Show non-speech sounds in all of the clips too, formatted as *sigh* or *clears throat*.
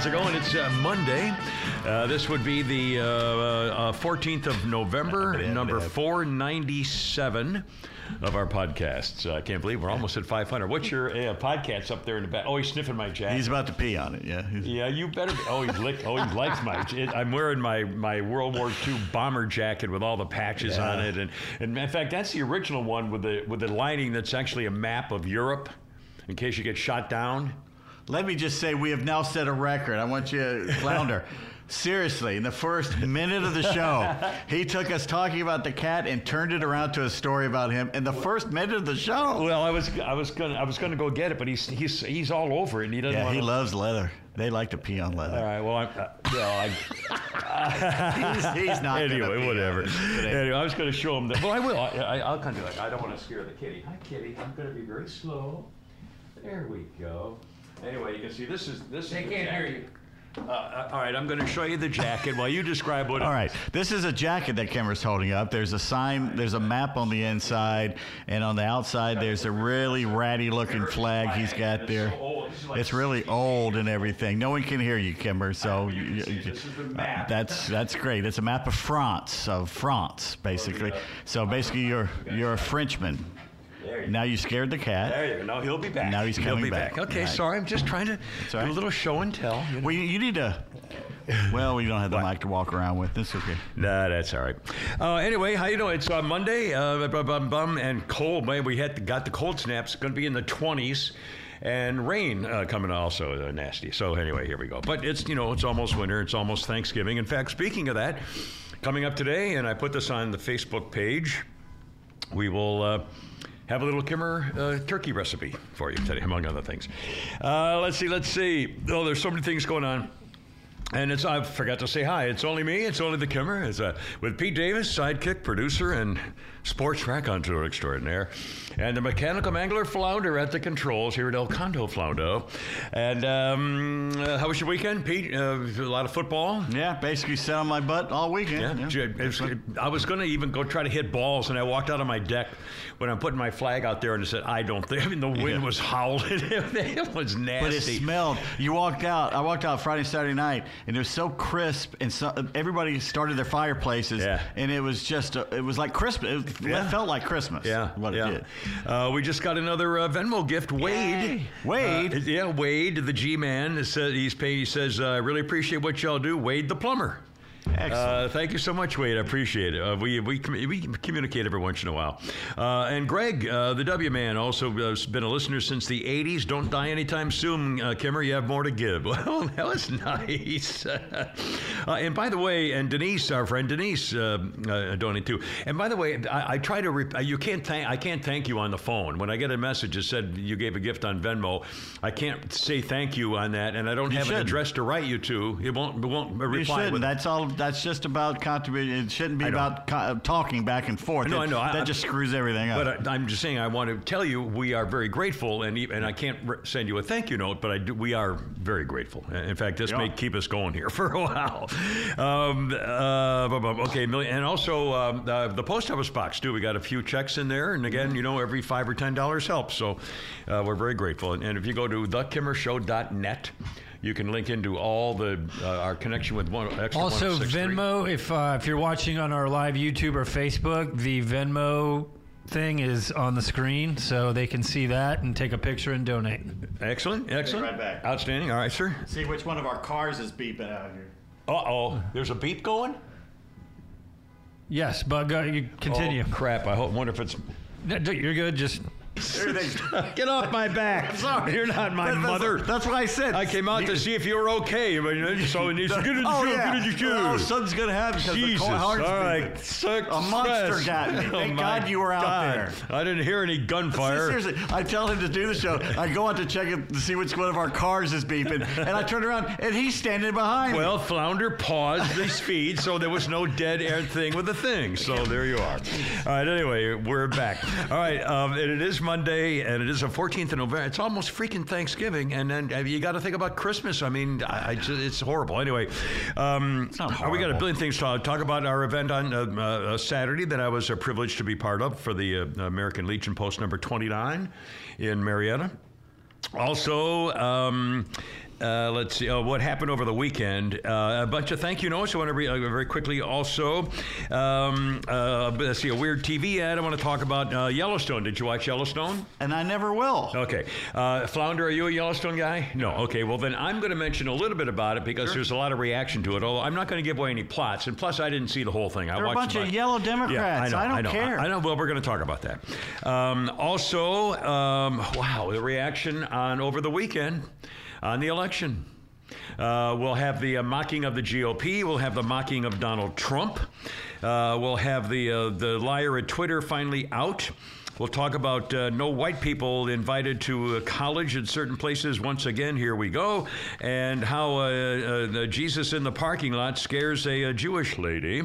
How's it going? It's uh, Monday. Uh, this would be the uh, uh, 14th of November, number 497 of our podcasts. I can't believe we're almost at 500. What's your uh, podcast up there in the back? Oh, he's sniffing my jacket. He's about to pee on it. Yeah. He's- Yeah, you better. Be. Oh, he licked. Oh, he likes my. It, I'm wearing my my World War II bomber jacket with all the patches on it, and, and in fact, that's the original one with the with the lining that's actually a map of Europe, in case you get shot down. Let me just say, we have now set a record. I want you, to Flounder. *laughs* Seriously, in the first minute of the show, he took us talking about the cat and turned it around to a story about him in the first minute of the show. Well, I was I was gonna I was gonna go get it, but he's he's he's all over it, and he doesn't. Yeah, he to, loves leather. They like to pee on leather. All right. Well, I'm, uh, well, I, He's, he's not anyway, whatever. Anyway, I was going to show him that. Well, I will. I, I, I'll kind of do it. I don't want to scare the kitty. Hi, kitty. I'm going to be very slow. There we go. Anyway, you can see this is this. They can't hear you. Uh, uh, all right, I'm going to show you the jacket while you describe what. All right, this is a jacket that Kimmer's holding up. There's a sign, there's a map on the inside, and on the outside there's a really ratty looking flag he's got there. It's really old and everything. No one can hear you, Kimmer. So you, you- This is the map. that's that's great. It's a map of France, of France, basically. So basically, you're you're a Frenchman. There you Now you scared the cat. There you go. No, he'll be back. Now he's He'll coming be back. Okay, Right. sorry. I'm just trying to do all a little show and tell. you know. Well, you, you need to. Well, we don't have the What? mic to walk around with. That's okay. Nah, that's all right. Uh, anyway, how you doing? It's uh, Monday, uh, bum, bum, bum, and cold. Man, we had got the cold snaps. Going to be in the twenties, and rain uh, coming also uh, nasty. So anyway, here we go. But it's you know it's almost winter. It's almost Thanksgiving. In fact, speaking of that, coming up today, and I put this on the Facebook page. We will. Have a little Kimmer uh, turkey recipe for you today, among other things. Uh, let's see, let's see. Oh, there's so many things going on. And it's I forgot to say hi. It's only me. It's only the Kimmer. It's uh, with Pete Davis, sidekick, producer, and sports raconteur extraordinaire, and the mechanical mangler flounder at the controls here at El Condo Floundo. And um, uh, how was your weekend, Pete? Uh, a lot of football. Yeah, basically sat on my butt all weekend. Yeah, Yeah. it was- I was going to even go try to hit balls, and I walked out on my deck when I'm putting my flag out there, and I said, "I don't think." *laughs* I mean, the wind Yeah. was howling. *laughs* it was nasty. But it smelled. You walked out. I walked out Friday, Saturday night, and it was so crisp, and so, everybody started their fireplaces, Yeah. and it was just, a, it was like Christmas. It Yeah. felt like Christmas. Yeah, what yeah. it did. Uh, we just got another uh, Venmo gift. Wade, Wade? Uh, yeah, Wade, the G man. Says he's paid. He says, uh, "I really appreciate what y'all do." Wade, the plumber. Excellent. Uh, thank you so much, Wade. I appreciate it. Uh, we, we we communicate every once in a while. Uh, and Greg, uh, the W man, also uh, has been a listener since the '80s. Don't die anytime soon, uh, Kimmer. You have more to give. *laughs* Well, that was nice. *laughs* uh, and by the way, and Denise, our friend Denise, uh, uh, donated too. And by the way, I, I try to. Re- you can't thank. I can't thank you on the phone when I get a message that said you gave a gift on Venmo. I can't say thank you on that, and I don't You have an shouldn't. address to write you to. It won't. It won't reply. You shouldn't. with- That's all. That's just about contributing. It shouldn't be about co- uh, talking back and forth. No, It- I know. I- That just screws everything up. But I, I'm just saying, I want to tell you, we are very grateful, and and I can't re- send you a thank you note, but I do, we are very grateful. In fact, this may keep us going here *laughs* for a while. Um, uh, okay, million, and also um, uh, the post office box too. We got a few checks in there, and again, you know, every five or ten dollars helps. So uh, we're very grateful. And, and if you go to thekimmershow.net. You can link into all the uh, our connection with one extra Also, Venmo. If uh, if you're watching on our live YouTube or Facebook, the Venmo thing is on the screen, so they can see that and take a picture and donate. Excellent, excellent, right back. outstanding. All right, sir. See which one of our cars is beeping out here. Uh oh, there's a beep going. Yes, but go, you continue. Oh, crap! I hope, wonder if it's. No, You're good. Just Everything's. *laughs* Get off my back. *laughs* sorry. You're not my that's- mother. That's what I said. I came out to see if you were okay. But you know, so you said, get in the oh, shoe, yeah. get in the shoe. Oh, something's gonna happen because the Jesus. cold All heart's right. Success. A monster got me. Oh, Thank my God you were out God. there. I didn't hear any gunfire. Seriously, I tell him to do the show. I go out to check it to see which one of our cars is beeping, and I turn around and he's standing behind Well, me. Flounder paused his feed, so there was no dead air thing with the thing. So there you are. All right. Anyway, we're back. All right. Um, and it is Monday, and it is the 14th of November. It's almost freaking Thanksgiving, and then uh, you got to think about Christmas. I mean, I, I just, it's horrible. Anyway, um, not we got a billion things to talk about. Our event on uh, uh, Saturday that I was uh, privileged to be part of for the uh, American Legion Post number 29 in Marietta. Also, um, uh, let's see uh, what happened over the weekend. Uh, a bunch of thank you notes. I want to read uh, very quickly. Also, um, uh, let's see a weird TV ad. I want to talk about uh, Yellowstone. Did you watch Yellowstone? and I never will. Okay. Uh, Flounder, are you a Yellowstone guy? No. Okay. Well, then I'm going to mention a little bit about it because there's a lot of reaction to it. Although I'm not going to give away any plots. And plus, I didn't see the whole thing. I They're a bunch of yellow Democrats. yeah. I know. I don't know. care. I, I know. Well, we're going to talk about that. Um, also, um, wow, the reaction on over the weekend on the election. Uh, we'll have the uh, mocking of the GOP. We'll have the mocking of Donald Trump. Uh, we'll have the uh, the liar at Twitter finally out. We'll talk about uh, no white people invited to uh, college in certain places. Once again, here we go. And how uh, uh, the Jesus in the parking lot scares a, uh Jewish lady.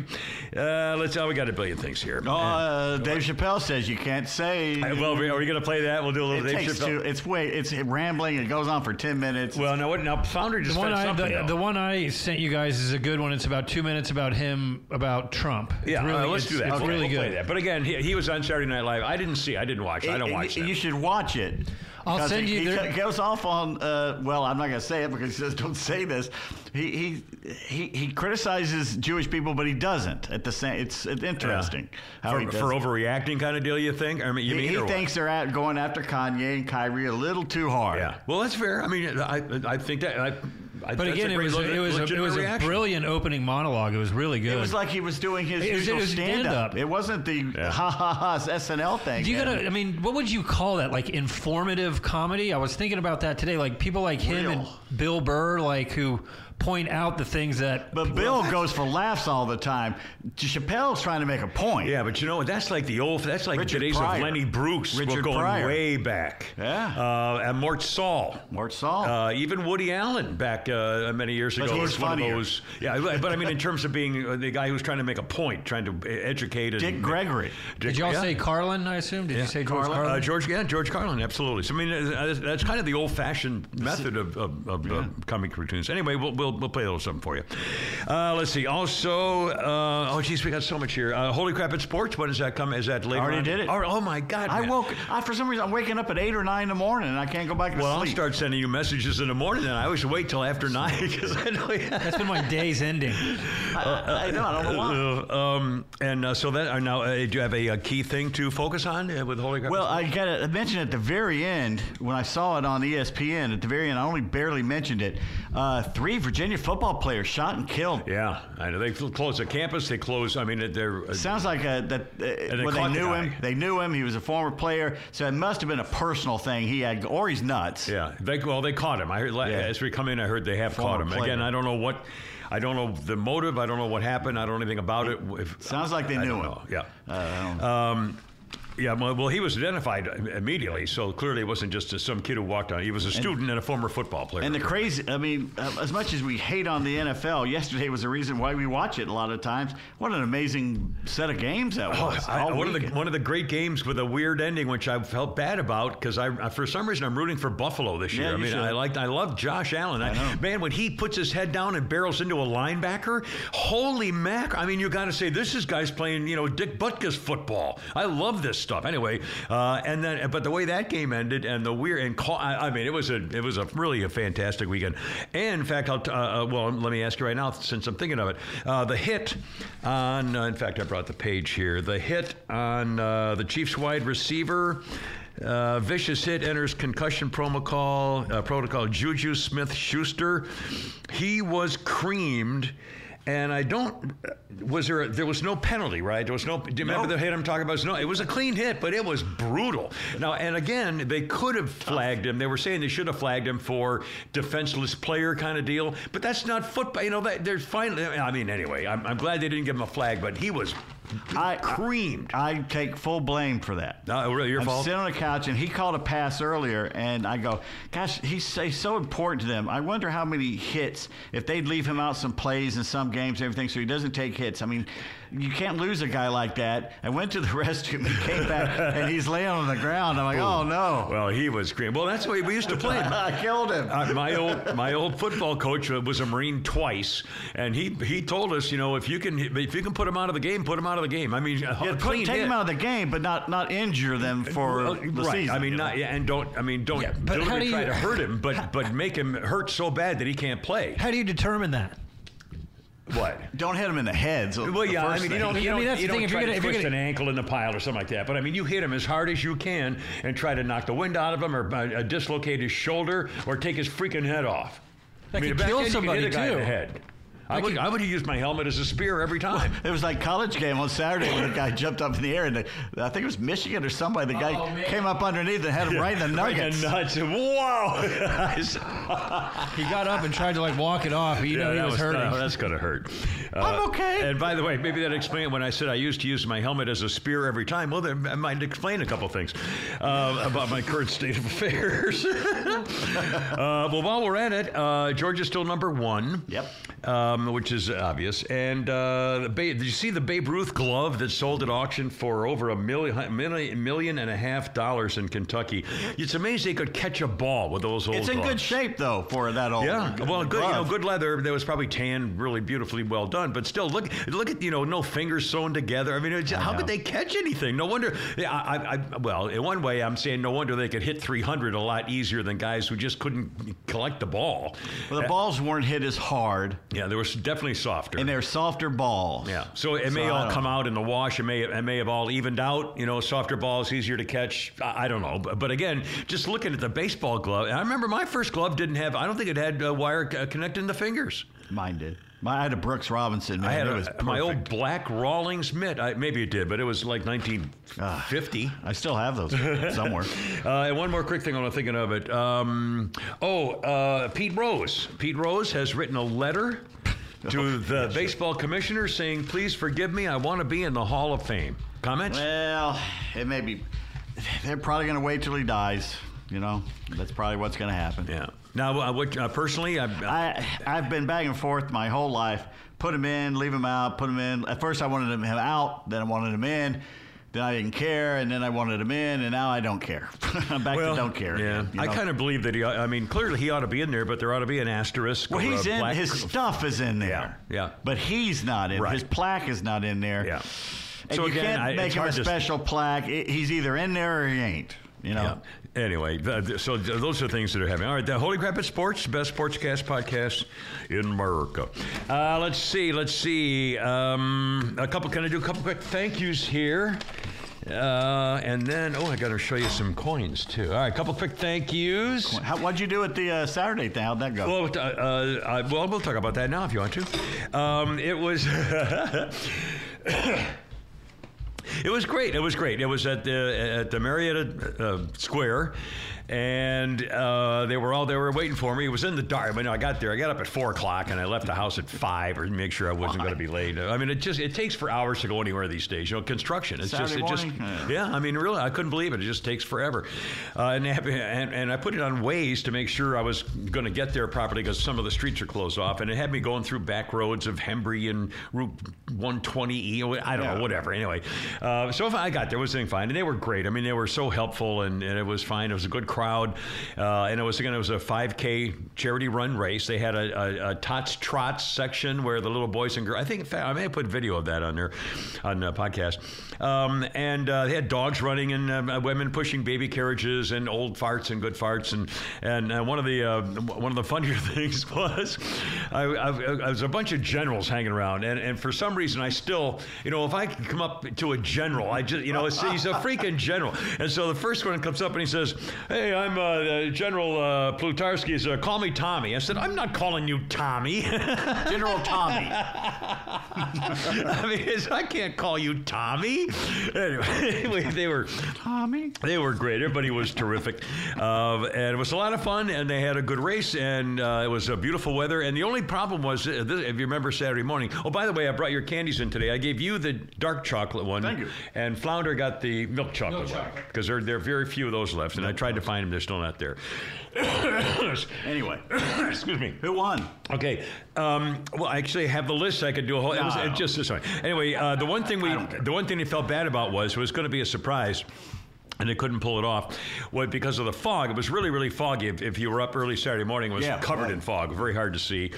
Uh, let's. Oh, we got a billion things here. Oh, uh, Dave Chappelle says you can't say. Well, are we going to play that? We'll do a little it Dave takes Chappelle. two. It's way. It's rambling. It goes on for ten minutes. Well, now what? Now Flounder just The one, I, something. the, the one I sent you guys is a good one. It's about two minutes about him, about Trump. It's Yeah, really, uh, let's it's- do that. It's Okay, really we'll play good. that. But again, he, he was on Saturday Night Live. I didn't see. I didn't watch. It, I don't watch it- that. You should watch it. I'll send he, you He the- goes off on. Uh, well, I'm not going to say it because he says don't say this. He he he, he criticizes Jewish people, but he doesn't. At the same, it's, it's interesting how for, he for overreacting kind of deal. You think? I mean, you he mean he or what? thinks they're at, going after Kanye and Kyrie a little too hard. Yeah. Well, that's fair. I mean, I I think that. I, I, But again, it was, le- it was, a, it was a reaction. brilliant opening monologue. It was really good. It was like he was doing his It was- it usual was stand up. It wasn't the Yeah. ha ha ha SNL thing. you man. gotta, I mean, what would you call that? Like informative comedy? I was thinking about that today. Like people like him and Bill Burr, like who point out the things that. But Bill *laughs* goes for laughs all the time. Chappelle's trying to make a point. Yeah, but you know what? That's like the old. That's like Richard the days Pryor. of Lenny Bruce. We're going Pryor. way back. Yeah. Uh, and Mort Sahl. Mort Sahl. Uh, even Woody Allen back uh, many years ago he's was one of those. Yeah, but I mean, in terms of being uh, the guy who's trying to make a point, trying to educate. And, Dick Gregory. Dick- Did y'all yeah. say Carlin? I assume. Did you say George Carlin? Carlin? Uh, George, yeah, George Carlin, absolutely. So I mean, uh, that's- that's kind of the old-fashioned method of, of, of uh, comic cartoons. Anyway, we'll, we'll we'll play a little something for you. Uh, let's see. Also, uh, oh geez, we got so much here. Uh, Holy crap! At sports, when does that come? Is that later? Already on? did it. Oh, oh my God! I man. woke. I, for some reason, I'm waking up at eight or nine in the morning, and I can't go back to sleep. Well, I'll start sending you messages in the morning, and I always wait till after nine *laughs* because I know. You That's been my day's ending. *laughs* I, I know. I don't know why. Uh, um, and uh, so that uh, now, uh, do you have a, uh key thing to focus on with Holy crap? Well, I got to mention at the very end when I saw it on ESPN. At the very end, I only barely mentioned it. Uh, three Virginia football player shot and killed. yeah, I know they closed the campus. They closed. I mean, they're. Uh, Sounds like a, that they uh, they caught the knew guy. him, they knew him. He was a former player, so it must have been a personal thing. He had, or he's nuts. Yeah, they, well, they caught him. I heard Yeah. as we come in, I heard they have Former caught him. player. Again, I don't know what, I don't know the motive. I don't know what happened. I don't know anything about it. If, Sounds like they I knew don't him. know. Yeah. Uh, I don't know. Um, yeah, well, he was identified immediately, so clearly it wasn't just some kid who walked on. He was a student and, a former football player. And the crazy, I mean, uh, as much as we hate on the NFL, yesterday was the reason why we watch it a lot of times. What an amazing set of games that Oh, was. I- one of the one of the great games with a weird ending, which I felt bad about because I, for some reason I'm rooting for Buffalo this year. Yeah. I mean, should. I liked I love Josh Allen. I man, when he puts his head down and barrels into a linebacker, holy mac! I mean, you got to say this is guys playing you know Dick Butkus football. I love this stuff. Anyway, uh, and then but the way that game ended and the weird and call, I, I mean, it was a it was a really a fantastic weekend. And in fact, I'll t- uh, uh, well let me ask you right now since I'm thinking of it, uh, the hit on uh, in fact I brought the page here. The hit on uh, the Chiefs wide receiver. Uh, vicious hit enters concussion protocol. Uh, protocol. Juju Smith Schuster. He was creamed and I don't. Was there? There was no penalty, right? There was no. Do you remember No. the hit I'm talking about? No, it was a clean hit, but it was brutal. Now, and again, they could have flagged him. They were saying they should have flagged him for defenseless player kind of deal, but that's not football. You know, that, there's finally. I mean, anyway, I'm, I'm glad they didn't give him a flag, but he was I creamed. I take full blame for that. No, really, your I'm fault. sitting on the couch and he called a pass earlier, and I go, "Gosh, he's, he's so important to them. I wonder how many hits if they'd leave him out some plays in some games, and everything, so he doesn't take hits. I mean, you can't lose a guy like that." I went to the *laughs* restroom and came back, and he's laying on the ground. I'm like, "Oh no!" Well, he was creamed. Well, that's the way we used to play. *laughs* I killed him. Uh, my old my old football coach was a Marine twice, and he he told us, you know, if you can if you can put him out of the game, put him out of the game. I mean, a Yeah, put, clean take hit. him out of the game, but not not injure them for Well, the right. season. I mean, not yeah, and don't. I mean, don't Yeah, but how deliberately do try you- to hurt him, but but *laughs* make him hurt so bad that he can't play. How do you determine that? What? Don't hit him in the head. So Well, the yeah, I mean, you don't, I you mean, don't, that's you the thing, don't if try you're gonna- if you're twist gonna- an ankle in the pile or something like that. But I mean, you hit him as hard as you can and try to knock the wind out of him or uh, dislocate his shoulder or take his freaking head off. That I mean, could kill then you could somebody, hit a guy in too. The head. I would, could- I would use my helmet as a spear every time. It was like college game on Saturday when the guy jumped up in the air and the, I think it was Michigan or somebody. The guy Oh, came up underneath and had him right in the Right nuggets. in the nuts. Wow. He got up and tried to like walk it off. You know he was, was hurting. uh, that's gonna hurt. *laughs* Uh, I'm okay. And by the way, maybe that explains when I said I used to use my helmet as a spear every time. Well, that that might explain a couple things uh, about my current state of affairs. *laughs* uh, well, while we're at it, uh, Georgia's still number one. Yep. Um, which is obvious. And uh, the Ba- did you see the Babe Ruth glove that sold at auction for over a million, million, million and a half dollars in Kentucky? It's amazing they could catch a ball with those old. It's in good shape though for that old. Yeah, well, good, you know, good leather. That was probably tan, really beautifully well done. But still, look, look at you know, no fingers sewn together. I mean, it's, how could they catch anything? No wonder. Yeah, I, I, I, well, in one way, I'm saying no wonder they could hit 300 a lot easier than guys who just couldn't collect the ball. Well, the balls weren't hit as hard, Yeah, they were definitely softer. and they're softer balls. yeah, so it may So all come out in the wash. It may it may have all evened out. You know, softer balls easier to catch. I, I don't know, but, but again, just looking at the baseball glove, I remember my first glove didn't have. I don't think it had a wire uh, connecting the fingers. Mine did. My, I had a Brooks Robinson. Man, I had it a- was my old black Rawlings mitt. I, maybe it did, but it was like 1950. I still have those somewhere. *laughs* Uh, and one more quick thing I'm thinking of it. Um, oh, uh, Pete Rose. Pete Rose has written a letter *laughs* to the baseball commissioner saying, "Please forgive me. I want to be in the Hall of Fame." Comments? Well, it may be. They're probably going to wait till he dies. You know, that's probably what's going to happen. yeah. Now, uh, what, uh, personally, I, I I've been back and forth my whole life. Put him in, leave him out. Put him in. At first, I wanted him out. Then I wanted him in. Then I didn't care, and then I wanted him in, and now I don't care. *laughs* I'm back to don't care. Yeah, you I kind of believe that he. I mean, clearly he ought to be in there, but there ought to be an asterisk. Well, he's in. black- His stuff is in there. Yeah, yeah. But he's not in. Right. His plaque is not in there. Yeah. And So you again, can't I- make him a hard to- special plaque. He's either in there or he ain't. You know. Yeah. Anyway, th- so th- those are things that are happening. All right, the Holy Crap at Sports, best sportscast podcast in America. Uh, let's see, let's see. Um, a couple. Can I do a couple quick thank yous here? Uh, and then, oh, I got to show you some coins too. All right, a couple quick thank yous. How, what'd you do at the uh, Saturday thing? How'd that go? Well, uh, uh, well, we'll talk about that now if you want to. Um, it was. *coughs* It was great. It was great. It was at the at the Marietta uh, Square, and uh, they were all they were waiting for me. It was in the dark. I mean, I got there. I got up at four o'clock, and I left the house at five, or make sure I wasn't going to be late. I mean, it just it takes for hours to go anywhere these days. You know, construction. It's Saturday just it morning? just Yeah. yeah. I mean, really, I couldn't believe it. It just takes forever. Uh, and, and and I put it on Waze to make sure I was going to get there properly because some of the streets are closed off, and it had me going through back roads of Hembree and Route 120E. I don't Yeah. know, whatever. Anyway, uh, so if I got there, it was doing fine, and they were great. I mean, they were so helpful, and, and it was fine. It was a good crowd, uh, and it was again, it was a 5K charity run race. They had a, a, a tots trots section where the little boys and girls. I think I may have put video of that on there on the podcast. Um, and uh, they had dogs running and uh, women pushing baby carriages and old farts and good farts and and uh, one of the uh, one of the funnier *laughs* things was I, I, I was a bunch of generals hanging around and, and for some reason I still you know if I could come up to a general I just you know it's, he's a freaking general and so the first one comes up and he says hey I'm uh, General uh, Plutarski's. Call me Tommy. I said, I'm not calling you Tommy. General Tommy. *laughs* I mean, I can't call you Tommy. *laughs* Anyway, *laughs* they were Tommy. they were great. Everybody was terrific, uh, and it was a lot of fun. And they had a good race, and uh, it was uh, beautiful weather. And the only problem was, uh, this, if you remember Saturday morning. Oh, by the way, I brought your candies in today. I gave you the dark chocolate one. Thank you. And Flounder got the milk chocolate one because there there are very few of those left. And I tried to find them; they're still not there. *coughs* Anyway, Excuse me. who won? Okay. Um, well, I actually have the list. I could do a whole. It was it just this one. Anyway, uh, the one thing we, I don't care. the one thing they felt bad about was it was going to be a surprise. And they couldn't pull it off, well, because of the fog. It was really, really foggy. If, if you were up early Saturday morning, it was Yeah, covered right. in fog, very hard to see.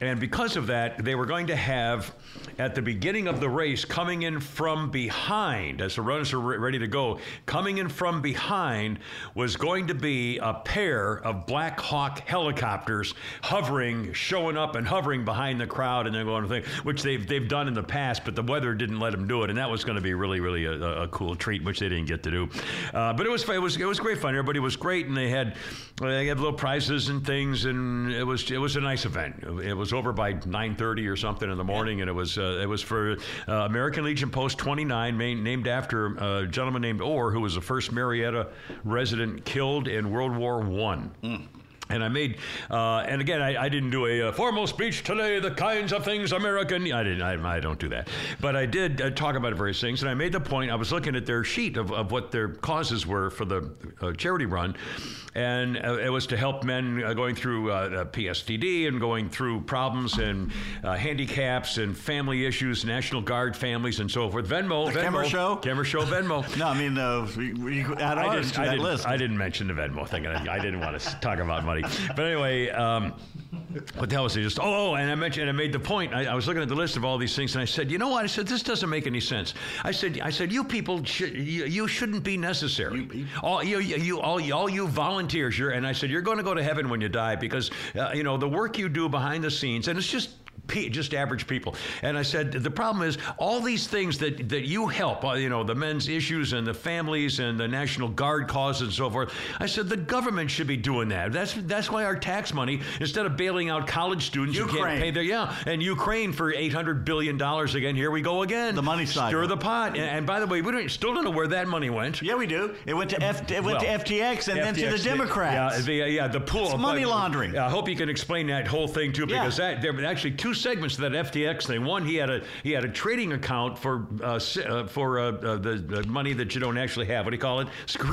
And because of that, they were going to have at the beginning of the race, coming in from behind, as the runners were ready to go, coming in from behind was going to be a pair of Black Hawk helicopters hovering, showing up and hovering behind the crowd, and then going to think, which they've they've done in the past, but the weather didn't let them do it, and that was going to be really, really a, a cool treat, which they didn't get to do. Uh, but it was it was it was great fun. Everybody was great, and they had they had little prizes and things, and it was it was a nice event. It was over by 9:30 or something in the morning, and it was uh, it was for uh, American Legion Post 29, main, named after a gentleman named Orr, who was the first Marietta resident killed in World War One. And I made, uh, and again, I, I didn't do a uh, formal speech today. The kinds of things American. I didn't. I, I don't do that. But I did uh, talk about various things, and I made the point. I was looking at their sheet of, of what their causes were for the uh, charity run, and uh, it was to help men uh, going through PSTD and going through problems and uh, handicaps and family issues, National Guard families, and so forth. Venmo, The Venmo, Kimmer Show? Kimmer Show, Venmo. *laughs* No, I mean, uh, we, we add I ours didn't, to I, that didn't, list. I didn't mention the Venmo thing. I, I didn't want to talk about money. But anyway, um, what the hell was it? Just oh, oh, and I mentioned, and I made the point. I, I was looking at the list of all these things, and I said, you know what? I said this doesn't make any sense. I said, I said, you people, should, you, you shouldn't be necessary. all you, you, you, all, all you volunteers, you're, and I said, you're going to go to heaven when you die because uh, you know the work you do behind the scenes, and it's just just average people. And I said, the problem is all these things that, that you help, uh, you know, the men's issues and the families and the National Guard cause and so forth. I said, the government should be doing that. That's that's why our tax money, instead of bailing out college students who can't pay their, yeah, and Ukraine for $800 billion again, here we go again. The money side. Stir the pot. And, and by the way, we don't, still don't know where that money went. yeah, we do. It went to F, it went Well, to FTX and then to the Democrats. Yeah, the, yeah, the pool. It's money laundering. I hope you can explain that whole thing too, Yeah. because that there were actually two segments to that FTX thing. One, he had a he had a trading account for uh, uh, for uh, uh, the, the money that you don't actually have. What do you call it?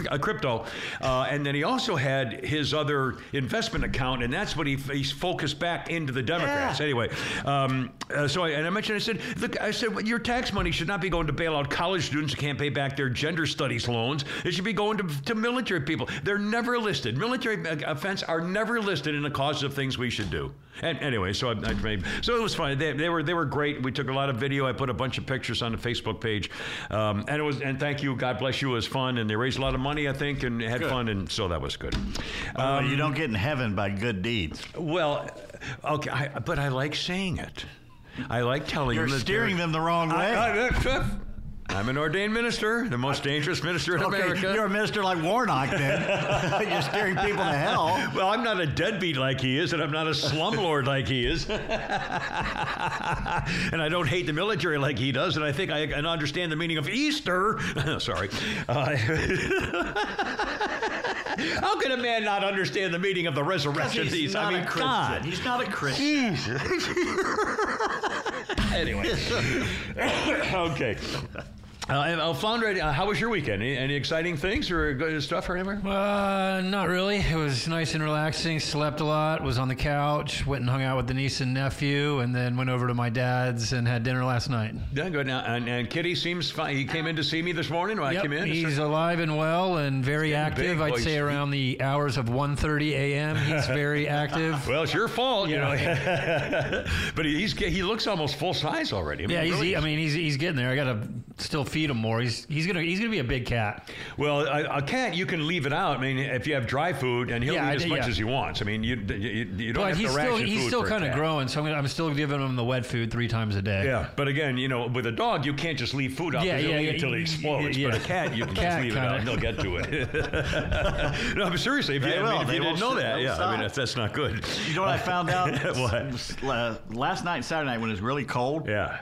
Uh, crypto. Uh, and then he also had his other investment account, and that's what he he's focused back into the Democrats. Yeah. Anyway, um, uh, so I, and I mentioned, I said, look, I said, well, your tax money should not be going to bail out college students who can't pay back their gender studies loans. It should be going to, to military people. They're never listed. Military offense are never listed in the causes of things we should do. And anyway, so I, I made, so it was fun. They, they were they were great. We took a lot of video. I put a bunch of pictures on the Facebook page, um, and it was and thank you. God bless you. It was fun, and they raised a lot of money, I think, and had Good. fun, and so that was good. Uh, you don't get in heaven by good deeds. Well, okay, I, but I like saying it. I like telling You're them that steering them the wrong way. I, I'm an ordained minister, the most dangerous minister in okay, America. you're a minister like Warnock then. *laughs* you're steering people to hell. well, I'm not a deadbeat like he is, and I'm not a slumlord like he is. *laughs* and I don't hate the military like he does, and I think I can understand the meaning of Easter. *laughs* Sorry. Uh, how can a man not understand the meaning of the resurrection? He's These- not I mean, a Christian. God. He's not a Christian. Jesus. anyway. *coughs* okay. Uh, Flounder, uh, how was your weekend? Any, any exciting things or good stuff or anything? Uh, not really. It was nice and relaxing. Slept a lot. Was on the couch. Went and hung out with the niece and nephew, and then went over to my dad's and had dinner last night. Yeah, good. Now, and, and Kitty seems fine. He came in to see me this morning when I came in. he's alive and well and very active. big, I'd boy. say around the hours of 1.30 a.m. He's *laughs* very active. well, it's your fault, you know. *laughs* *laughs* but he's he looks almost full size already. I mean, Yeah, he's. really I mean, he's he's getting there. I got to still few feed him more. He's he's gonna he's gonna be a big cat. Well, a, a cat you can leave it out. I mean, if you have dry food, and he'll Yeah, eat I as d- much yeah. as he wants. I mean, you you, you don't But have he's to still ration he's food still for a kind of growing, so I'm, gonna, I'm still giving him the wet food three times a day. Yeah, but again, you know, with a dog, you can't just leave food out Yeah, yeah, yeah, until he yeah, explodes. yeah. But a cat, you can Cat just leave it out and they'll get to it. *laughs* no, but seriously, if you, I mean, if you didn't know that, they'll yeah, I mean, that's, that's not good. You know what I found out? *laughs* What? Last night, Saturday night, when it was really cold, Yeah.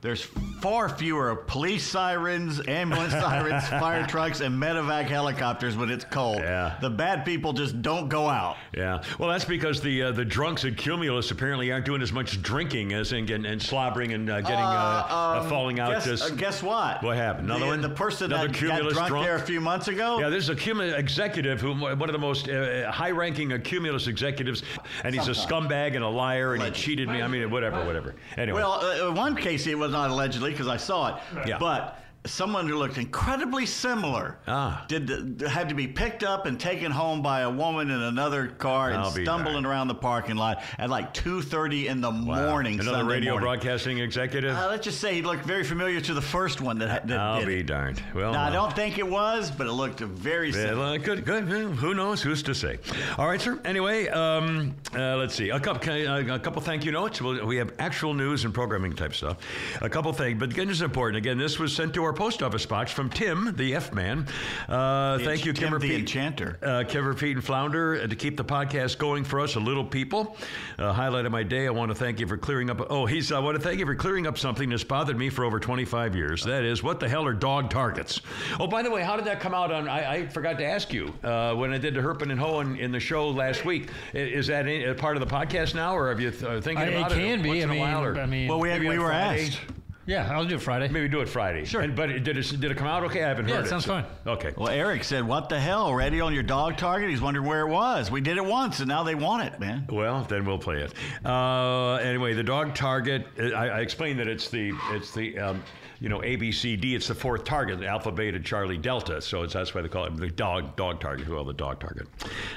There's far fewer police sirens, ambulance *laughs* sirens, fire trucks, and medevac helicopters when it's cold. Yeah. The bad people just don't go out. Yeah, well, that's because the uh, the drunks at Cumulus apparently aren't doing as much drinking as in and, and slobbering and uh, getting uh, uh, um, falling out. Guess, just uh, guess what? What happened? Another the, one? The person Another that got drunk, drunk? there a few months ago. Yeah, there's a Cumulus executive who one of the most uh, high-ranking uh, Cumulus executives, and he's a scumbag and a liar, and he cheated me. I mean, whatever, whatever. Anyway, Well, uh, one case, it was not allegedly because I saw it. Yeah. But someone who looked incredibly similar Ah. did had to be picked up and taken home by a woman in another car and I'll be stumbling around the parking lot at like 2:30 in the wow. morning. Another Sunday radio morning. broadcasting executive. Uh, let's just say he looked very familiar to the first one that, that I'll did be it. darned. Well, Now, I uh, don't think it was, but it looked very similar. well, good, good. Who knows? Who's to say? All right, sir. Anyway, um, uh, let's see. A couple, uh, a couple thank you notes. We'll, we have actual news and programming type stuff. A couple things, but again, is important. Again, this was sent to our post office box from Tim, the F man. Uh, thank you, Tim Kimmer the Pete. Enchanter. Uh, Kimmer Pete and Flounder, uh, to keep the podcast going for us, a little people. Uh, highlight of my day. I want to thank you for clearing up. Oh, he's. I want to thank you for clearing up something that's bothered me for over 25 years. That is, what the hell are dog targets? Oh, by the way, how did that come out on? I, I forgot to ask you uh, when I did the Herpin and Hohen in the show last week. Is that a part of the podcast now, or have you th- uh, thinking I, about it it? can be. once I in a mean, while, or I mean, Well, we, had, we were Friday? asked. Yeah, I'll do it Friday. Maybe do it Friday. Sure. And, but did it did it come out okay? I haven't Yeah, heard it sounds fine. Okay. Well, Eric said, "What the hell? Already on your dog target?" He's wondering where it was. We did it once, and now they want it, man. Well, then we'll play it. Uh, anyway, the dog target. I, I explained that it's the it's the um, you know A B C D. It's the fourth target, Alpha, Beta, Charlie, Delta. So it's, that's why they call it the dog dog target. Well, the dog target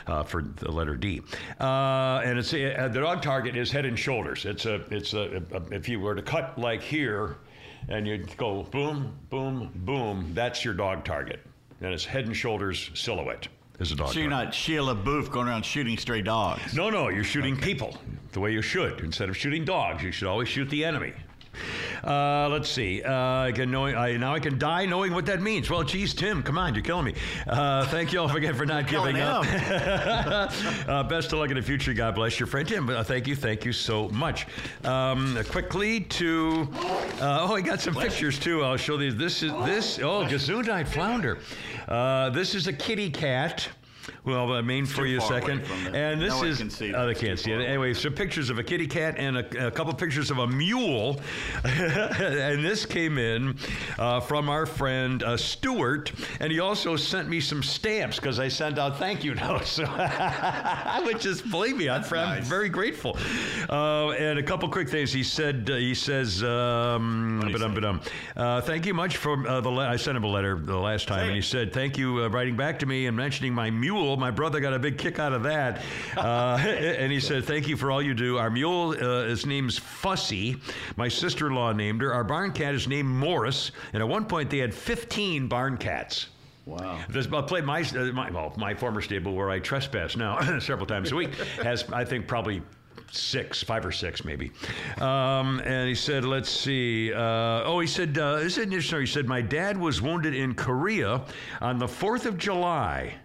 uh, for the letter D. Uh, and it's uh, the dog target is head and shoulders. It's a it's a, a if you were to cut like here, and you'd go boom boom boom. That's your dog target. And it's head and shoulders silhouette. Is a dog. So you're target. not Sheila Booth going around shooting stray dogs. No, no, you're shooting people the way you should. Instead of shooting dogs, you should always shoot the enemy. Uh, let's see. Uh, I can knowing, I, now I can die knowing what that means. Well, geez, Tim, come on, you're killing me. Uh, thank you all again for not giving up. *laughs* uh, best of luck in the future. God bless your friend Tim. Uh, thank you, thank you so much. Um, quickly to uh, oh, I got some pictures too. I'll show these. This is this oh Gesundheit flounder. Uh, this is a kitty cat. Well, I mean for you a second. And this no is can see oh, they can't see it. Anyway, some pictures of a kitty cat and a, a couple pictures of a mule. *laughs* and this came in uh, from our friend uh, Stuart, and he also sent me some stamps because I sent out thank you *laughs* notes. *laughs* Which is, believe me, I'm, I'm nice. very grateful. Uh, and a couple quick things. He said, uh, he says, um. Uh, thank you much for uh, the. Le- I sent him a letter the last time, Say and he it. said, "Thank you uh, writing back to me and mentioning my mule. My brother got a big kick out of that." Uh, *laughs* and he said, "Thank you for all you do. Our mule, uh, his name's Fussy. My sister-in-law named her. Our barn cat is named Morris. And at one point, they had 15 barn cats." Wow. This, I played my, uh, my well, my former stable where I trespass now *laughs* several times a week *laughs* has I think probably six, five or six maybe. Um, and he said, let's see. Uh, oh, he said, uh, this is interesting. He said, my dad was wounded in Korea on the 4th of July.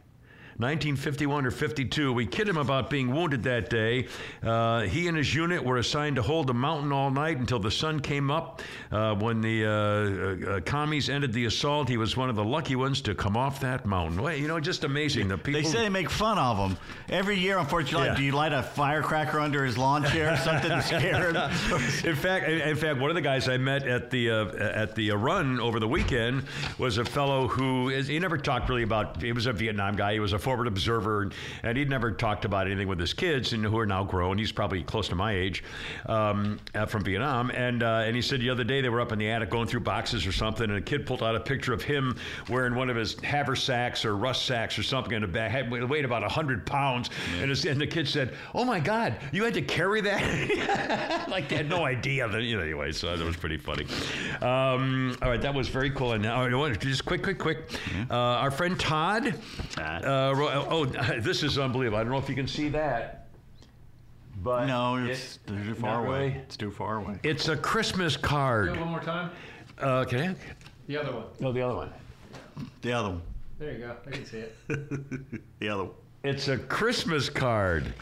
1951 or 52. We kid him about being wounded that day. Uh, he and his unit were assigned to hold the mountain all night until the sun came up. Uh, when the uh, uh, uh, commies ended the assault, he was one of the lucky ones to come off that mountain. Well, you know, just amazing. The people. They say they make fun of him every year. Unfortunately, Yeah. do you light a firecracker under his lawn chair or something to scare him? *laughs* in fact, in, in fact, one of the guys I met at the uh, at the uh, run over the weekend was a fellow who is, he never talked really about. He was a Vietnam guy. He was a forward observer, and, he'd never talked about anything with his kids, and who are now grown. He's probably close to my age um, uh, from Vietnam, and uh, and he said the other day they were up in the attic going through boxes or something, and a kid pulled out a picture of him wearing one of his haversacks or rucksacks or something, and a bag had weighed about hundred pounds, and, his, and the kid said, "Oh my God, you had to carry that?" *laughs* like they had no idea. That, you know, anyway, so that was pretty funny. Um, all right, that was very cool. And now, just quick, quick, quick. Uh, our friend Todd. Todd. Uh, ro- oh, *laughs* this is unbelievable. I don't know if you can see that, but No, it's it- too far away. really. It's too far away. It's a Christmas card. One more time. Uh, okay. The other one. No, the other one. The other one. There you go. I can see it. *laughs* The other one. It's a Christmas card.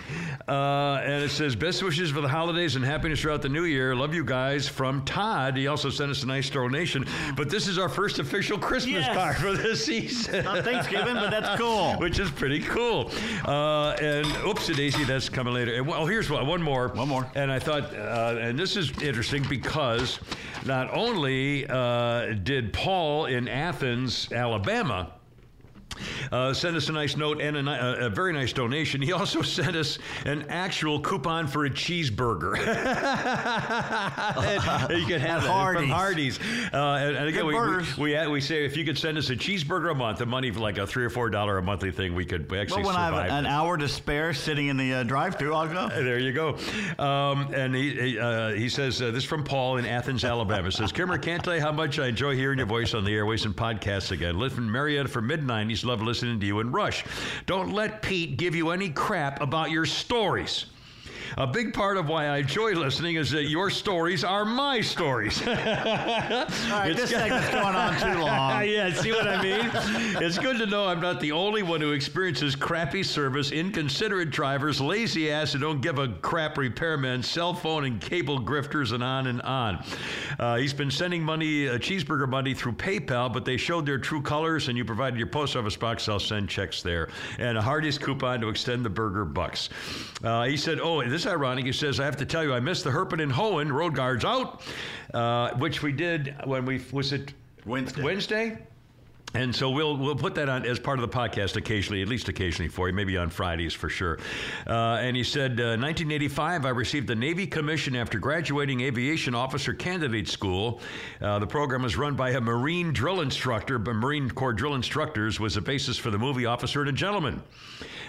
Uh, and it says, Best wishes for the holidays and happiness throughout the new year. Love you guys from Todd. He also sent us a nice donation. But this is our first official Christmas Yes. card for this season. Not Thanksgiving, but that's cool. *laughs* Which is pretty cool. Uh, and oopsie daisy, that's coming later. And, well, here's one, one more. One more. And I thought, uh, and this is interesting because not only uh, did Paul in Athens, Alabama, uh, sent us a nice note and a, a, a very nice donation. He also *laughs* sent us an actual coupon for a cheeseburger. And *laughs* you can have that from Hardee's. Hardee's. Uh, and, and again, we, we, we, we say if you could send us a cheeseburger a month, the money for like a three or four dollar a monthly thing, we could actually Well, when I have an hour to spare sitting in the uh, drive-through, I'll go. There you go. Um, and he he, uh, he says uh, this is from Paul in Athens, Alabama. says Kimmer, can't tell you how much I enjoy hearing your voice on the airways and podcasts again. In Marietta for mid '90s. Love listening to you and Rush. Don't let Pete give you any crap about your stories. A big part of why I enjoy listening is that your stories are my stories. *laughs* All right, this segment's going on too long. *laughs* yeah, see what I mean? it's good to know I'm not the only one who experiences crappy service, inconsiderate drivers, lazy ass who don't give a crap repairmen, cell phone and cable grifters, and on and on. Uh, he's been sending money, uh, cheeseburger money, through PayPal, but they showed their true colors, and you provided your post office box. I'll send checks there. And a Hardee's coupon to extend the burger bucks. Uh, he said, Oh, this is ironic. He says, I have to tell you, I missed the Herpen and Hohen, road guards out, uh, which we did when we, was it Wednesday. Wednesday? And so we'll we'll put that on as part of the podcast occasionally, at least occasionally for you, maybe on Fridays for sure. Uh, and he said, uh, 1985, I received the Navy commission after graduating aviation officer candidate school. Uh, the program was run by a Marine drill instructor, but Marine Corps drill instructors was the basis for the movie Officer and a Gentleman.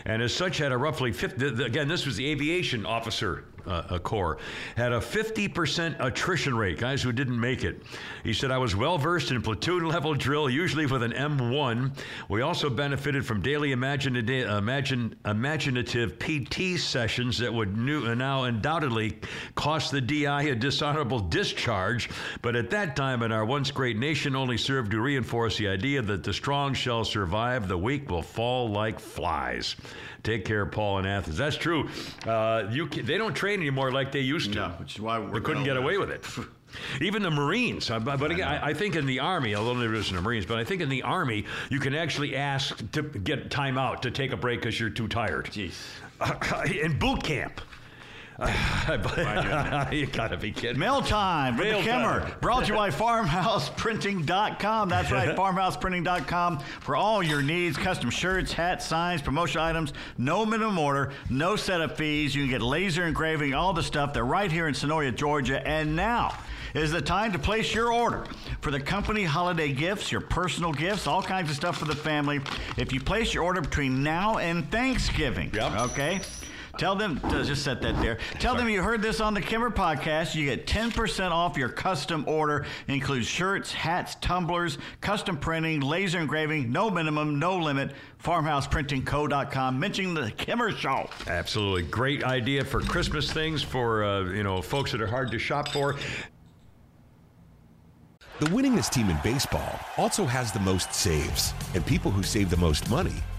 And as such, had a roughly 50, again, this was the aviation officer uh, uh, corps, had a 50% attrition rate, guys who didn't make it. He said, I was well versed in platoon level drill, usually with an M1. We also benefited from daily imaginative, imagine, imaginative PT sessions that would new, now undoubtedly cost the DI a dishonorable discharge, but at that time in our once great nation only served to reinforce the idea that the strong shall survive, the weak will fall like flies. Take care, of Paul in Athens. That's true. Uh, you can, they don't train anymore like they used to. No, which is why we're couldn't get away with it. *laughs* Even the Marines, uh, but again, I, I think in the Army, although there isn't the Marines, but I think in the Army, you can actually ask to get time out to take a break because you're too tired. Jeez. *coughs* in boot camp. *laughs* you gotta be kidding. Mail time with Mail the Kimmer. Brought to you by FarmhousePrinting.com. That's right, *laughs* FarmhousePrinting.com for all your needs custom shirts, hats, signs, promotional items. No minimum order, no setup fees. You can get laser engraving, all the stuff. They're right here in Sonoria, Georgia. And now is the time to place your order for the company holiday gifts, your personal gifts, all kinds of stuff for the family. If you place your order between now and Thanksgiving, Yep. okay? Tell them, uh, just set that there. Tell them you heard this on the Kimmer podcast. You get 10% off your custom order. Includes shirts, hats, tumblers, custom printing, laser engraving, no minimum, no limit. FarmhousePrintingCo.com. Mentioning the Kimmer Show. Absolutely great idea for Christmas things for uh, you know folks that are hard to shop for. The winningest team in baseball also has the most saves, and people who save the most money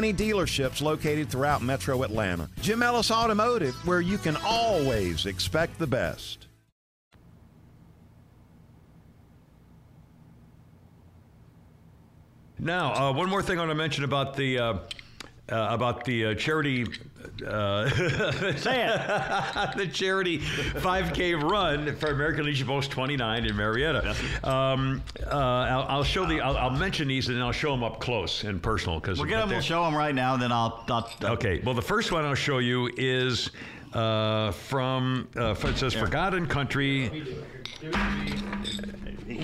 dealerships located throughout metro Atlanta. Jim Ellis Automotive, where you can always expect the best. Now, uh, one more thing I want to mention about the uh, uh, about the uh, charity. Uh, *laughs* Say it. *laughs* the charity 5K run for American Legion Post 29 in Marietta. Um, uh, I'll, I'll show the. I'll, I'll mention these and I'll show them up close and personal because We'll get them. We'll show them right now. Then I'll. I'll Okay. Well, the first one I'll show you is uh, from. Uh, it says Forgotten Country.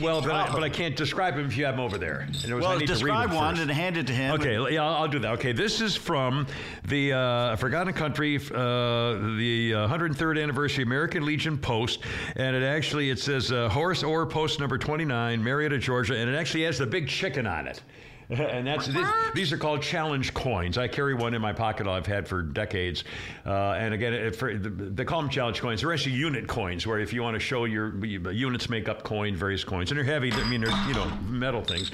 Well, but I, but I can't describe him if you have him over there. Was- I Well, need to read describe one first. and hand it to him. Okay, yeah, I'll, I'll do that. Okay, this is from the uh, Forgotten Country, uh, the uh, 103rd anniversary American Legion Post, and it actually it says uh, Horace Orr Post number 29, Marietta, Georgia, and it actually has the big chicken on it. *laughs* And that's these, these are called challenge coins. I carry one in my pocket I've had for decades. Uh, and again, it, for, they call them challenge coins. They're actually unit coins, where if you want to show your units make up coin, various coins, and they're heavy. I mean, they're you know metal things.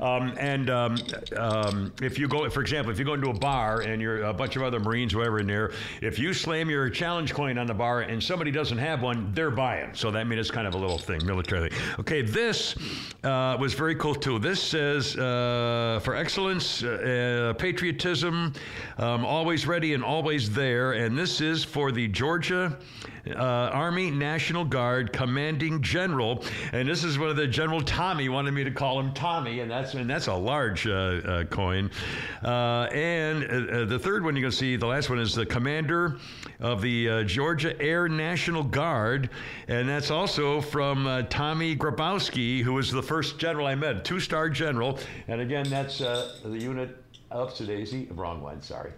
Um, and um, um, if you go, for example, if you go into a bar and you're a bunch of other Marines, whatever in there, if you slam your challenge coin on the bar and somebody doesn't have one, they're buying. So that means it's kind of a little thing, military. Okay, this uh, was very cool too. This says. Uh, for excellence, uh, patriotism, um, always ready and always there. And this is for the Georgia uh, Army National Guard Commanding General. And this is one of the General Tommy wanted me to call him Tommy, and that's and that's a large uh, uh, coin. Uh, and uh, the third one you're going to see, the last one is the Commander of the uh, Georgia Air National Guard, and that's also from uh, Tommy Grabowski, who was the first general I met, two-star general. And again, that's uh, the unit of Daisy. Wrong one, sorry.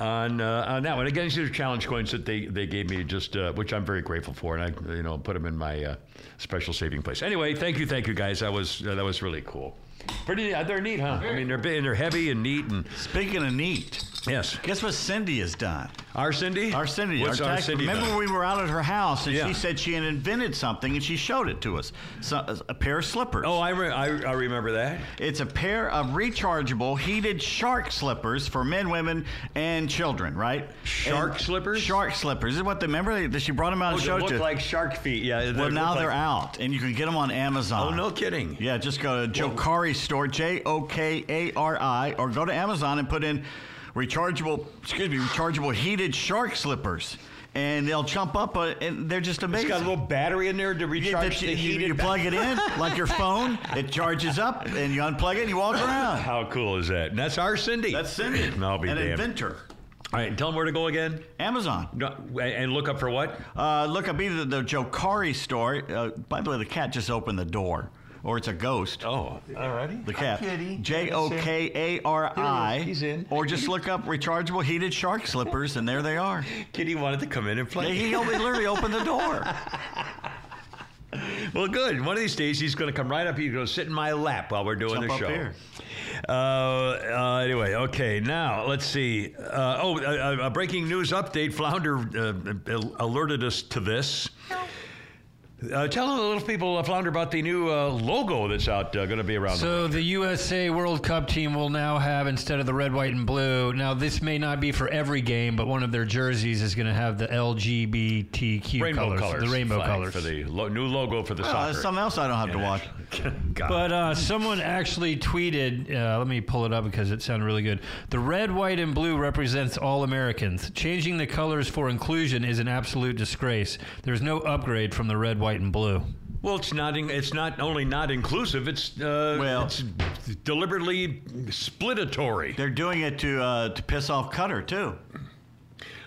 On, uh, on that one, again, these are challenge coins that they, they gave me, just uh, which I'm very grateful for, and I you know put them in my uh, special saving place. Anyway, thank you, thank you guys. That was that was really cool. Pretty, uh, they're neat, huh? I mean, they're big and they're heavy and neat, and Speaking of neat, yes, guess what Cindy has done? our Cindy, Our Cindy. What's our our tax- Cindy? Remember done? we were out at her house and Yeah. she said she had invented something and she showed it to us. So, a pair of slippers. Oh, I, re- I, I remember that. It's a pair of rechargeable heated shark slippers for men, women, and children, right? Shark And- slippers? Shark slippers. Is what they remember? That She brought them out Oh, and they showed look you. like shark feet. Yeah. they well, look now like- they're out, and you can get them on Amazon. Oh, no kidding. Yeah, just go to Jokari store, J O K A R I, or go to Amazon and put in rechargeable, excuse me, rechargeable heated shark slippers, and they'll jump up, uh, and they're just It's amazing. got a little battery in there to recharge that you, the you- heated. you plug it in *laughs* like your phone, it charges up, and you unplug it, and you walk around. How cool is that? And that's our Cindy. That's Cindy, *laughs* I'll be an damned. inventor. All right, tell them where to go again. Amazon. No, and look up for what? Uh, look up either the Jokari store. Uh, by the way, the cat just opened the door, or it's a ghost. Oh, alrighty. The cat. Kitty. J O K A R I. He's in. Or just look up rechargeable heated shark slippers, and there they are. Kitty wanted to come in and play. He, he literally opened the door. *laughs* Well, good. One of these days, he's going to come right up. He's going to sit in my lap while we're doing Jump the up show. here. Uh, uh, anyway, okay. Now let's see. Uh, oh, a, a breaking news update. Flounder uh, alerted us to this. Uh, tell a little people, uh, Flounder, about the new uh, logo that's out, uh, going to be around. So the USA World Cup team will now have instead of the red, white, and blue. Now this may not be for every game, but one of their jerseys is going to have the LGBTQ rainbow colors, the rainbow flag colors for the lo- new logo for the Oh, soccer. there's something else I don't have to watch. *laughs* But uh, someone actually tweeted, uh, let me pull it up because it sounded really good. The red, white, and blue represents all Americans. Changing the colors for inclusion is an absolute disgrace. There's no upgrade from the red, white, and blue. Well, it's not. In, it's not only not inclusive. It's uh, Well- it's deliberately splitatory. They're doing it to uh, to piss off Qatar too.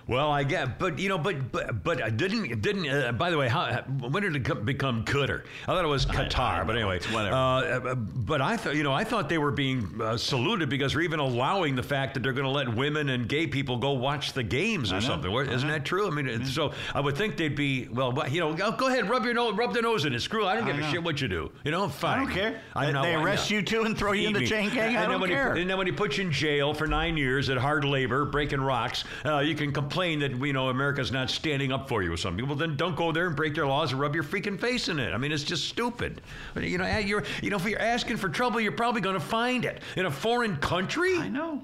Well, I get, but you know, but but but I didn't didn't. Uh, by the way, how when did it become Qatar? I thought it was Qatar, I don't but anyway, It's whatever. Uh, but I thought you know I thought they were being uh, saluted because they're even allowing the fact that they're going to let women and gay people go watch the games or something. Isn't that true? I mean, it's so I would think they'd be well. You know, go ahead, rub your nose, rub the nose in it. Screw. I don't give I a shit what you do. You know, fine. I don't care. They- not- they I arrest know. you too and throw you in the chain gang? I And then don't when he- care. and then when he puts you in jail for nine years at hard labor, breaking rocks, uh, you can complain that you know America's not standing up for you or something. Well, then don't go there and break their laws and rub your freaking face in it. I mean, it's just stupid. You know, you're you know if you're asking for trouble, you're probably going to find it in a foreign country. I know.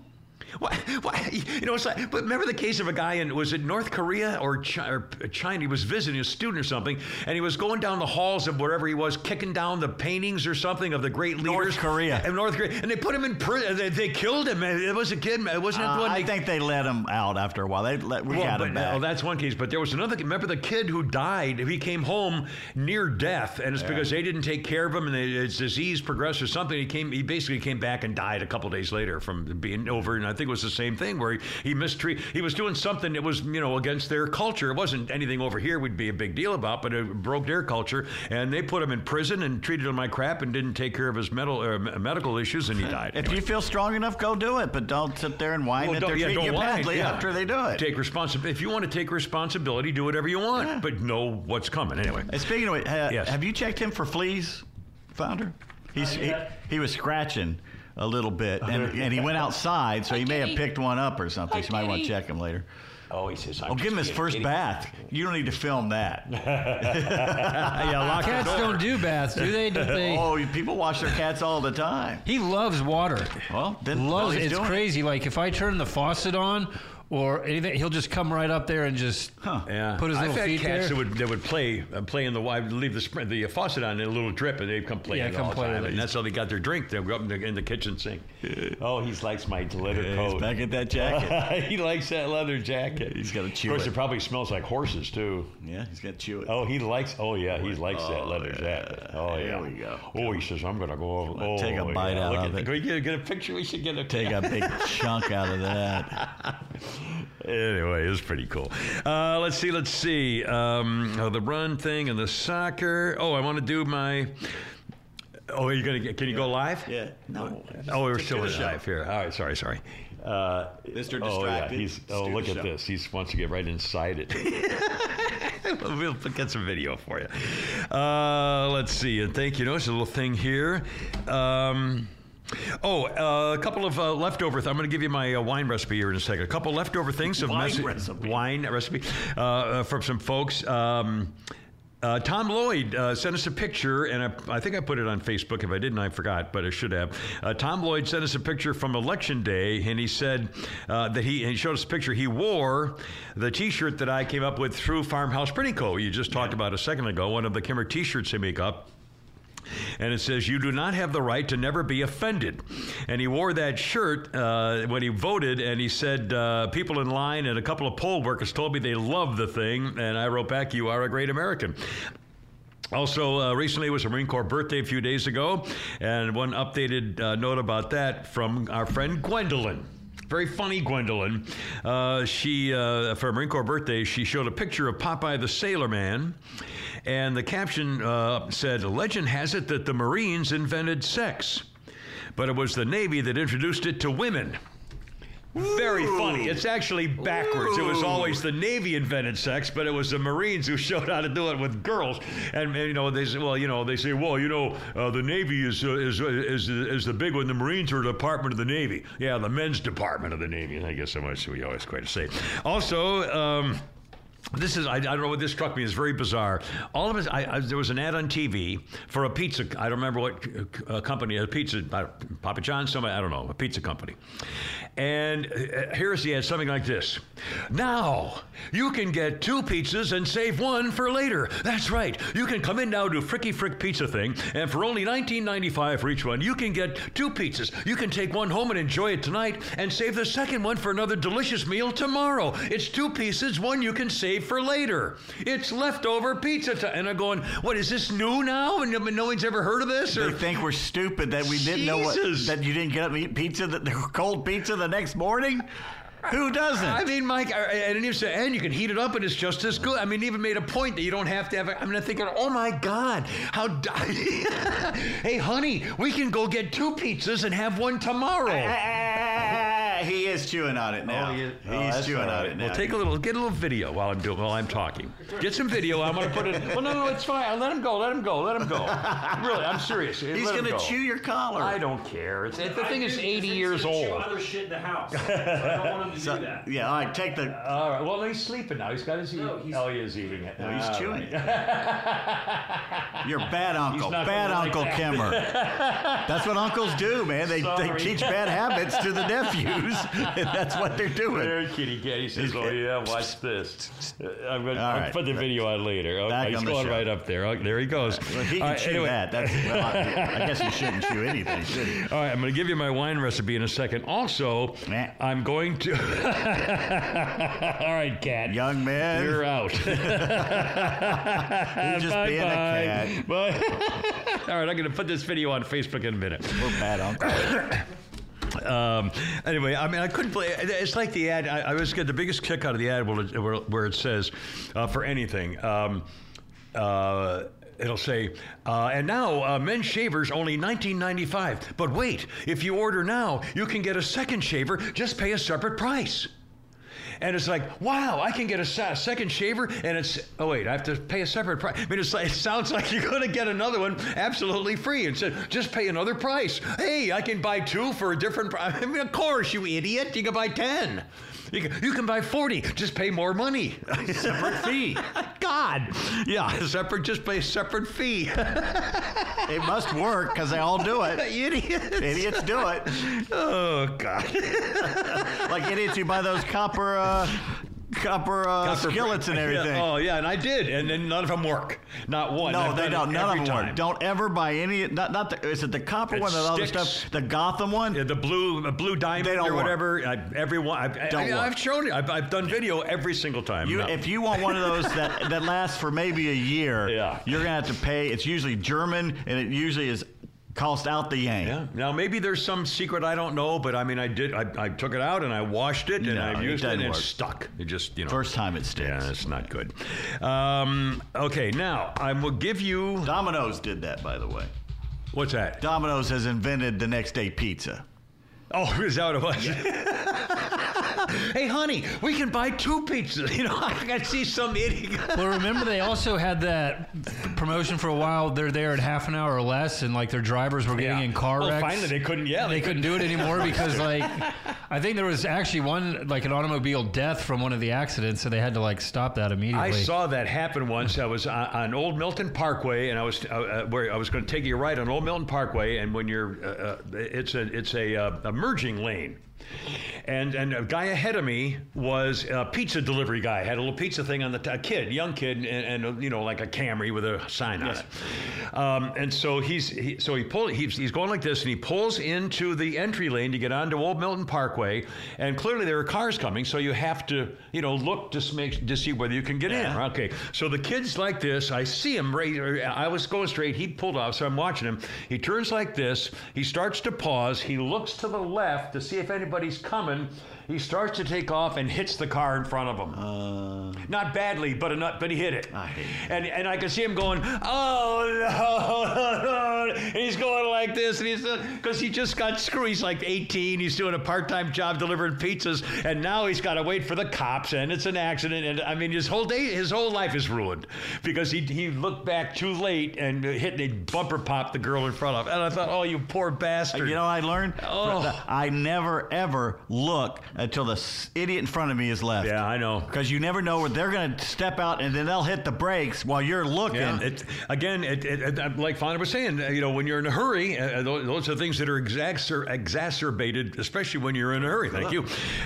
Why, why, you know, it's like, but remember the case of a guy in, was it North Korea or China, or China? He was visiting a student or something, and he was going down the halls of wherever he was, kicking down the paintings or something of the great leaders. North. Korea. And North Korea. And they put him in prison. They, they killed him. It was a kid. It wasn't Uh, one I they- think they let him out after a while. They let we well, got him back. Oh, that's one case. But there was another. Remember the kid who died? He came home near death, and it's because they didn't take care of him, and his disease progressed or something. He came. He basically came back and died a couple days later from being over. And I think it was the same thing where he, he mistreat. He was doing something that was you know against their culture. It wasn't anything over here would be a big deal about, but it broke their culture, and they put him in prison and treated him like crap and didn't take care of his mental uh, medical issues, and he died. if Anyway. you feel strong enough, go do it. But don't sit there and whine Well, that they're yeah, treating you whine, badly yeah. after they do it. Take responsibility. If you want to take responsibility, do whatever you want, Yeah. but know what's coming anyway. Hey, speaking of it, ha- Yes. have you checked him for fleas, Flounder? He's, he, he was scratching a little bit, *laughs* and, and he went outside, so he may have picked one up or something. So you might want to check him later. Oh, he says, Oh, give him his first bath. You don't need to film that. *laughs* yeah, lock the Cats door. don't do baths, do they? Do they? Oh, people wash their cats all the time. He loves water. Well, then Loves well, he's it's doing it. crazy. Like if I turn the faucet on or anything, he'll just come right up there and just Yeah, put his I've little had feet cats there. that would that would play uh, play in the wife leave the spring, the faucet on and a little drip and they'd come play Yeah, in it come all the play time. And that's how they got their drink. They'll go up in the, in the kitchen sink. Oh, he likes my leather Yeah, coat. he's back at that jacket. *laughs* he likes that leather jacket. He's gotta chew Of course, it. it probably smells like horses too. yeah, he's got to chew it. Oh, he likes. Oh yeah, he likes that Oh, leather yeah. jacket. Oh There yeah. we go. Oh, he says I'm gonna go over. Oh, take a bite yeah. out Look of at it. Can we get, get a picture? We should get a Take a big *laughs* chunk out of that. Anyway, it was pretty cool. Uh, let's see, let's see. Um, oh, the run thing and the soccer. Oh, I want to do my. Oh, are you gonna? Can you go live? Yeah. No. Oh, we're still care of in the show. live here. All right, sorry, sorry. Uh, Mr. Oh yeah, he's. Oh, look at show. this. He wants to get right inside it. *laughs* *laughs* we'll get some video for you. Uh, let's see. And thank you. Notice a little thing here. Um, Oh, uh, a couple of uh, leftover. Th- I'm going to give you my uh, wine recipe here in a second. A couple leftover things of Wine messi- recipe. wine recipe uh, uh, from some folks. Um, uh, Tom Lloyd uh, sent us a picture, and I, I think I put it on Facebook. If I didn't, I forgot, but I should have. Uh, Tom Lloyd sent us a picture from Election Day, and he said uh, that he, he showed us a picture. He wore the T-shirt that I came up with through Farmhouse Printing Co. You just talked about a second ago. One of the Kimmer T-shirts they make up. And it says, You do not have the right to never be offended. And he wore that shirt uh, when he voted, and he said, uh, People in line and a couple of poll workers told me they love the thing. And I wrote back, You are a great American. Also, uh, recently was a Marine Corps birthday a few days ago, and one updated uh, note about that from our friend Gwendolyn. Very funny, Gwendolyn. Uh, she, uh, for Marine Corps birthday, she showed a picture of Popeye the Sailor Man, and the caption uh, said, Legend has it that the Marines invented sex, but it was the Navy that introduced it to women. Very funny. It's actually backwards. It was always the Navy invented sex, but it was the Marines who *laughs* showed how to do it with girls. And, and, you know, they say, well, you know, they say, well, you know, uh, the Navy is, uh, is is is the big one. The Marines are a department of the Navy. Yeah, the men's department of the Navy. I guess so much we always quite to say. Also. Um, this is I, I don't know what this struck me as very bizarre. All of us, I, I, there was an ad on TV for a pizza. I don't remember what uh, company, a pizza, uh, Papa John's, somebody, I don't know, a pizza company. And uh, here's the ad, something like this. Now you can get two pizzas and save one for later. That's right. You can come in now to Fricky Frick Pizza Thing, and for only $19.95 for each one, you can get two pizzas. You can take one home and enjoy it tonight, and save the second one for another delicious meal tomorrow. It's two pieces, one you can save for later. It's leftover pizza time. And I'm going, what is this new now? And no one's ever heard of this? They think we're stupid that we didn't know what that you didn't get up and eat pizza, the cold pizza the next morning. Who doesn't? I mean, Mike, and even said, and you can heat it up and it's just as good. I mean, even made a point that you don't have to have. it. I mean, I'm thinking, oh my God, how? d- *laughs* hey, honey, we can go get two pizzas and have one tomorrow. He is chewing on it oh, now. Oh, he is- oh, He's chewing all on it now. Well, take a little, get a little video while I'm doing, while I'm talking. Get some video. I'm gonna put it. Well, no, no, it's fine. I'll let him go. Let him go. Let him go. *laughs* Really, I'm serious. He's Let gonna go. chew your collar. I don't care. It's, the thing is, 80 He's years gonna chew old. Other shit in the house. So *laughs* I don't want him to So- do that. yeah, all right, take the. All right. Well, he's sleeping now. He's got his. No, he's- oh, he is eating it. No, he's All chewing right. it. You're bad uncle. not Bad gonna like Uncle that. Kimmer. *laughs* That's what uncles do, man. They, they teach bad habits to the nephews. And *laughs* that's what they're doing. Very kitty cat. He says, "Oh yeah, watch this." Uh, I'm going to right. put the video on later. Okay, Back he's going show. right up there. Oh, there he goes. Well, he can right, chew anyway. that. That's, well, I, I guess he shouldn't chew anything, should he? All right, I'm going to give you my wine recipe in a second. Also. I'm going to. *laughs* All right, cat. Young man. You're out. *laughs* You're just Bye being a cat. Bye. All right, I'm going to put this video on Facebook in a minute. We're bad uncle. *coughs* Um, anyway, I mean, I couldn't play. It's like the ad. I, I was getting the biggest kick out of the ad where, where it says uh, for anything. Um, uh, It'll say, uh, and now uh, men's shavers only $19.95. But wait, if you order now, you can get a second shaver. Just pay a separate price. And it's like, wow, I can get a se- second shaver, and it's oh wait, I have to pay a separate price. I mean, it's like, it sounds like you're going to get another one absolutely free, and said just pay another price. Hey, I can buy two for a different price. I mean, of course, you idiot, you can buy ten. You can, you can buy forty. Just pay more money. *laughs* Separate fee. *laughs* God, yeah, *laughs* separate. Just pay a separate fee. It must work because they all do it. Idiots. Idiots do it. Oh God. Like idiots who buy those copper, uh, copper, uh, Copper- skillets and *laughs* Yeah, everything. Oh yeah, and I did, and then none of them work. Not one. No, I've they don't. None of them time. work. Don't ever buy any. Not, not the. Is it the copper It one? The other stuff. The Gotham one. Yeah, the blue, blue diamond They don't or work. whatever. I, everyone, I, Don't I, work. I've shown it. I've, I've done video every single time. You, No. If you want one of those that, that lasts for maybe a year, *laughs* Yeah. you're gonna have to pay. It's usually German, and it usually is cost out the yang. yeah. Now maybe there's some secret I don't know, but I mean, I did. I, I took it out and I washed it and No, I've used it, doesn't and it's stuck. It just you know. First time it sticks. Yeah, it's not good. Um, okay, now I will give you. Domino's did that, by the way. What's that? Domino's has invented the next day pizza. Oh, *laughs* is that what it was? *laughs* *laughs* hey, honey, we can buy two pizzas. *laughs* You know, I got to see some idiot. *laughs* Well, remember they also had that promotion for a while. They're there in half an hour or less, and like their drivers were getting Yeah. in car Well, wrecks. finally they couldn't- yeah, they, they couldn't do it anymore because like I think there was actually one like an automobile death from one of the accidents, so they had to like stop that immediately. I saw that happen once. I was on, on Old Milton Parkway, and I was uh, uh, where I was going to take you right on Old Milton Parkway, and when you're, uh, uh, it's a it's a, uh, a merging lane. And and a guy ahead of me was a pizza delivery guy. Had a little pizza thing on the t- a kid, young kid, and, and you know like a Camry with a sign on it. Um, and so he's he, so he pulled he's, he's going like this, and he pulls into the entry lane to get onto Old Milton Parkway, and clearly there are cars coming, so you have to you know look to make to see whether you can get in. Okay, so the kid's like this. I see him right. I was going straight. He pulled off, so I'm watching him. He turns like this. He starts to pause. He looks to the left to see if anybody's coming. He starts to take off and hits the car in front of him. Not badly, but enough. But he hit it. Uh. I hate and and I can see him going, oh no, no, no. And he's going like this. and he's because he just got screwed. He's like 18. He's doing a part-time job delivering pizzas, and now he's got to wait for the cops, and it's an accident. And I mean, his whole day, his whole life is ruined because he he looked back too late and hit and bumper popped the girl in front of. Him. And I thought, oh, you poor bastard. You know, I learned. Oh. I never ever look until the idiot in front of me is left. yeah, I know. Because you never know where they're going to step out and then they'll hit the brakes while you're looking. Yeah, it, again, it, it, like Fonda was saying, uh, you know, when you're in a hurry, uh, those, those are things that are exacer- exacerbated, especially when you're in a hurry. Thank you.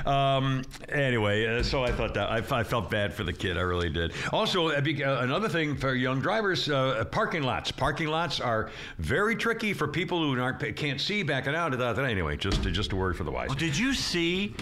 Um, anyway, uh, so I thought that I, I felt bad for the kid. I really did. Also, uh, uh, another thing for young drivers: uh, parking lots. Parking lots are very tricky for people who aren't can't see backing out. Anyway, just just a word for the wise. Well, did you see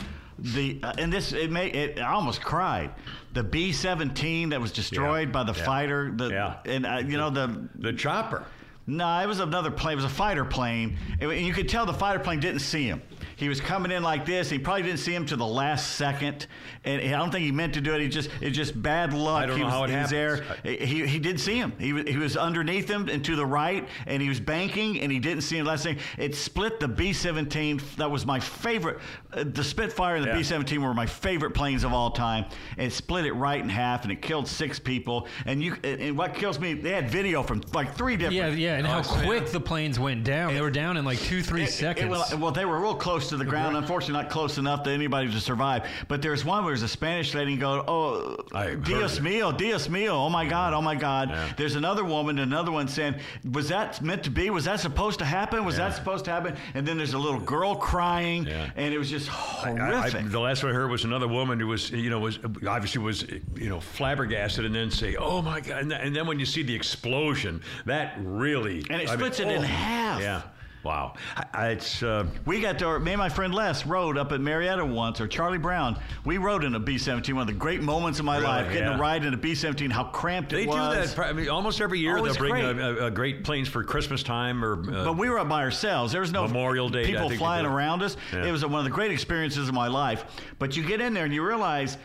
the uh, and this it made it I almost cried the B-17 that was destroyed Yeah. by the Yeah. fighter the Yeah. and uh, you know the The chopper. no it was another plane it was a fighter plane and you could tell the fighter plane didn't see him he was coming in like this he probably didn't see him to the last second and I don't think he meant to do it he just it's just bad luck I don't he know was, how it he was there he, he did see him he was, he was underneath him and to the right and he was banking and he didn't see him last thing it split the B-17 that was my favorite uh, the Spitfire and the Yeah. B-17 were my favorite planes of all time and it split it right in half and it killed six people and you and and what kills me they had video from like three different Yeah, yeah, and how Oh, yeah. quick the planes went down. They were down in like two, three It- it- seconds. well, well, they were real close to the ground. Unfortunately, not close enough to anybody to survive. But there's one where there's a Spanish lady go, "Oh, Dios mío, Dios mío! Oh my God, oh my God!" Yeah. There's another woman, another one saying, "Was that meant to be? Was that supposed to happen? Was Yeah. that supposed to happen?" And then there's a little girl crying, Yeah. and it was just I- I- horrific. the last one I heard was another woman who was, you know, was obviously was, you know, flabbergasted, and then say, "Oh my god!" And, and then when you see the explosion, that really And it I mean, splits it in oh, half. Yeah, wow. I, it's uh, We got to, me and my friend Les rode up at Marietta once, or Charlie Brown. We rode in a B 17, one of the great moments of my Really? life, getting Yeah. to ride in a B 17, how cramped they it was. They do that. I mean, almost every year Oh, they'll it's bring great. a, a, a great planes for Christmas time or. Uh, But we were up by ourselves. There was no Memorial Day, people flying around us. Yeah. It was one of the great experiences of my life. But you get in there and you realize.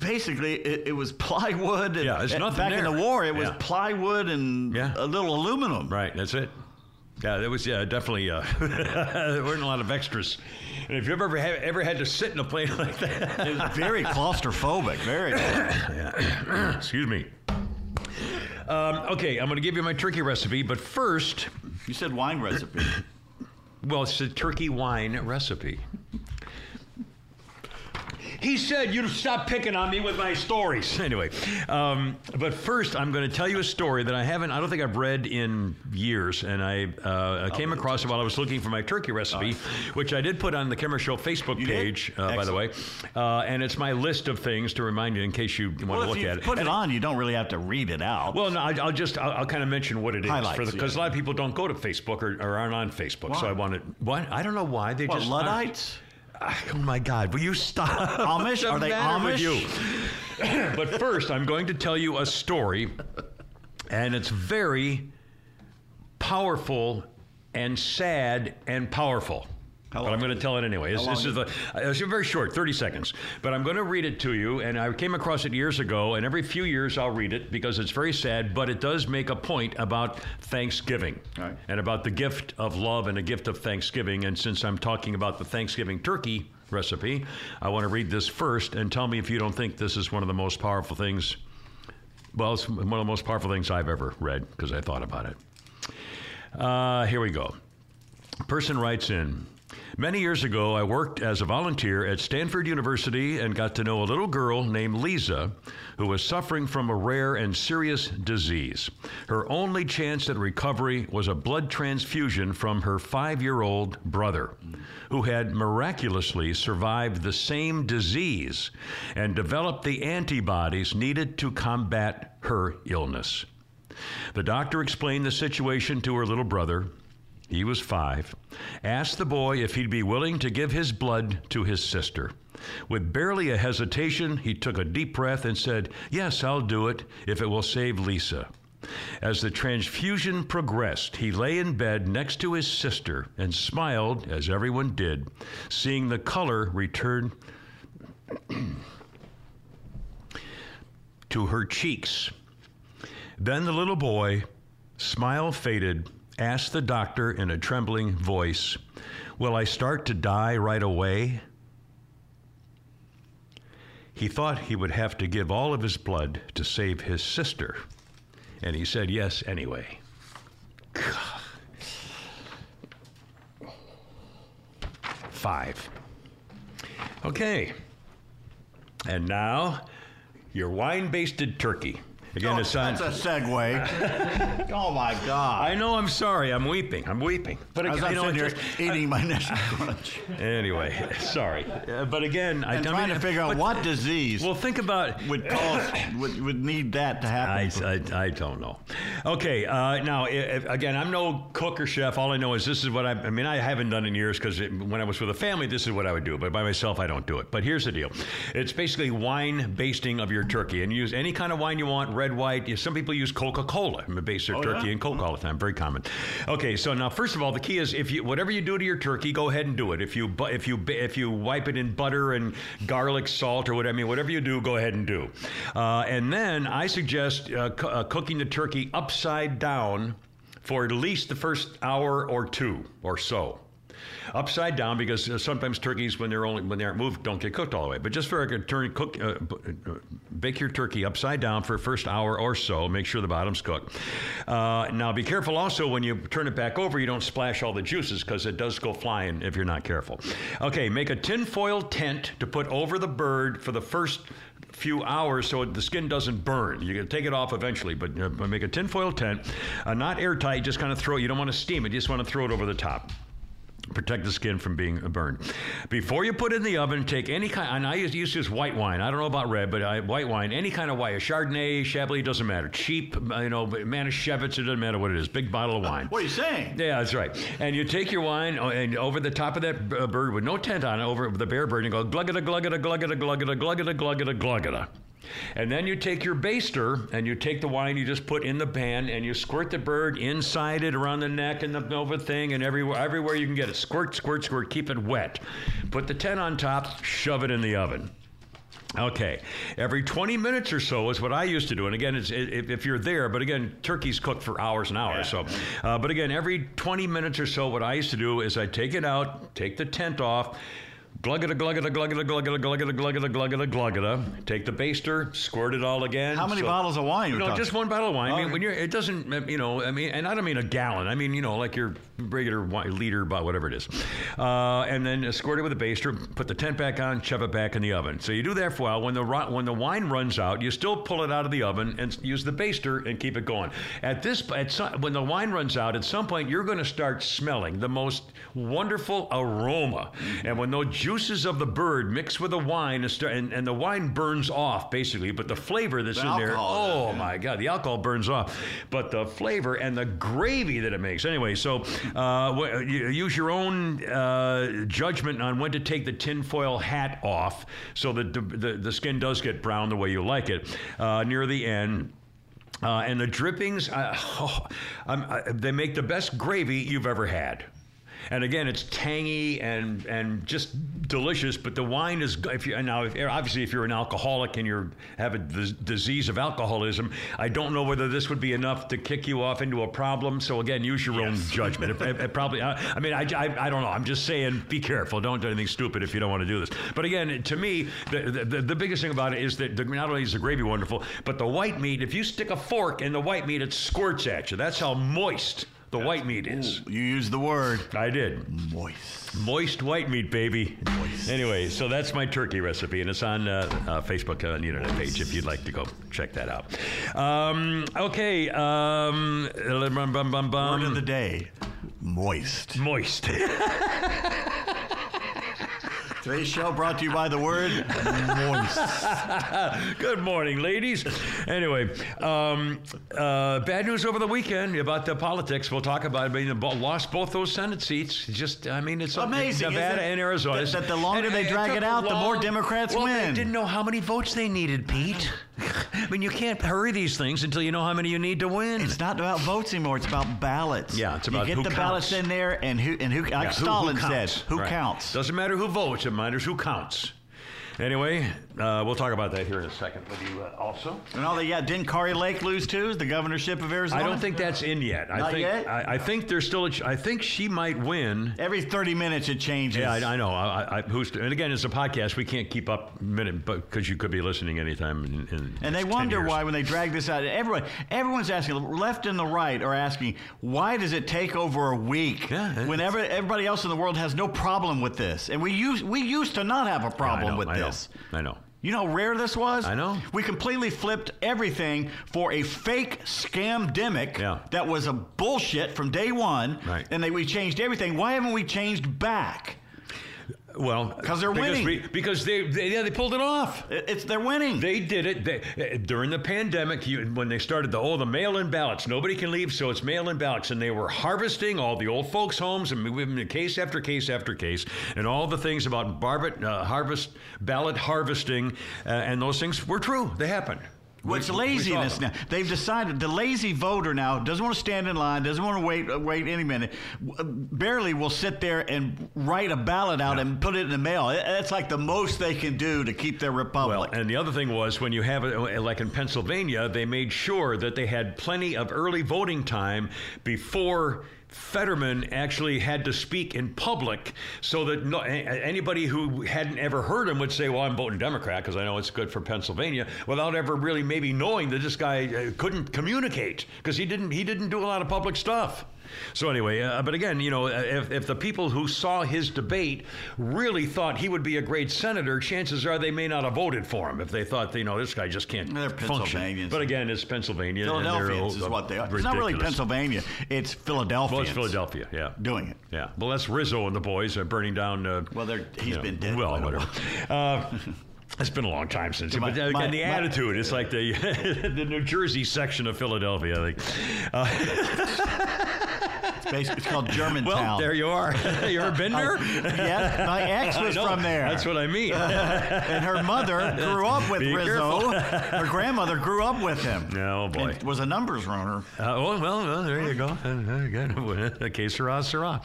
Basically, it, it was plywood. And, Yeah, there's nothing back in the war, it was plywood and Yeah. a little aluminum. right, that's it. Yeah, there was yeah definitely. Uh, *laughs* there weren't a lot of extras. And if you've ever had, ever had to sit in a plane *laughs* like that, It was very claustrophobic. Very. *coughs* *coughs* excuse me. Um, okay, I'm going to give you my turkey recipe, but first, You said wine recipe. *coughs* Well, it's a turkey wine recipe. He said you'd stop picking on me with my stories. *laughs* Anyway, um, but first, I'm going to tell you a story that I haven't, I don't think I've read in years. And I uh, I came across it while I was looking for my turkey recipe, which I did put on the Kimmer Show Facebook You page, uh, by the way. Uh, and it's my list of things to remind you in case you want well, to look at it. put it on, you don't really have to read it out. well, no, I- I'll just I'll, I'll kind of mention what it is because yeah. a lot of people don't go to Facebook or, or aren't on Facebook. So Why? I wanted what I don't know why they what, just. Luddites? Oh my God! Will you stop? *laughs* Amish? Are they Amish? you? *clears throat* but first, I'm going to tell you a story, and it's very powerful and sad and powerful. But I'm going to tell it anyway. This, this is the, it's very short, 30 seconds. But I'm going to read it to you, and I came across it years ago, and every few years I'll read it because it's very sad, but it does make a point about Thanksgiving right. and about the gift of love and the gift of Thanksgiving. And since I'm talking about the Thanksgiving turkey recipe, I want to read this first and tell me if you don't think this is one of the most powerful things. Well, it's one of the most powerful things I've ever read because I thought about it. Uh, here we go. Person writes in Many years ago, I worked as a volunteer at Stanford University and got to know a little girl named Lisa who was suffering from a rare and serious disease. Her only chance at recovery was a blood transfusion from her five year old brother, who had miraculously survived the same disease and developed the antibodies needed to combat her illness. The doctor explained the situation to her little brother. He was five. Asked the boy if he'd be willing to give his blood to his sister. With barely a hesitation, he took a deep breath and said, Yes, I'll do it if it will save Lisa. As the transfusion progressed, he lay in bed next to his sister and smiled, as everyone did, seeing the color return *clears throat* to her cheeks. Then the little boy, smile faded, asked the doctor in a trembling voice, Will I start to die right away? He thought he would have to give all of his blood to save his sister, and he said yes anyway. *sighs* Five. Okay. And now, your wine basted turkey. Again, it's on. That's a segue. *laughs* oh my God! I know. I'm sorry. I'm weeping. I'm weeping. But As I'm you know, sitting here it's- eating my Nestle Crunch anyway, sorry. Uh, but again, I, and I trying mean, to figure out but- what disease Well, think about. would cause would, would need that to happen. I, I don't know. Okay, uh, now if, again, I'm no cook or chef. All I know is this is what I. I mean, I haven't done in years because when I was with a family, this is what I would do. But by myself, I don't do it. But here's the deal: it's basically wine basting of your turkey, and use any kind of wine you want, red, white. You- Some people use Coca-Cola and baste their Oh, turkey yeah? in Coke all the time. Very common. Okay, so now first of all, the key is if you whatever you do to your turkey, go ahead and do it. If you if you if you wipe it in butter and garlic, salt, or whatever, I mean, whatever you do, go ahead and do. Uh, and then I suggest uh, uh, cooking the turkey upside down for at least the first hour or two or so. Upside down because sometimes turkeys, when they're only when they aren't moved, don't get cooked all the way. But just for a turn, cook, uh, uh, bake your turkey upside down for first hour or so. Make sure the bottom's cooked. Uh, now, be careful also when you turn it back over, you don't splash all the juices because it does go flying if you're not careful. Okay, make a tinfoil tent to put over the bird for the first few hours so the skin doesn't burn. You can take it off eventually, but uh, make a tinfoil tent, uh, not airtight. Just kind of throw. it. You don't want to steam it. You just want to throw it over the top protect the skin from being burned. Before you put it in the oven, take any kind, and I used to use white wine. I don't know about red, but I, white wine, any kind of wine, a Chardonnay, Chablis, doesn't matter. Cheap, uh, you know, Manischewitz, it doesn't matter what it is. Big bottle of wine. what are you saying? Yeah, that's right. And you take your wine oh, and over the top of that uh, bird with no tent on it, over the bare bird, and you go glug it glug it glug it glug it glug it glug it glug it. And then you take your baster and you take the wine you just put in the pan and you squirt the bird inside it, around the neck and the over thing and everywhere everywhere you can get it. Squirt, squirt, squirt. Keep it wet. Put the tent on top. Shove it in the oven. Okay, every 20 minutes or so is what I used to do. And again, it's, if, if you're there, but again, turkeys cook for hours and hours. So, uh, but again, every 20 minutes or so, what I used to do is I take it out, take the tent off, glug it a glug it a glug it glug it glug it glug it glug it glug it. Take the baster, squirt it all again. How many So- bottles of wine? you no, talking? just one bottle of wine. I mean, when you're, it doesn't, uh, you know, I mean, and I don't mean a gallon. I mean, you know, like your regular wine, liter, about whatever it is. Uh, and then squirt it with a baster, put the tent back on, shove it back in the oven. So you do that for a while. When the when the wine runs out, you still pull it out of the oven and use the baster and keep it going. At this, at some, when the wine runs out, at some point you're going to start smelling the most wonderful aroma. And when those juices of the bird mixed with the wine and, and, the wine burns off basically, but the flavor that's The in there, oh my God, the alcohol burns off, but the flavor and the gravy that it makes. Anyway, so uh, use your own uh, judgment on when to take the tinfoil hat off so that the, the, the skin does get brown the way you like it uh, near the end. Uh, and the drippings, uh, *laughs* oh, uh, they make the best gravy you've ever had. And again, it's tangy and and just delicious. But the wine is if you now if, obviously if you're an alcoholic and you have a disease of alcoholism, I don't know whether this would be enough to kick you off into a problem. So again, use your own judgment. It, it- it probably. I, I mean, I, I, I don't know. I'm just saying, be careful. Don't do anything stupid if you don't want to do this. But again, to me, the the, the biggest thing about it is that the, not only is the gravy wonderful, but the white meat. If you stick a fork in the white meat, it squirts at you. That's how moist the white meat is. You used the word I did. moist. Moist white meat, baby. Moist. Anyway, so that's my turkey recipe, and it's on uh, uh, Facebook on the internet page if you'd like to go check that out. Um, okay. Um, bum, bum, bum, bum. Word of the day: moist. Moist. *laughs* Today's show brought to you by the word moist. *laughs* Good morning, ladies. Anyway, um, uh, bad news over the weekend about the politics. We'll talk about it. But they lost both those Senate seats. Just, I mean, it's Amazing, Nevada and Arizona. That- that the longer they drag took it out, the more long- Democrats well, They didn't know how many votes they needed, Pete. *laughs* I mean, you can't hurry these things until you know how many you need to win. It's not about votes anymore. It's about ballots. Yeah, it's about you get who the ballots in there, and who and who like Yeah, who- who Stalin said, counts? who Right. counts? Doesn't matter who votes, it matters who counts. Anyway, Uh, we'll talk about that here in a second with you uh, also. And all that, yeah, didn't Kari Lake lose too? The governorship of Arizona? I don't think that's in yet. I Not think yet? I, I think there's still. A, ch- I think she might win. Every 30 minutes it changes. Yeah, I, I know. I, I, who's and again, it's a podcast. We can't keep up minute, but because you could be listening anytime. In, in And they wonder years. why when they drag this out. Everyone, everyone's asking, left and the right are asking, why does it take over a week? Yeah, Whenever everybody else in the world has no problem with this, and we used we used to not have a problem know, with I know, this. I know. You know how rare this was? I know. We completely flipped everything for a fake scam demic Yeah. that was a bullshit from day one. Right. And they, we changed everything. Why haven't we changed back? Well, 'Cause they're because winning. we- because they, they yeah they pulled it off. It- It's they're winning. They did it they, uh, during the pandemic you, when they started the oh the mail-in ballots. Nobody can leave, so it's mail-in ballots, and they were harvesting all the old folks' homes and moving case after case after case, and all the things about barbet, uh, harvest ballot harvesting, uh, and those things were true. They happened. What's We- laziness now? They've decided the lazy voter now doesn't want to stand in line, doesn't want to wait uh, wait any minute. Barely will sit there and write a ballot out and put it in the mail. That's like the most they can do to keep their republic. Well, and the other thing was when you have it, like in Pennsylvania, they made sure that they had plenty of early voting time before Fetterman actually had to speak in public so that no, anybody who hadn't ever heard him would say, Well, I'm voting Democrat because I know it's good for Pennsylvania, without ever really maybe knowing that this guy uh, couldn't communicate because he didn't, he didn't do a lot of public stuff. So anyway, uh, but again, you know, if, if the people who saw his debate really thought he would be a great senator, chances are they may not have voted for him if they thought, you know, this guy just can't They're function. But again, it's Pennsylvania. Philadelphians uh, is what they are. It's not really. Pennsylvania. It's Philadelphia. Well, it's Philadelphia, yeah. doing it. Yeah. Well, that's Rizzo and the boys are burning down. Uh, well, they're, he's you know, been dead. Well, whatever. *laughs* uh, It's been a long time since. My- but uh, my- again, the my- attitude, it's like the *laughs* the New Jersey section of Philadelphia. I think. *laughs* It's, basically, it's called Germantown. Well, there you are. you ever been there? yes, my ex was know. from there. That's what I mean. *laughs* and her mother grew up with Be Rizzo. her grandmother grew up with him. *laughs* Oh, boy. And was a numbers runner. Uh, oh, well, well, there you go. Good. *laughs* A case Syrah, Syrah.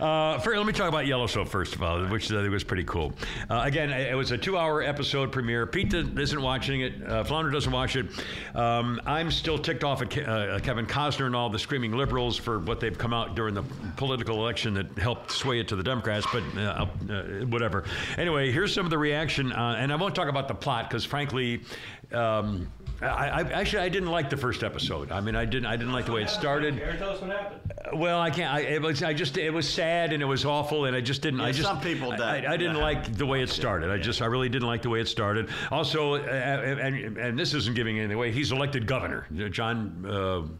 Uh, for, let me talk about Yellowstone first of all, which I think was pretty cool. Uh, again, it was a two-hour episode premiere. Pete isn't watching it. Uh, Flounder doesn't watch it. Um, I'm still ticked off at uh, Kevin Costner and all the screaming liberals for what they've come out during the political election that helped sway it to the Democrats, but uh, uh, whatever. Anyway, here's some of the reaction, uh, and I won't talk about the plot because, frankly, um, I, I actually I didn't like the first episode. I mean, I didn't I didn't like the way it started. Aaron, tell us what happened. Well, I can't. I, it was. I just. It was sad and it was awful, and I just didn't. Yeah, I just. some people I, I, I didn't that like the way it started. I just. I really didn't like the way it started. Also, uh, and, and this isn't giving anything away. He's elected governor. John.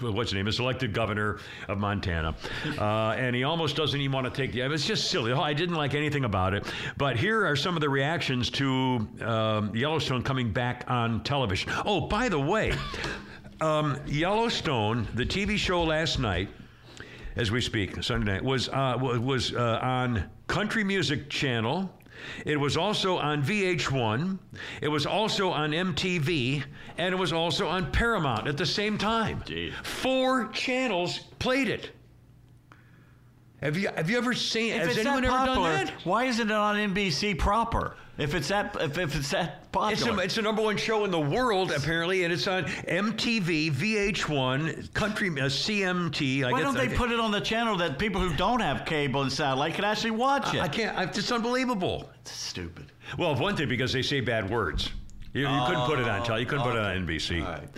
What's his name? Is elected governor of Montana, uh, and he almost doesn't even want to take the. It was just silly. I didn't like anything about it. But here are some of the reactions to um, Yellowstone coming back on television. Oh, by the way. Um, Yellowstone, the TV show last night, as we speak, Sunday night, was uh, was uh, on Country Music Channel. It was also on VH1. It was also on MTV, and it was also on Paramount at the same time. Jeez. Four channels played it. Have you have you ever seen? If has anyone that ever done that? why isn't it on NBC proper? If it's that, if, if it's that It's, popular, a, it's the number one show in the world, apparently, and it's on MTV, VH1, Country, uh, CMT. I why guess- don't they I- put it on the channel that people who don't have cable and satellite can actually watch it? I can't. I, it's unbelievable. It's stupid. Well, one thing because they say bad words. You, you couldn't put it on tele. You couldn't put it on NBC. Right.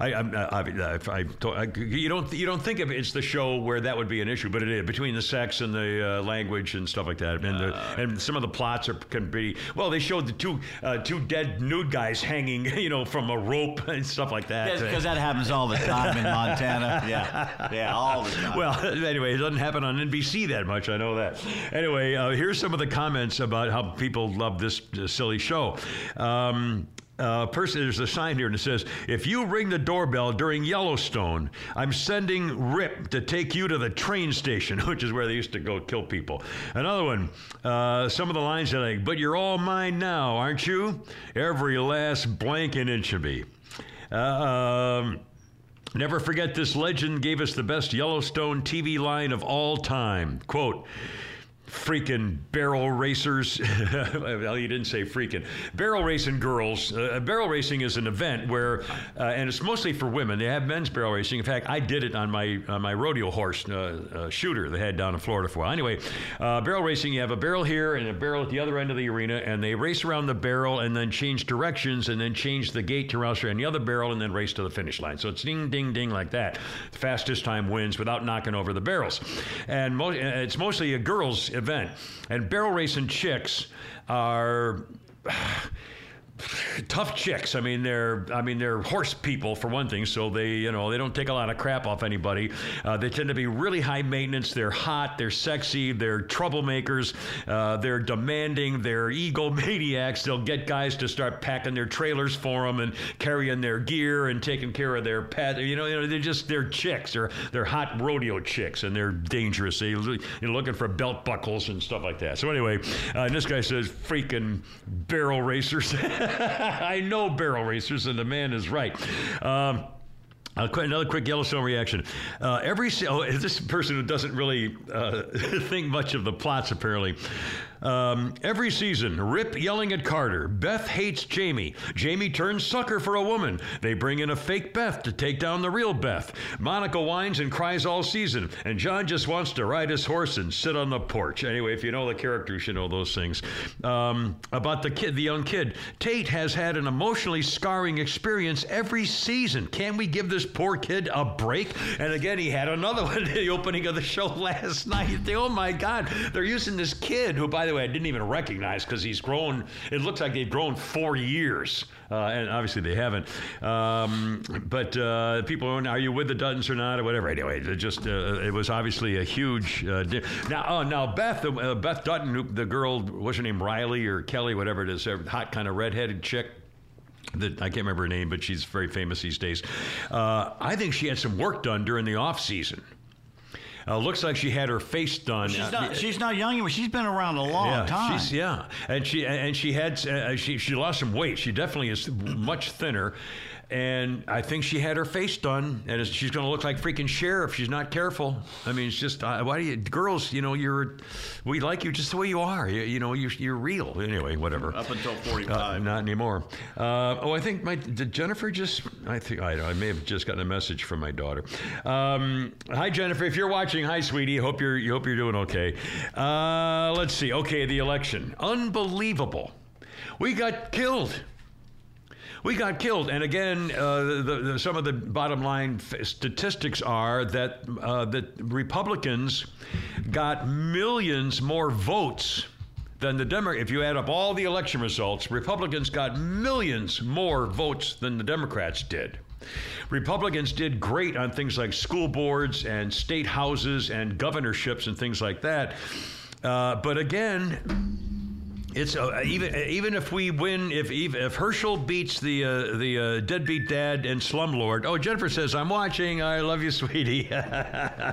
I, I'm- I, I, I, I, you don't you don't think of it, it's the show where that would be an issue, but it is between the sex and the uh, language and stuff like that, and the, and some of the plots are can be well. They showed the two uh, two dead nude guys hanging, *laughs* you know, from a rope *laughs* and stuff like that. because that happens all the time in Montana. *laughs* Yeah, yeah, all the time. Well, anyway, it doesn't happen on NBC that much. I know that. Anyway, uh, here's some of the comments about how people love this, uh, silly show. Um, uh, person, there's a sign here and it says, "If you ring the doorbell during Yellowstone, I'm sending Rip to take you to the train station, *laughs* which is where they used to go kill people." Another one, uh, some of the lines are like, "But you're all mine now, aren't you? Every last blank and inch of me." Uh, um, Never forget this legend gave us the best Yellowstone TV line of all time. Quote, freaking barrel racers. *laughs* well, you didn't say freaking. Barrel racing girls. Uh, barrel racing is an event where, uh, and it's mostly for women. They have men's barrel racing. In fact, I did it on my on my rodeo horse uh, uh, shooter they had down in Florida for a while. Anyway, uh, barrel racing. You have a barrel here and a barrel at the other end of the arena, and they race around the barrel and then change directions and then change the gate to race around the other barrel and then race to the finish line. So it's ding, ding, ding like that. The fastest time wins without knocking over the barrels, and mo- it's mostly a girls' event. And barrel racing chicks are *sighs* tough chicks. I mean, they're I mean they're horse people for one thing, so they you know they don't take a lot of crap off anybody. Uh, they tend to be really high maintenance. They're hot. They're sexy. They're troublemakers. Uh, they're demanding. They're egomaniacs. They'll get guys to start packing their trailers for them and carrying their gear and taking care of their pet. You know, you know they're just they're chicks. They're they're hot rodeo chicks and they're dangerous. They, you're looking for belt buckles and stuff like that. So anyway, uh, this guy says freaking barrel racers. *laughs* *laughs* I know barrel racers, and the man is right. Um, another quick Yellowstone reaction. Uh, every oh, this person who doesn't really uh, *laughs* think much of the plots apparently. Um, every season, Rip yelling at Carter. Beth hates Jamie. Jamie turns sucker for a woman. They bring in a fake Beth to take down the real Beth. Monica whines and cries all season, and John just wants to ride his horse and sit on the porch. Anyway, if you know the character, you should know those things. Um, about the kid, the young kid, Tate has had an emotionally scarring experience every season. Can we give this poor kid a break? And again, he had another *laughs* one at the opening of the show last *laughs* night. Oh my God, they're using this kid who, by the way, I didn't even recognize because he's grown. It looks like they've grown four years, uh, and obviously they haven't. Um, but uh, people, are, are you with the Duttons or not, or whatever? Anyway, it just uh, it was obviously a huge. Uh, di- now, oh, now Beth, uh, Beth Dutton, the girl, what's her name, Riley or Kelly, whatever it is, hot kind of redheaded chick that I can't remember her name, but she's very famous these days. Uh, I think she had some work done during the off season. Uh, looks like she had her face done. She's Uh, not, she's not young anymore. She's been around a long yeah, time. She's, yeah, and she and she had uh, she she lost some weight. She definitely is much thinner, and I think she had her face done, and she's going to look like freaking Cher if she's not careful. I mean, it's just uh, why do you girls? You know, you're we like you just the way you are. You, you know, you're you're real. Anyway, whatever. Up until forty-five, Uh, 45. not anymore. Uh, oh, I think my did Jennifer just. I think I, I may have just gotten a message from my daughter. Um, hi, Jennifer. If you're watching, hi, sweetie. Hope you're you hope you're doing okay. Uh, let's see. Okay, the election. Unbelievable. We got killed. We got killed, and again, uh, the, the, some of the bottom line f- statistics are that uh, that Republicans got millions more votes than the Democrats. If you add up all the election results, Republicans got millions more votes than the Democrats did. Republicans did great on things like school boards and state houses and governorships and things like that. Uh, but again, it's uh, even even if we win, if if, Herschel beats the uh, the uh, deadbeat dad and slumlord. Oh, Jennifer says I'm watching. I love you, *laughs* sweetie. uh,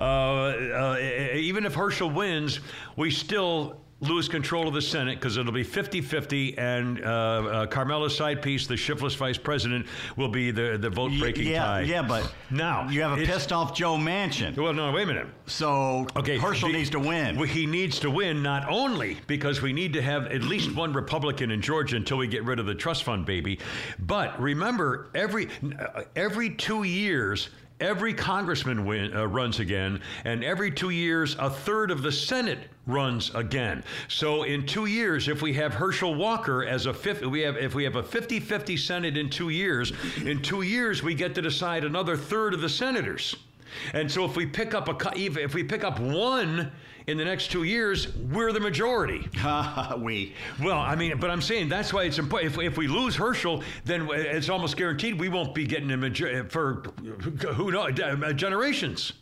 uh, even if Herschel wins, we still lose control of the Senate because it'll be 50-50 and uh, uh, Kamala's side piece, the shiftless vice president, will be the, the vote-breaking yeah, tie. yeah, but Now, you have a pissed off Joe Manchin. Well, no, wait a minute. So Okay, Herschel the- needs to win. Well, he needs to win not only because we need to have at least one Republican in Georgia until we get rid of the trust fund baby, but remember every uh, every two years. Every congressman win, uh, runs again, and every two years, a third of the Senate runs again. So, in two years, if we have Herschel Walker as a fifth, we have if we have a 50-50 Senate in two years, in two years we get to decide another third of the senators. And so if we pick up a if we pick up one in the next two years, we're the majority. *laughs* we. Well, I mean, but I'm saying that's why it's important. If, if we lose Herschel, then it's almost guaranteed we won't be getting a major for who knows uh, generations.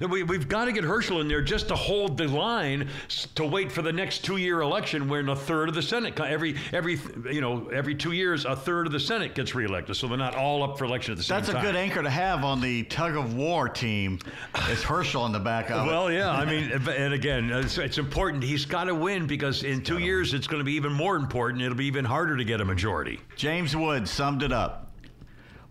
We, we've got to get Herschel in there just to hold the line to wait for the next two-year election, when a third of the Senate every every you know every two years a third of the Senate gets reelected, so they're not all up for election at the same That's a good anchor to have on the tug of war team. Is Herschel in the back of it? Well, yeah, I mean, and again, it's, it's important. He's got to win because in two years it's going to be even more important. It'll be even harder to get a majority. James Woods summed it up.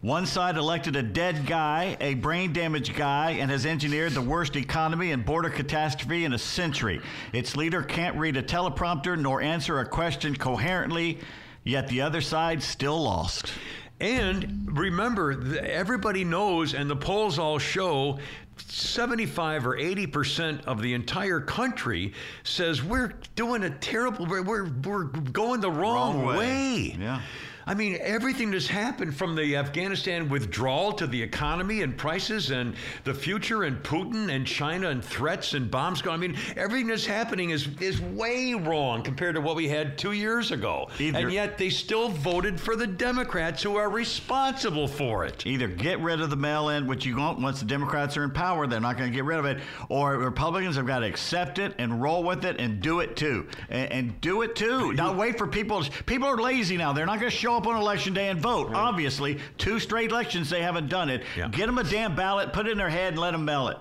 One side elected a dead guy, a brain damaged guy, and has engineered the worst economy and border catastrophe in a century. Its leader can't read a teleprompter nor answer a question coherently, yet the other side still lost. And remember, everybody knows, and the polls all show 75 or 80 percent of the entire country says we're doing a terrible, we're, we're, going the wrong, Wrong way. way. Yeah. I mean, everything that's happened from the Afghanistan withdrawal to the economy and prices and the future and Putin and China and threats and bombs going. I mean, everything that's happening is is way wrong compared to what we had two years ago. Either- and yet they still voted for the Democrats who are responsible for it. Either get rid of the mail in, which you won't once the Democrats are in power, they're not going to get rid of it, or Republicans have got to accept it and roll with it and do it too. And, and do it too. Not wait for people. People are lazy now. They're not going to show up on election day and vote. Obviously, two straight elections they haven't done it. Yeah. Get them a damn ballot, put it in their head, and let them mail it.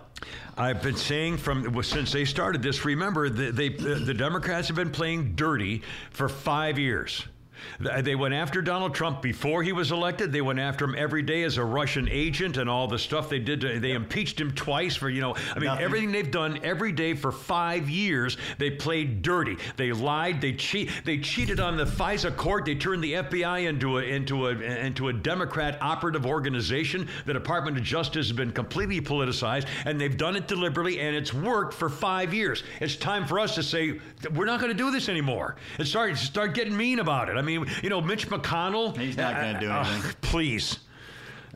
I've been saying from well, since they started this. Remember, the, they the Democrats have been playing dirty for five years. They went after Donald Trump before he was elected. They went after him every day as a Russian agent and all the stuff they did. To, they impeached him twice for you know. I mean, Nothing. everything they've done every day for five years. They played dirty. They lied. They cheat. They cheated on the FISA court. They turned the FBI into a into a into a Democrat operative organization. The Department of Justice has been completely politicized, and they've done it deliberately, and it's worked for five years. It's time for us to say we're not going to do this anymore. And start start getting mean about it. I mean, you know, Mitch McConnell. He's not gonna do uh, anything. please.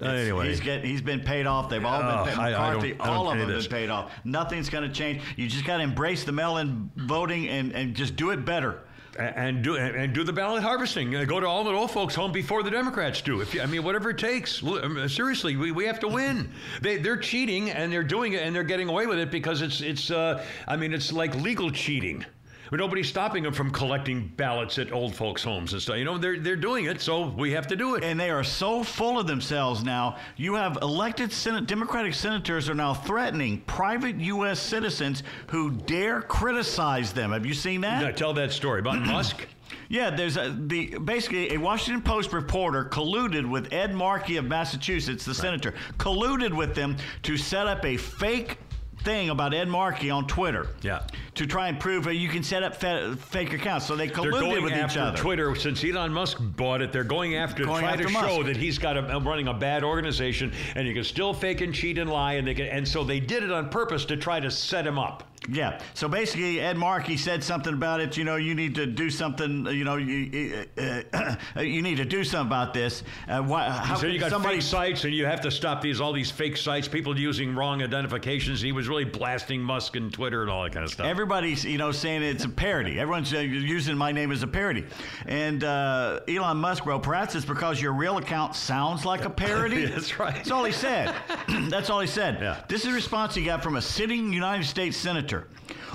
anyway, He's get, he's been paid off. They've all Oh, been paid. I- I I all of them have been paid off. Nothing's going to change. You just got to embrace the mail-in voting and, and just do it better. And do and do the ballot harvesting. Uh, Go to all the old folks home before the Democrats do. If you, I mean, whatever it takes. Mean, Seriously, we, we have to win. They they're cheating and they're doing it and they're getting away with it because it's it's. Uh, I mean, it's like legal cheating. But nobody's stopping them from collecting ballots at old folks' homes and stuff. You know, they're they're doing it, so we have to do it. and they are so full of themselves now. You have elected Senate Democratic senators are now threatening private U.S. citizens who dare criticize them. Have you seen that? Now, tell that story about *clears throat* Musk. Yeah, there's a, the basically a Washington Post reporter colluded with Ed Markey of Massachusetts, the senator, colluded with them to set up a fake thing about Ed Markey on Twitter. Yeah. To try and prove that you can set up fa- fake accounts. So they colluded with each other. Twitter since Elon Musk bought it. They're going after Going try after to show that he's got a, running a bad organization, and you can still fake and cheat and lie, and they can. And so they did it on purpose to try to set him up. Yeah. So basically, Ed Markey said something about it. You know, you need to do something. You know, you uh, uh, you need to do something about this. Uh, why, how So you got somebody fake sites, and you have to stop these all these fake sites, people using wrong identifications. He was really blasting Musk and Twitter and all that kind of stuff. Everybody's, you know, saying it's a parody. Everyone's uh, using my name as a parody. And uh, Elon Musk wrote, perhaps it's because your real account sounds like a *laughs* parody. That's right. That's all he said. *clears throat* That's all he said. Yeah. This is a response he got from a sitting United States senator.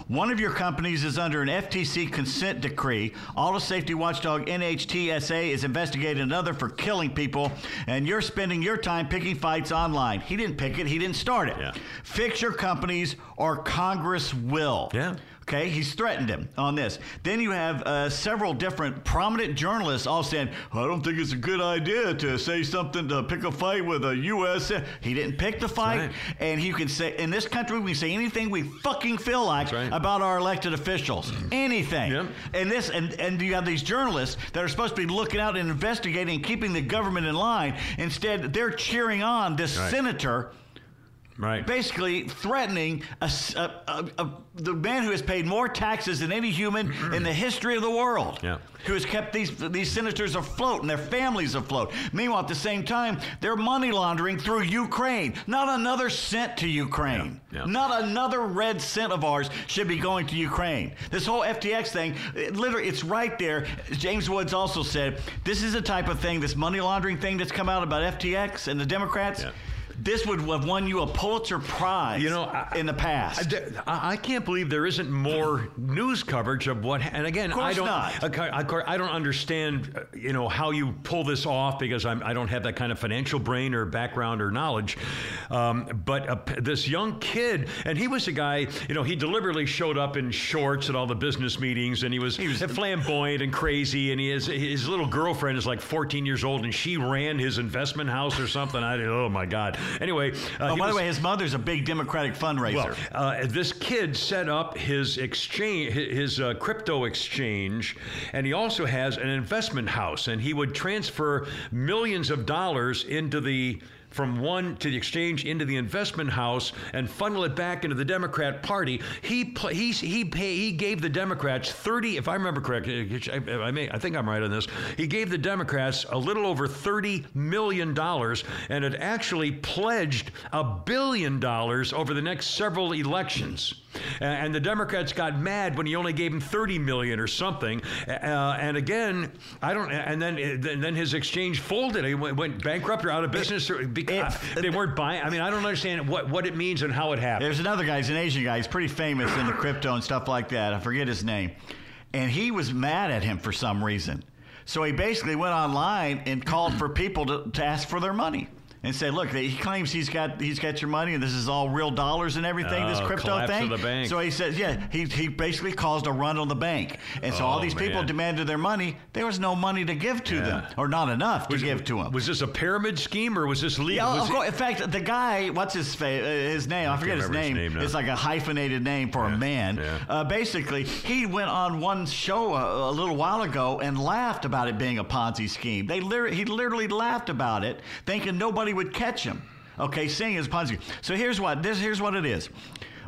One of your companies is under an FTC consent decree. Auto safety watchdog NHTSA is investigating another for killing people, and you're spending your time picking fights online. He didn't pick it, he didn't start it. Yeah. Fix your companies or Congress will. Yeah. Okay, he's threatened him on this. Then you have uh, several different prominent journalists all saying, I don't think it's a good idea to say something to pick a fight with a U.S. He didn't pick the fight, right. and you can say in this country we can say anything we fucking feel like right. about our elected officials, anything. Yep. And this, and and you have these journalists that are supposed to be looking out and investigating, and keeping the government in line. Instead, they're cheering on this Right. senator right. basically threatening a a- a- the man who has paid more taxes than any human *clears throat* in the history of the world. Yeah. Who has kept these these senators afloat and their families afloat. Meanwhile, at the same time, they're money laundering through Ukraine. Not another cent to Ukraine. Yeah. Yeah. Not another red cent of ours should be going to Ukraine. This whole FTX thing, it literally, it's right there. James Woods also said this is the type of thing, this money laundering thing that's come out about FTX and the Democrats. Yeah. This would have won you a Pulitzer Prize. You know, I- in the past. I, I can't believe there isn't more news coverage of what. And again, I don't. not. Of course, I don't understand. uh, You know how you pull this off because I'm, I don't have that kind of financial brain or background or knowledge. Um, but uh, this young kid, and he was a guy. You know, he deliberately showed up in shorts at all the business meetings, and he was, was- flamboyant and crazy. And he is, his little girlfriend is like 14 years old, and she ran his investment house or something. I oh my god. *laughs* Anyway, uh, oh, by was- the way, his mother's a big Democratic fundraiser. well, uh, this kid set up his exchange, his uh, crypto exchange, and he also has an investment house, and he would transfer millions of dollars into the from one to the exchange into the investment house and funnel it back into the Democrat Party. He he he pay, he gave the Democrats 30 if I remember correctly I, I may I think I'm right on this. He gave the Democrats a little over 30 million dollars and had actually pledged a billion dollars over the next several elections. And the Democrats got mad when he only gave him 30 million or something. Uh, and again, I don't. And then and then his exchange folded. He went, went bankrupt or out of business or because it- they weren't buying. I mean, I don't understand what, what it means and how it happened. There's another guy, he's an Asian guy. He's pretty famous in the crypto and stuff like that. I forget his name. And he was mad at him for some reason. So he basically went online and called for people to, to ask for their money. And said, "Look, he claims he's got he's got your money, and this is all real dollars and everything. this Oh, crypto thing." So he says, "Yeah, he, he basically caused a run on the bank, and so all Oh, these people demanded their money. There was no money to give to them, or not enough to was, give to them. Was this a pyramid scheme or was this legal? Yeah, was of it- course. In fact, the guy, what's his fa- uh, his name? I, forget his remember his name. name it's like a hyphenated name for a man. yeah. Uh, basically, he went on one show a, a little while ago and laughed about it being a Ponzi scheme. They he literally laughed about it, thinking nobody would catch him. Okay, saying it's a Ponzi. So here's what this here's what it is.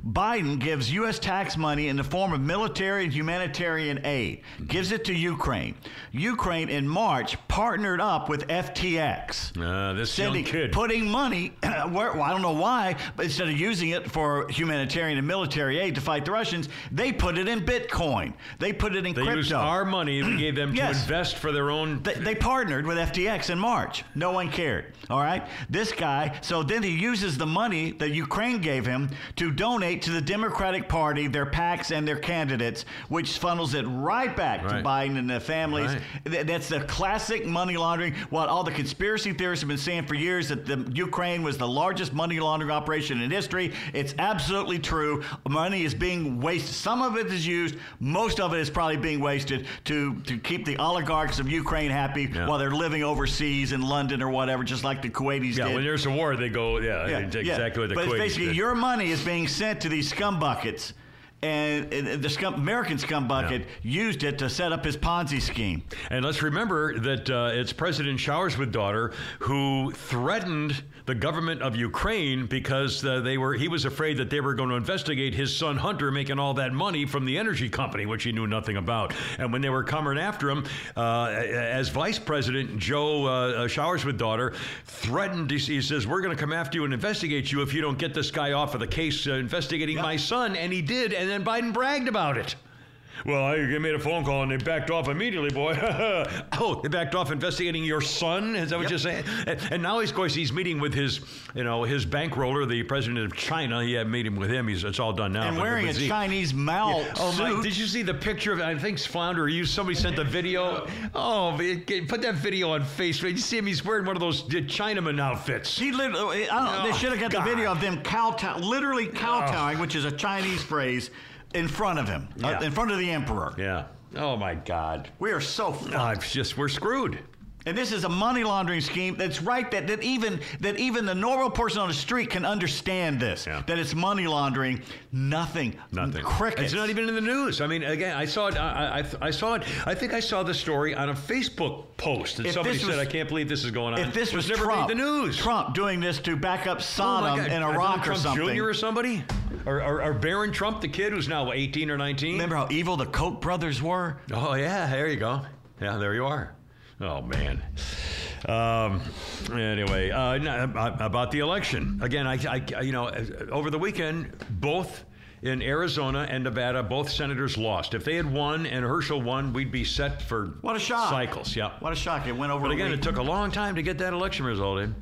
Biden gives U.S. tax money in the form of military and humanitarian aid, gives it to Ukraine. Ukraine in March partnered up with FTX Uh, this sending, young kid. putting money *clears throat* where well, I don't know why, but instead of using it for humanitarian and military aid to fight the Russians, they put it in Bitcoin. They put it in they crypto. used our money we gave them *clears throat* Yes. to invest for their own. They, they partnered with FTX in March. No one cared. All right. This guy. So then he uses the money that Ukraine gave him to donate to the Democratic Party, their PACs, and their candidates, which funnels it right back to Biden and the families. Right. That's the classic money laundering. What all the conspiracy theorists have been saying for years that the Ukraine was the largest money laundering operation in history. It's absolutely true. Money is being wasted. Some of it is used. Most of it is probably being wasted to to keep the oligarchs of Ukraine happy Yeah. while they're living overseas in London or whatever, just like the Kuwaitis yeah, did. when there's a war, they go. Yeah, exactly what the But Kuwaitis basically did. your money is being sent to these scum buckets. And and the scum, American scum bucket used it to set up his Ponzi scheme. And let's remember that uh, it's President Showers with daughter who threatened the government of Ukraine because uh, they were he was afraid that they were going to investigate his son Hunter making all that money from the energy company, which he knew nothing about. And when they were coming after him, uh, as Vice President Joe uh, Showers with daughter threatened, he, he says, "We're going to come after you and investigate you if you don't get this guy off of the case uh, investigating my son." And he did, and then Biden bragged about it. Well, I made a phone call and they backed off immediately, boy. *laughs* oh, they backed off investigating your son? Is that what you're saying? And, now, he's, of course, he's meeting with his, you know, his bankroller, the president of China. He had a meeting with him. He's, it's all done now. and wearing a Chinese Mao Oh my! suit. Did you see the picture of? I think Flounder. You somebody sent the video. *laughs* Oh, put that video on Facebook. Did you see him? He's wearing one of those uh, Chinaman outfits. He literally, I don't know, they Oh, should have got God. the video of them kowtow, literally kowtowing, which is a Chinese phrase, in front of him, uh, in front of the emperor. Yeah. Oh my God. We are so fucked. Oh, it's just we're screwed. And this is a money laundering scheme that's right that, that even that even the normal person on the street can understand this. Yeah. That it's money laundering. Nothing. Nothing. Crickets. It's not even in the news. I mean, again, I saw it. I, I, I saw it. I think I saw the story on a Facebook post, and If somebody this said, was- "I can't believe this is going on." If this It was never Trump, the news. Trump doing this to back up Oh, Sodom God. in Iraq or something. Jr. or somebody, or, or, or Barron Trump, the kid who's now 18 or 19. Remember how evil the Koch brothers were? Oh yeah, there you go. Yeah, there you are. Oh man. Um, anyway, uh, uh, about the election again. I, I, you know, over the weekend, both in Arizona and Nevada, both senators lost. If they had won and Herschel won, we'd be set for What a shock. cycles. Yeah. What a shock. It went over But again, it took a long time to get that election result in.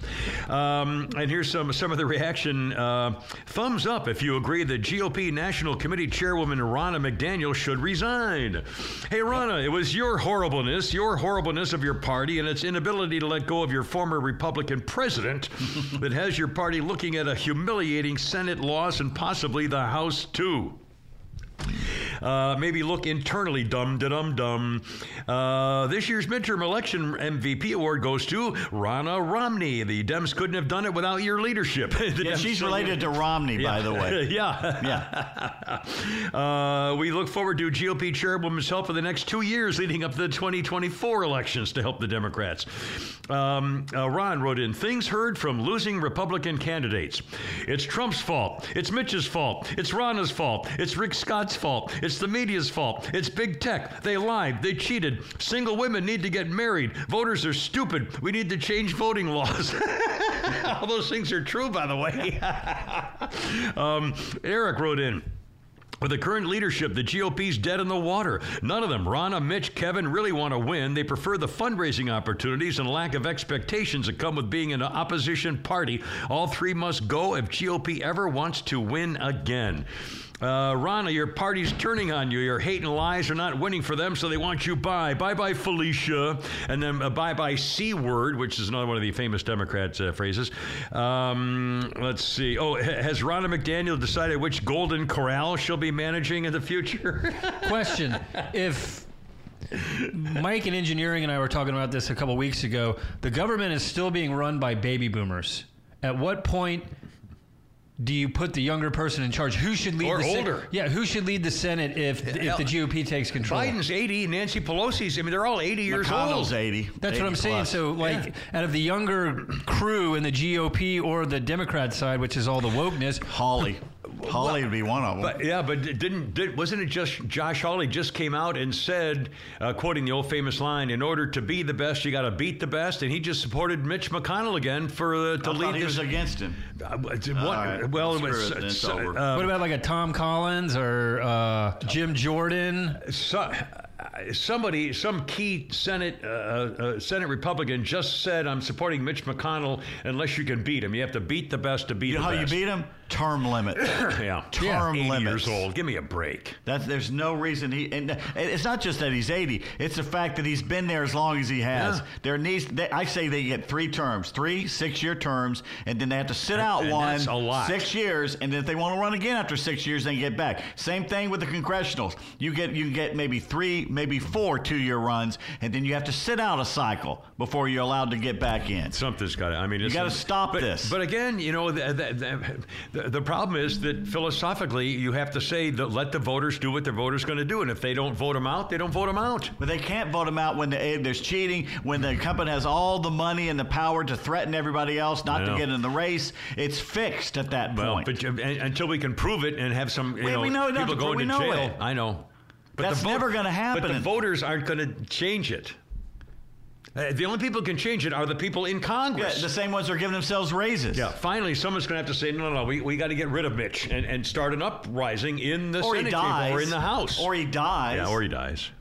Um, and here's some some of the reaction. Uh, thumbs up if you agree that GOP National Committee Chairwoman Ronna McDaniel should resign. Hey, Ronna, it was your horribleness, your horribleness of your party, and its inability to let go of your former Republican president *laughs* that has your party looking at a humiliating Senate loss and possibly the House too. Uh, maybe look internally, dum dum dum. Uh, this year's midterm election MVP award goes to Ronna Romney. The Dems couldn't have done it without your leadership. *laughs* Yeah, Dems she's related to Romney, by the way. *laughs* yeah. Yeah. *laughs* Uh, we look forward to GOP chairwoman's help for the next two years leading up to the 2024 elections to help the Democrats. Um, uh, Ron wrote in Things heard from losing Republican candidates. It's Trump's fault. It's Mitch's fault. It's Ronna's fault. It's Rick Scott's fault. It's the media's fault. It's big tech. They lied. They cheated. Single women need to get married. Voters are stupid. We need to change voting laws. *laughs* All those things are true, by the way. *laughs* um, Eric wrote in. With the current leadership, the GOP's dead in the water. None of them, Ronna, Mitch, Kevin, really want to win. They prefer the fundraising opportunities and lack of expectations that come with being an opposition party. All three must go if GOP ever wants to win again. Uh, your party's turning on you. Your hate and lies are not winning for them, so they want you bye. Bye bye, Felicia. And then uh, bye bye, C word, which is another one of the famous Democrats' uh, phrases. Um, let's see. Oh, ha- has Ronna McDaniel decided which Golden Corral she'll be managing in the future? *laughs* Question: If Mike in engineering and I were talking about this a couple weeks ago, the government is still being run by baby boomers. At what point do you put the younger person in charge? Who should lead Or the Sen- older. yeah, who should lead the Senate if if the GOP takes control? Biden's 80, Nancy Pelosi's, I mean, they're all 80 years McConnell's old. 80. That's what I'm saying. plus. So, like, out of the younger crew in the GOP or the Democrat side, which is all the wokeness, Hawley. Hawley would be one of them. But yeah, but didn't did, wasn't it just Josh Hawley just came out and said, uh, quoting the old famous line, "In order to be the best, you got to beat the best," and he just supported Mitch McConnell again for uh, to I lead he this. was against him. Uh, what- All right. Well, it was, it, it's uh, over. uh, what about like a Tom Collins or uh, Jim Jordan? so, uh, somebody, some key Senate uh, uh, Senate Republican just said, "I'm supporting Mitch McConnell unless you can beat him. You have to beat the best to beat You know the how you beat him? Term limit. *coughs* yeah, Term 80 limits. years old. Give me a break. That's, there's no reason he. And it's not just that he's 80. It's the fact that he's been there as long as he has. Yeah. There needs. They, I say they get three terms, three six-year terms, and then they have to sit out and one a lot. six years, and then if they want to run again after six years, then get back. Same thing with the congressionals. You get you get maybe three, maybe four two-year runs, and then you have to sit out a cycle before you're allowed to get back in. Something's got to. I mean, it's, gotta stop but, this. But again, you know, the, the, the, the problem is that philosophically, you have to say that let the voters do what the voters going to do, and if they don't vote them out, they don't vote them out. But they can't vote them out when the, eh, there's cheating, when the company has all the money and the power to threaten everybody else not to get in the race. It's fixed at that Well, point. but and- until we can prove it and have some, you We- know, we know people going to jail. it. I know. But That's the never gonna happen. But the voters aren't going to change it. Uh, the only people who can change it are the people in yeah, Congress. the same ones are giving themselves raises. Yeah, finally, someone's going to have to say, no, no, no, we, we got to get rid of Mitch and, and start an uprising in the Or Senate chamber or in the House. Or he dies. yeah, or he dies.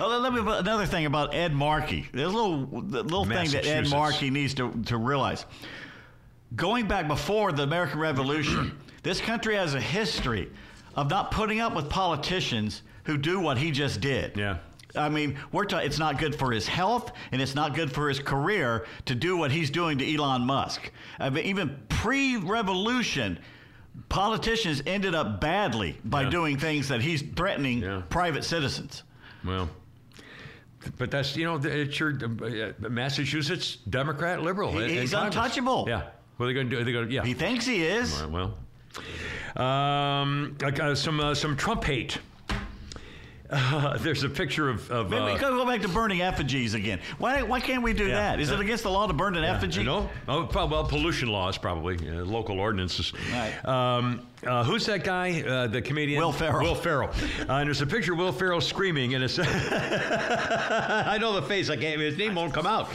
Oh, let me another thing about Ed Markey. There's a little the little thing that Ed Markey needs to, to realize. Going back before the American Revolution, *clears throat* this country has a history of not putting up with politicians who do what he just did. Yeah. I mean, we're ta- it's not good for his health and it's not good for his career to do what he's doing to Elon Musk. I mean, even pre-revolution, politicians ended up badly by Yeah. doing things that he's threatening Yeah. private citizens. Well, but that's you know it's your uh, Massachusetts Democrat liberal. He- he's untouchable. Yeah. What are they going to do? Are they going to yeah. He thinks he is. Right, well, um, like, uh, some uh, some Trump hate. Uh, *laughs* there's a picture of, of Maybe we uh, could go back to burning effigies again. Why, why can't we do Yeah. that? Is it against the law to burn an effigy? No. oh, well, pollution laws probably, uh, local ordinances. Right. Um, Uh, who's that guy? Uh, the comedian Will Ferrell. Will Ferrell. Uh, and there's a picture of Will Ferrell screaming, and it's *laughs* I know the face. I can't. His name won't come out.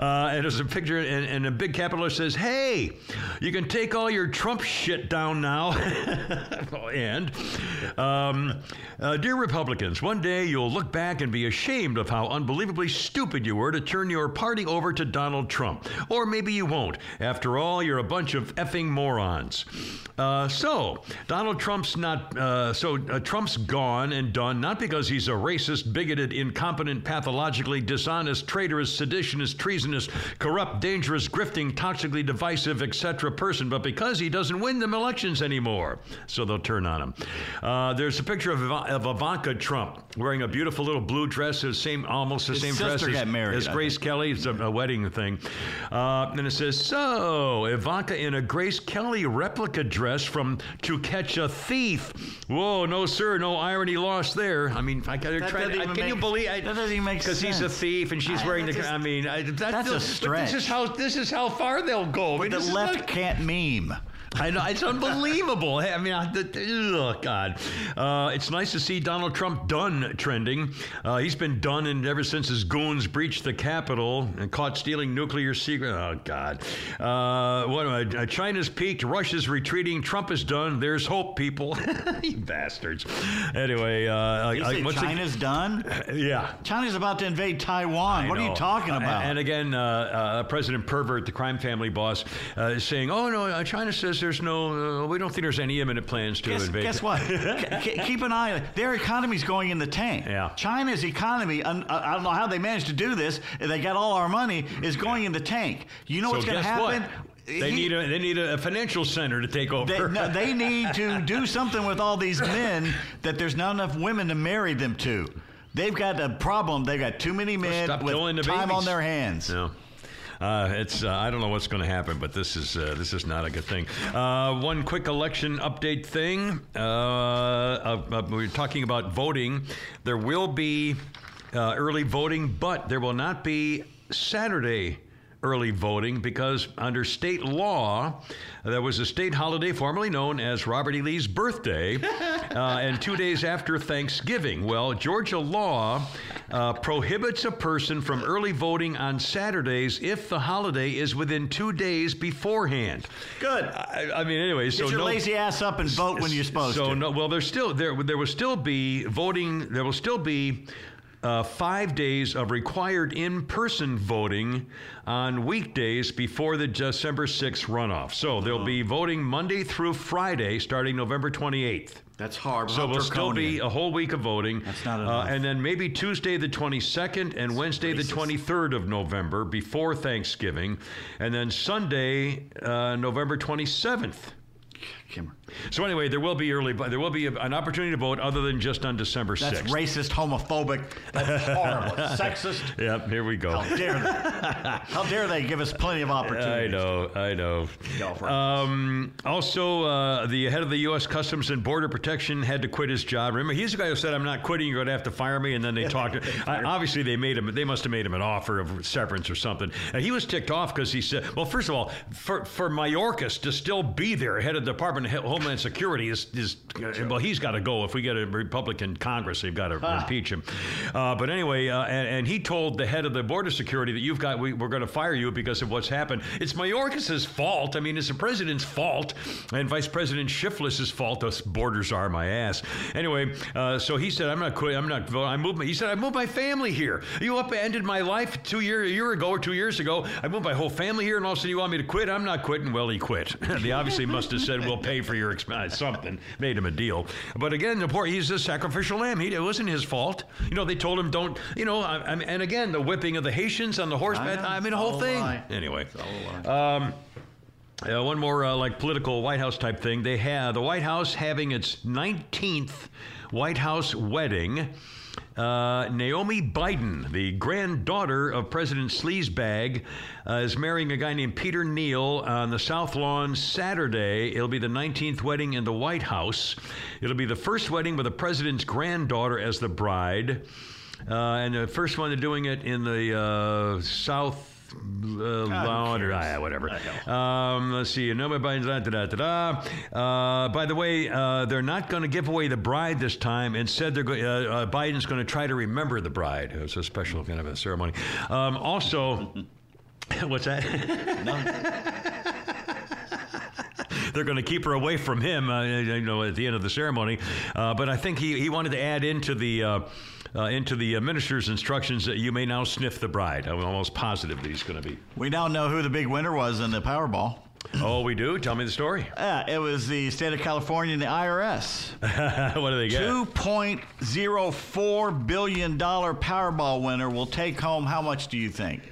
Uh, and there's a picture, and, and a big capital letter says, "Hey, you can take all your Trump shit down now." *laughs* and um, uh, dear Republicans, one day you'll look back and be ashamed of how unbelievably stupid you were to turn your party over to Donald Trump. Or maybe you won't. After all, you're a bunch of effing morons. Uh, so Donald Trump's not. Uh, so uh, Trump's gone and done not because he's a racist, bigoted, incompetent, pathologically dishonest, traitorous, seditionist, treasonous, corrupt, dangerous, grifting, toxically divisive, etc. person, but because he doesn't win them elections anymore. So they'll turn on him. Uh, there's a picture of, of Ivanka Trump wearing a beautiful little blue dress, the same almost the His same dress as, married, as Grace Kelly. It's a, a wedding thing. Uh, and it says, So, Ivanka in a Grace Kelly replica dress from To Catch a Thief. Whoa, no, sir, no irony lost there. I mean, I gotta That try to. Can you believe? I, that doesn't even make sense. Because he's a thief and she's I- wearing the. just- I mean, I, that, that's a but This is how this is how far they'll go. I mean, The left like- can't meme. I know it's unbelievable. I mean, I, oh God, uh, it's nice to see Donald Trump done trending. Uh, he's been done and ever since his goons breached the Capitol and caught stealing nuclear secret. Oh God, uh, what? Uh, China's peaked, Russia's retreating, Trump is done. There's hope, people. *laughs* you bastards. Anyway, uh, You I- say what's the- China's done? *laughs* yeah. China's about to invade Taiwan. I What are you talking Uh, about? And again, uh, uh, President Pervert, the crime family boss, uh, is saying, "Oh no, uh, China says there's no. Uh, we don't think there's any imminent plans to Guess, invade." guess what? *laughs* K- keep an eye on it. Their economy's going in the tank. Yeah. China's economy, un- uh, I don't know how they managed to do this. They got all our money, is going in the tank. You know So what's going to happen? what? They He- need a they need a financial center to take over. They, no, *laughs* they need to do something with all these men that there's not enough women to marry them to. They've got a problem. They've got too many men Stop with time on their hands. No. Uh, it's uh, I don't know what's going to happen, but this is uh, this is not a good thing. Uh, one quick election update thing. Uh, we're talking about voting. There will be uh, early voting, but there will not be Saturday early voting because under state law, there was a state holiday formerly known as Robert E. Lee's birthday, *laughs* uh, and two days after Thanksgiving. Well, Georgia law uh, prohibits a person from early voting on Saturdays if the holiday is within two days beforehand. Good. I, I mean, anyway, so Get your no, lazy ass up and vote when you're supposed so to. no, well, there's still there. There will still be voting. There will still be. Uh, five days of required in-person voting on weekdays before the December 6th runoff. So they'll be voting Monday through Friday, starting November 28th. That's hard. So How we'll still be draconian. a whole week of voting. That's not Uh, enough. and then maybe Tuesday the 22nd and Wednesday the 23rd of November before Thanksgiving. And then Sunday, uh, November 27th. Kimmer. So anyway, there will be early, there will be an opportunity to vote other than just on December That's 6th. racist, homophobic. That's horrible. *laughs* Sexist. Yep, here we go. How dare they? How dare they give us plenty of opportunities? I know, I know. Go for it. Um, also, uh, the head of the U.S. Customs and Border Protection had to quit his job. Remember, he's the guy who said, "I'm not quitting. You're going to have to fire me." And then they *laughs* talked. I, obviously, they made him. They must have made him an offer of severance or something. And he was ticked off because he said, "Well, first of all, for for Mayorkas to still be there, head of the Department of Homeland Security, is is well, he's got to go. If we get a Republican Congress, they've got to impeach him." Uh, but anyway, uh, and, and he told the head of the border security that you've got, we, we're going to fire you because of what's happened. It's Mayorkas' fault. I mean, it's the president's fault and Vice President Shifless's fault. Those borders are my ass. Anyway, uh, so he said, I'm not quitting. I'm not. I moved my, he said, I moved my family here. You upended my life two year, a year ago or two years ago. I moved my whole family here and all of a sudden you want me to quit? I'm not quitting. Well, he quit. *laughs* they obviously must have said, we'll pay for your expense. Something made him a deal. But again, the poor, he's a sacrificial lamb. He, it wasn't his fault. You know, they told him, don't, you know, I, I, and again, the whipping of the Haitians on the horseback. know. I, mean, the whole thing. lie. Anyway. It's all a lie. Um, uh, one more uh, like political White House type thing. They have the White House having its 19th White House wedding. Uh, Naomi Biden, the granddaughter of President Sleazebag, uh, is marrying a guy named Peter Neal on the South Lawn Saturday. It'll be the 19th wedding in the White House. It'll be the first wedding with the president's granddaughter as the bride. Uh, and the first one they're doing it in the uh, South uh. Ah, whatever. Um, let's see. No, da, da, da, da, da. Uh, by the way, uh, they're not going to give away the bride this time. Instead, they're go- uh, uh, Biden's going to try to remember the bride. It's a special kind of a ceremony. Um, also, *laughs* what's that? *laughs* they're going to keep her away from him, uh, you know, at the end of the ceremony. Uh, but I think he, he wanted to add into the uh, uh, into the uh, minister's instructions that you may now sniff the bride. I'm almost positive that he's going to be. We now know who the big winner was in the Powerball. Oh, we do. Tell me the story. Yeah, it was the state of California and the IRS. *laughs* what do they get? $2.04 billion Powerball winner will take home how much do you think?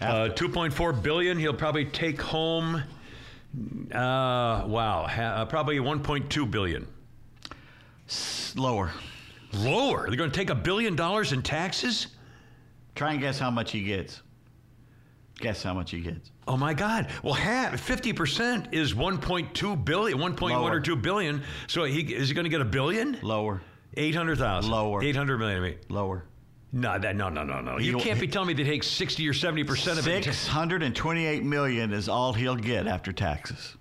Uh, 2.4 billion. He'll probably take home. Uh, wow, ha- uh, probably 1.2 billion. S- Lower. Lower. They're going to take a billion dollars in taxes. Try and guess how much he gets. Guess how much he gets. Oh my God! Well, half, fifty percent is 1.2 billion, 1.1 or 2 billion. So he is he going to get a billion? Lower. 800,000. Lower. 800 million. I mean. Lower. No, that no, no, no, no. You He'll- can't be telling me they take 60 or 70 percent of it. 628 million is all he'll get after taxes.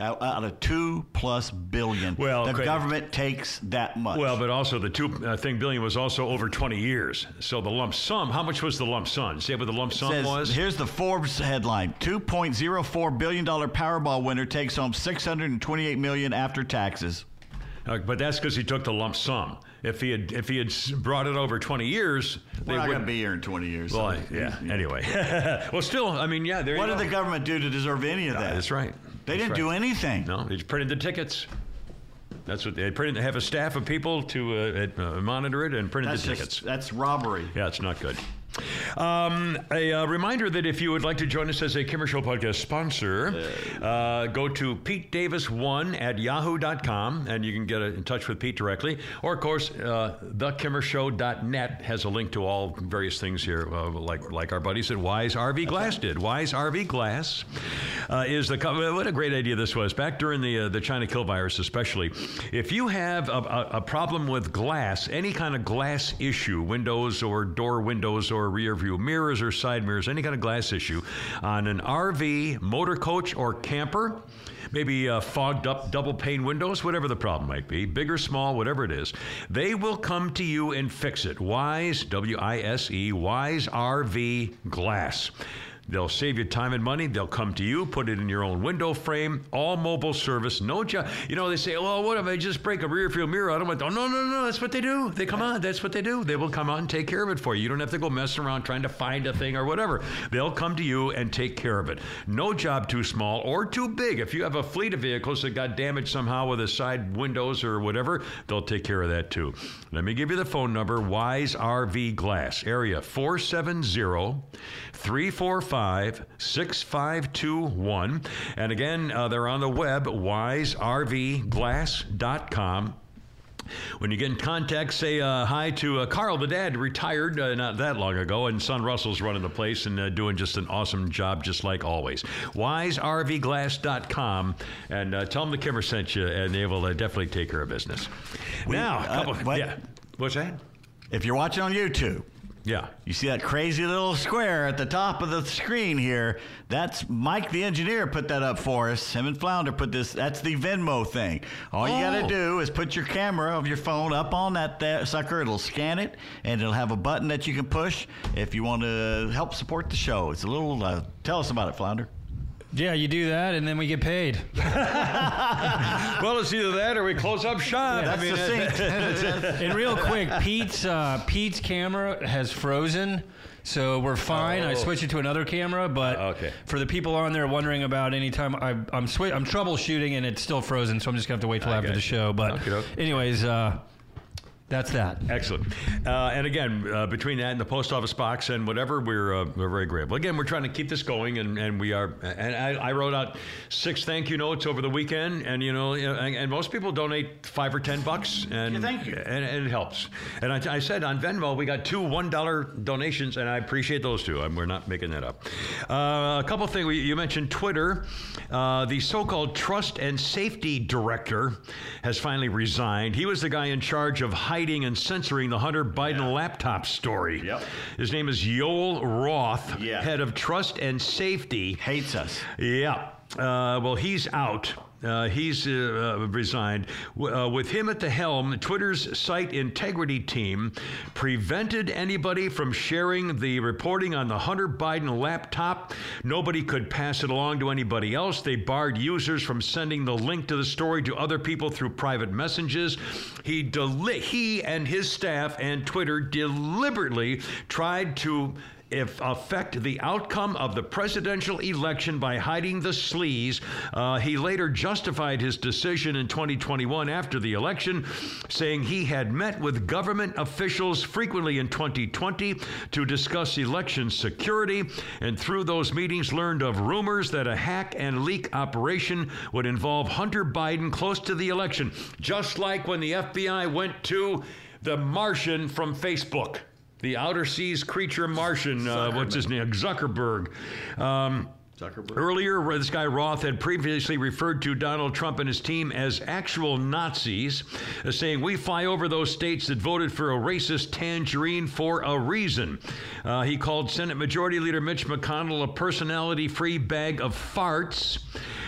Out, of two plus billion. Well, the okay. government takes that much. Well, but also the two uh, thing billion was also over 20 years. So the lump sum, how much was the lump sum? Say what the lump sum Says- was. Here's the Forbes headline: 2.04 billion dollar Powerball winner takes home 628 million after taxes. Uh, but that's because he took the lump sum. If he had if he had brought it over 20 years, they We're not going wouldn't to be here in 20 years. Well, so- yeah. Anyway, *laughs* well, still, I mean, yeah. There What did go. the government do to deserve any of that? That's right. They didn't right. do anything. No, they just printed the tickets. That's what they printed. They have a staff of people to uh, uh, monitor it and printed That's the just, tickets. that's robbery. Yeah, it's not good. Um, a uh, reminder that if you would like to join us as a Kimmer Show podcast sponsor, uh, go to PeteDavis1 at yahoo.com and you can get in touch with Pete directly. Or, of course, uh, thekimmershow.net has a link to all various things here, uh, like, like our buddies at Wise RV Glass did. Wise RV Glass uh, is the. co- What a great idea this was. Back during the, uh, the China kill virus, especially. If you have a, a, a problem with glass, any kind of glass issue, windows or door windows or rear view mirrors or side mirrors, any kind of glass issue on an RV, motor coach, or camper, maybe uh, fogged up double pane windows, whatever the problem might be, big or small, whatever it is, they will come to you and fix it. Wise, W I S E, Wise RV Glass. They'll save you time and money. They'll come to you, put it in your own window frame, all mobile service, no job. You know, they say, well, what if I just break a rear view mirror out of my, oh, no, no, no, that's what they do. They come on, that's what they do. They will come out and take care of it for you. You don't have to go messing around trying to find a thing or whatever. They'll come to you and take care of it. No job too small or too big. If you have a fleet of vehicles that got damaged somehow with the side windows or whatever, they'll take care of that too. Let me give you the phone number Wise RV Glass, area 470 345 6521. And again, uh, they're on the web, wiservglass.com. When you get in contact, say uh, hi to uh, Carl, the dad, retired uh, not that long ago, and son Russell's running the place and uh, doing just an awesome job, just like always. WiseRVGlass.com, and uh, tell them the Kimmer sent you, and they will uh, definitely take care of business. now, a uh, couple, yeah, what's that? If you're watching on YouTube, Yeah. you see that crazy little square at the top of the screen here. That's Mike, the engineer, put that up for us. Him and Flounder put this. That's the Venmo thing. All you got Oh. to do is put your camera of your phone up on that sucker. It'll scan it, and it'll have a button that you can push if you want to help support the show. It's a little. Uh, tell us about it, Flounder. Yeah, you do that, and then we get paid. *laughs* Well, it's either that or we close up shop. That's I mean, succinct. *laughs* And real quick, Pete's uh, Pete's camera has frozen, so we're fine. I Oh. switched it to another camera, but Okay. for the people on there wondering about any time I, I'm swi- I'm troubleshooting and it's still frozen, so I'm just gonna have to wait till I after the you. show. But Okey-doke. anyways, uh, that's that. Excellent. Uh, and again, uh, between that and the post office box and whatever, we're uh, we're very grateful. Again, we're trying to keep this going, and, and we are. And I, I wrote out six thank you notes over the weekend, and you know, and, and most people donate five or ten bucks, and Yeah, thank you. and, and it helps. And I, I said on Venmo, we got two one dollar donations, and I appreciate those two. Um, we're not making that up. Uh, a couple things we, you mentioned Twitter. Uh, the so-called trust and safety director has finally resigned. He was the guy in charge of hiding hiding and censoring the Hunter Biden laptop story. Yep. His name is Yoel Roth, Yeah. head of trust and safety. Hates us. Yeah. Uh, well, he's out. Uh, he's uh, uh, resigned. Uh, with him at the helm, Twitter's site integrity team prevented anybody from sharing the reporting on the Hunter Biden laptop. Nobody could pass it along to anybody else. They barred users from sending the link to the story to other people through private messages. He, deli- he and his staff and Twitter deliberately tried to if affect the outcome of the presidential election by hiding the sleaze. Uh, he later justified his decision in 2021 after the election, saying he had met with government officials frequently in 2020 to discuss election security, and through those meetings learned of rumors that a hack and leak operation would involve Hunter Biden close to the election, just like when the FBI went to the Martian from Facebook the outer seas creature Martian. Uh, what's his name? Zuckerberg. Um, Zuckerberg. Earlier, this guy Roth had previously referred to Donald Trump and his team as actual Nazis, uh, saying, We fly over those states that voted for a racist tangerine for a reason. Uh, he called Senate Majority Leader Mitch McConnell a personality free bag of farts.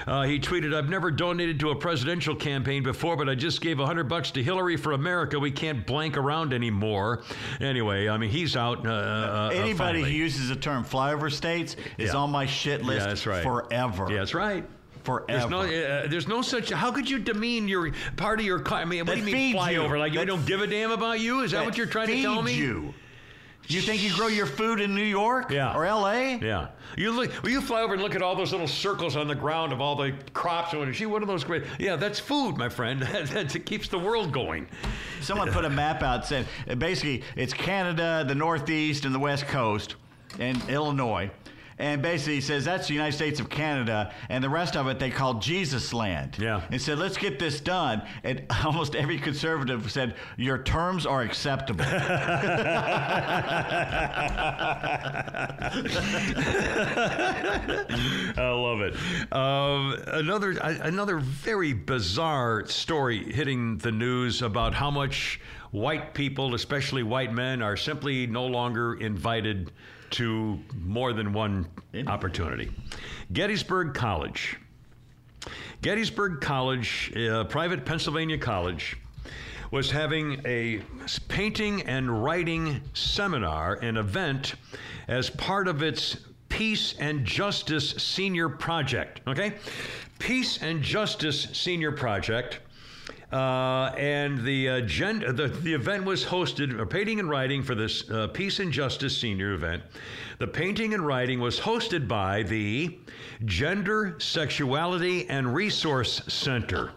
Uh, he tweeted, I've never donated to a presidential campaign before, but I just gave 100 bucks to Hillary for America. We can't blank around anymore. Anyway, I mean, he's out. Uh, uh, Anybody who uses the term flyover states is Yeah. on my shit list Yeah, that's right. forever. Yeah, that's right. Forever. There's no, uh, there's no such. How could you demean your part of your? I mean, what That do you mean feeds you. flyover? Like you That don't give a damn about you? Is that, That what you're trying to tell me? You. You think you grow your food in New York Yeah. or L.A.? Yeah. You look. Well, you fly over and look at all those little circles on the ground of all the crops. And gee, what are those great? Yeah, that's food, my friend. *laughs* That keeps the world going. Someone put a map out saying basically it's Canada, the Northeast, and the West Coast, and Illinois. And basically, he says that's the United States of Canada, and the rest of it they call Jesus land. Yeah. And said, let's get this done. And *laughs* almost every conservative said, your terms are acceptable. *laughs* I love it. Um, another another very bizarre story hitting the news about how much white people, especially white men, are simply no longer invited to more than one opportunity. Gettysburg College. Gettysburg College, a private Pennsylvania college, was having a painting and writing seminar, an event, as part of its Peace and Justice Senior Project. Okay? Peace and Justice Senior Project. Uh, and the, the the event was hosted, uh, painting and writing for this uh, Peace and Justice Senior event. The painting and writing was hosted by the Gender, Sexuality, and Resource Center.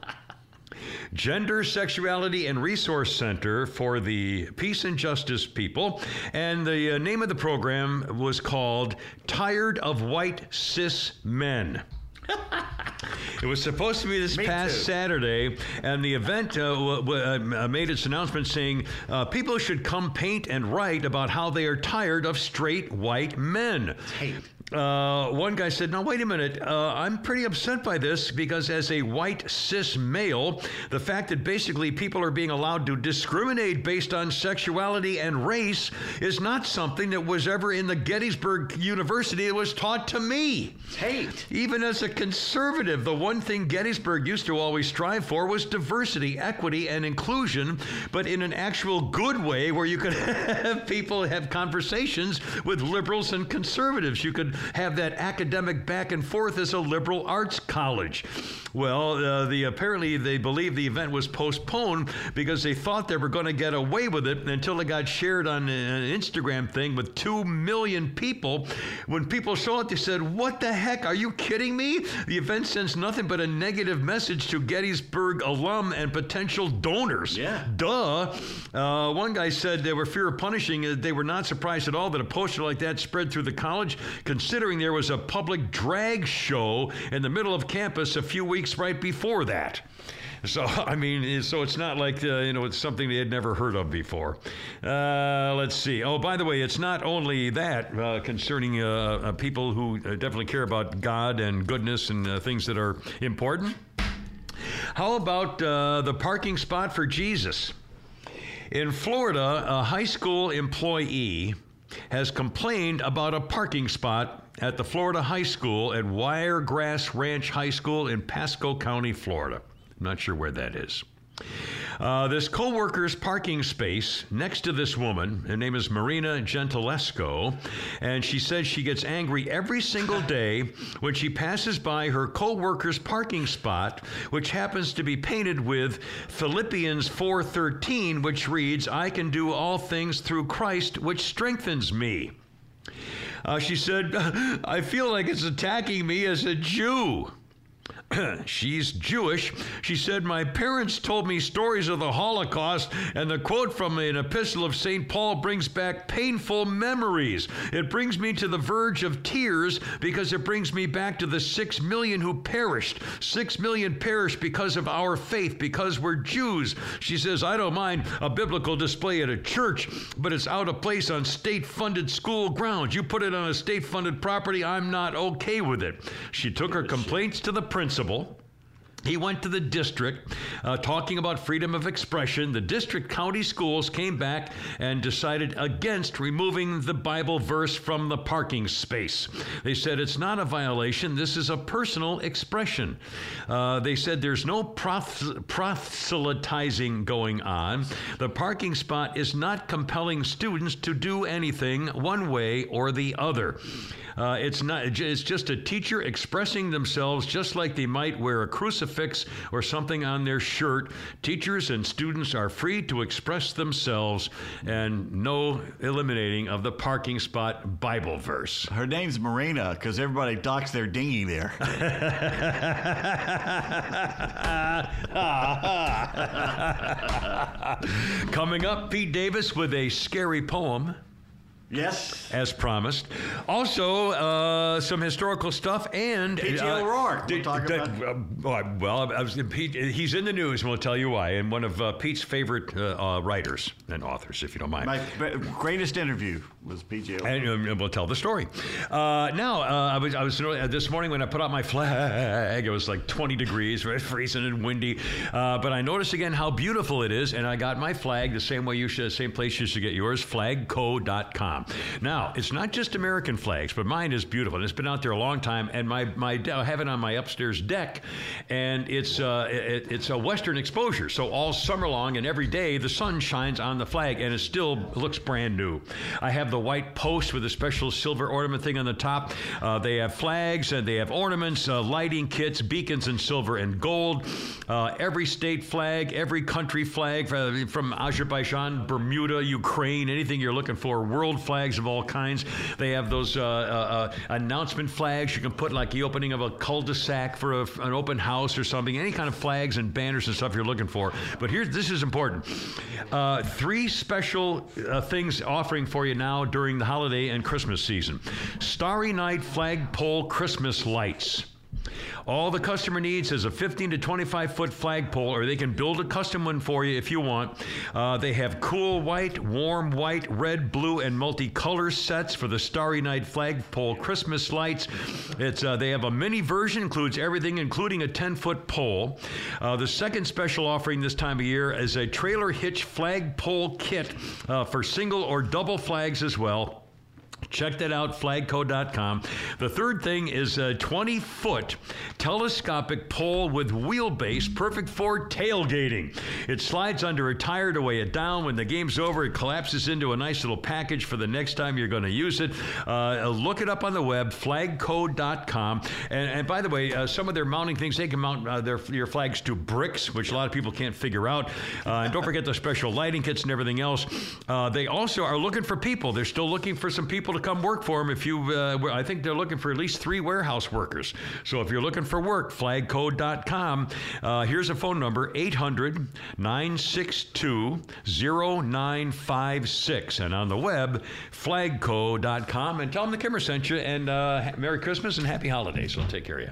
Gender, Sexuality, and Resource Center for the Peace and Justice People. And the uh, name of the program was called Tired of White Cis Men. It was supposed to be this *laughs* Me past too. Saturday, and the event uh, w- w- uh, made its announcement saying uh, people should come paint and write about how they are tired of straight white men. hate. Uh, one guy said, Now, wait a minute. Uh, I'm pretty upset by this because, as a white cis male, the fact that basically people are being allowed to discriminate based on sexuality and race is not something that was ever in the Gettysburg University. It was taught to me. Hate. Even as a conservative, the one thing Gettysburg used to always strive for was diversity, equity, and inclusion, but in an actual good way where you could *laughs* have people have conversations with liberals and conservatives. You could have that academic back and forth as a liberal arts college. Well, uh, the apparently they believe the event was postponed because they thought they were going to get away with it until it got shared on an Instagram thing with two million people. When people saw it, they said, "What the heck? Are you kidding me?" The event sends nothing but a negative message to Gettysburg alum and potential donors. Yeah. Duh. Uh, one guy said they were fear of punishing. uh, They were not surprised at all that a poster like that spread through the college, considering there was a public drag show in the middle of campus a few weeks right before that. So *laughs* I mean, so it's not like uh, you know it's something they had never heard of before. Uh, let's see. Oh, by the way, it's not only that uh, concerning uh, uh, people who uh, definitely care about God and goodness and things that are important. How about the parking spot for Jesus? In Florida, a high school employee has complained about a parking spot at the Florida High School at Wiregrass Ranch High School in Pasco County, Florida. I'm not sure where that is. Uh, this co-worker's parking space next to this woman, her name is Marina Gentilesco, and she says she gets angry every single *laughs* day when she passes by her co-worker's parking spot, which happens to be painted with Philippians 4:13, which reads, "I can do all things through Christ, which strengthens me." Uh, she said, *laughs* "I feel like it's attacking me as a Jew." *clears throat* She's Jewish. She said, My parents told me stories of the Holocaust, and the quote from an epistle of St. Paul brings back painful memories. It brings me to the verge of tears because it brings me back to the six million who perished. Six million perished because of our faith, because we're Jews. She says, I don't mind a biblical display at a church, but it's out of place on state funded school grounds. You put it on a state funded property, I'm not okay with it. She took her complaints to the principal. He went to the district uh, talking about freedom of expression. The district county schools came back and decided against removing the Bible verse from the parking space. They said it's not a violation, this is a personal expression. Uh, they said there's no proselytizing going on. The parking spot is not compelling students to do anything one way or the other. Uh, it's not. It's just a teacher expressing themselves, just like they might wear a crucifix or something on their shirt. Teachers and students are free to express themselves, and no eliminating of the parking spot Bible verse. Her name's Marina because everybody docks their dinghy there. *laughs* *laughs* Coming up, Pete Davis with a scary poem. Yes. as promised. Also, uh, some historical stuff and P.T. uh, O'Rourke. We'll did- talk did- about- uh, well, I was, Pete, he's in the news, and we'll tell you why. And one of uh, Pete's favorite uh, uh, writers and authors, if you don't mind. My greatest interview was PJ. O'Rourke. And, um, and we'll tell the story. Uh, now, uh, I was, I was uh, this morning when I put out my flag. It was like 20 degrees, freezing and windy. Uh, but I noticed again how beautiful it is, and I got my flag the same way you should, same place you should get yours, flagco.com. Now, it's not just American flags, but mine is beautiful. And it's been out there a long time, and my my I have it on my upstairs deck, and it's uh, it, it's a Western exposure. So all summer long and every day, the sun shines on the flag, and it still looks brand new. I have the white post with a special silver ornament thing on the top. Uh, they have flags and they have ornaments, uh, lighting kits, beacons in silver and gold. Uh, every state flag, every country flag uh, from Azerbaijan, Bermuda, Ukraine, anything you're looking for. World flags of all kinds. They have those uh, uh, uh, announcement flags you can put like the opening of a cul-de-sac for a, an open house or something. Any kind of flags and banners and stuff you're looking for. But here, this is important. Uh, three special uh, things offering for you now during the holiday and Christmas season. Starry Night flagpole Christmas lights. All the customer needs is a 15 to 25 foot flagpole, or they can build a custom one for you if you want. Uh, they have cool white, warm white, red, blue, and multicolor sets for the Starry Night flagpole Christmas lights. It's uh, they have a mini version, includes everything, including a 10 foot pole. Uh, the second special offering this time of year is a trailer hitch flagpole kit uh, for single or double flags as well. Check that out, flagco.com. The third thing is a 20 foot telescopic pole with wheelbase, perfect for tailgating. It slides under a tire to weigh it down. When the game's over, it collapses into a nice little package for the next time you're going to use it. Uh, look it up on the web, flagco.com. And, and by the way, uh, some of their mounting things, they can mount uh, their, your flags to bricks, which a lot of people can't figure out. Uh, and don't forget the special lighting kits and everything else. Uh, they also are looking for people. They're still looking for some people to come work for them. If you, uh, I think they're looking for at least three warehouse workers. So if you're looking for work, flagco.com. Uh, here's a phone number 800 962 0956. And on the web, flagco.com. And tell them the Kimmer sent you. And uh, Merry Christmas and Happy Holidays. I'll take care of you.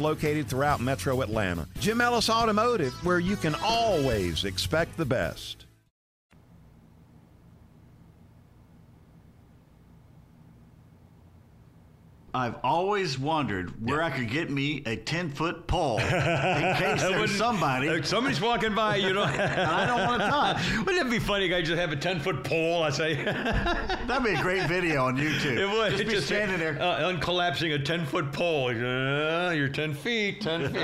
located throughout metro Atlanta. Jim Ellis Automotive, where you can always expect the best. I've always wondered where I could get me a 10 foot pole *laughs* in case there's somebody. Somebody's walking by, you know. *laughs* I don't want to touch. Wouldn't it be funny? if I just have a ten foot pole. I say. *laughs* That'd be a great video on YouTube. It would. Just be standing there. Uh, uncollapsing a 10 foot pole. Uh, you're 10 feet, 10 feet.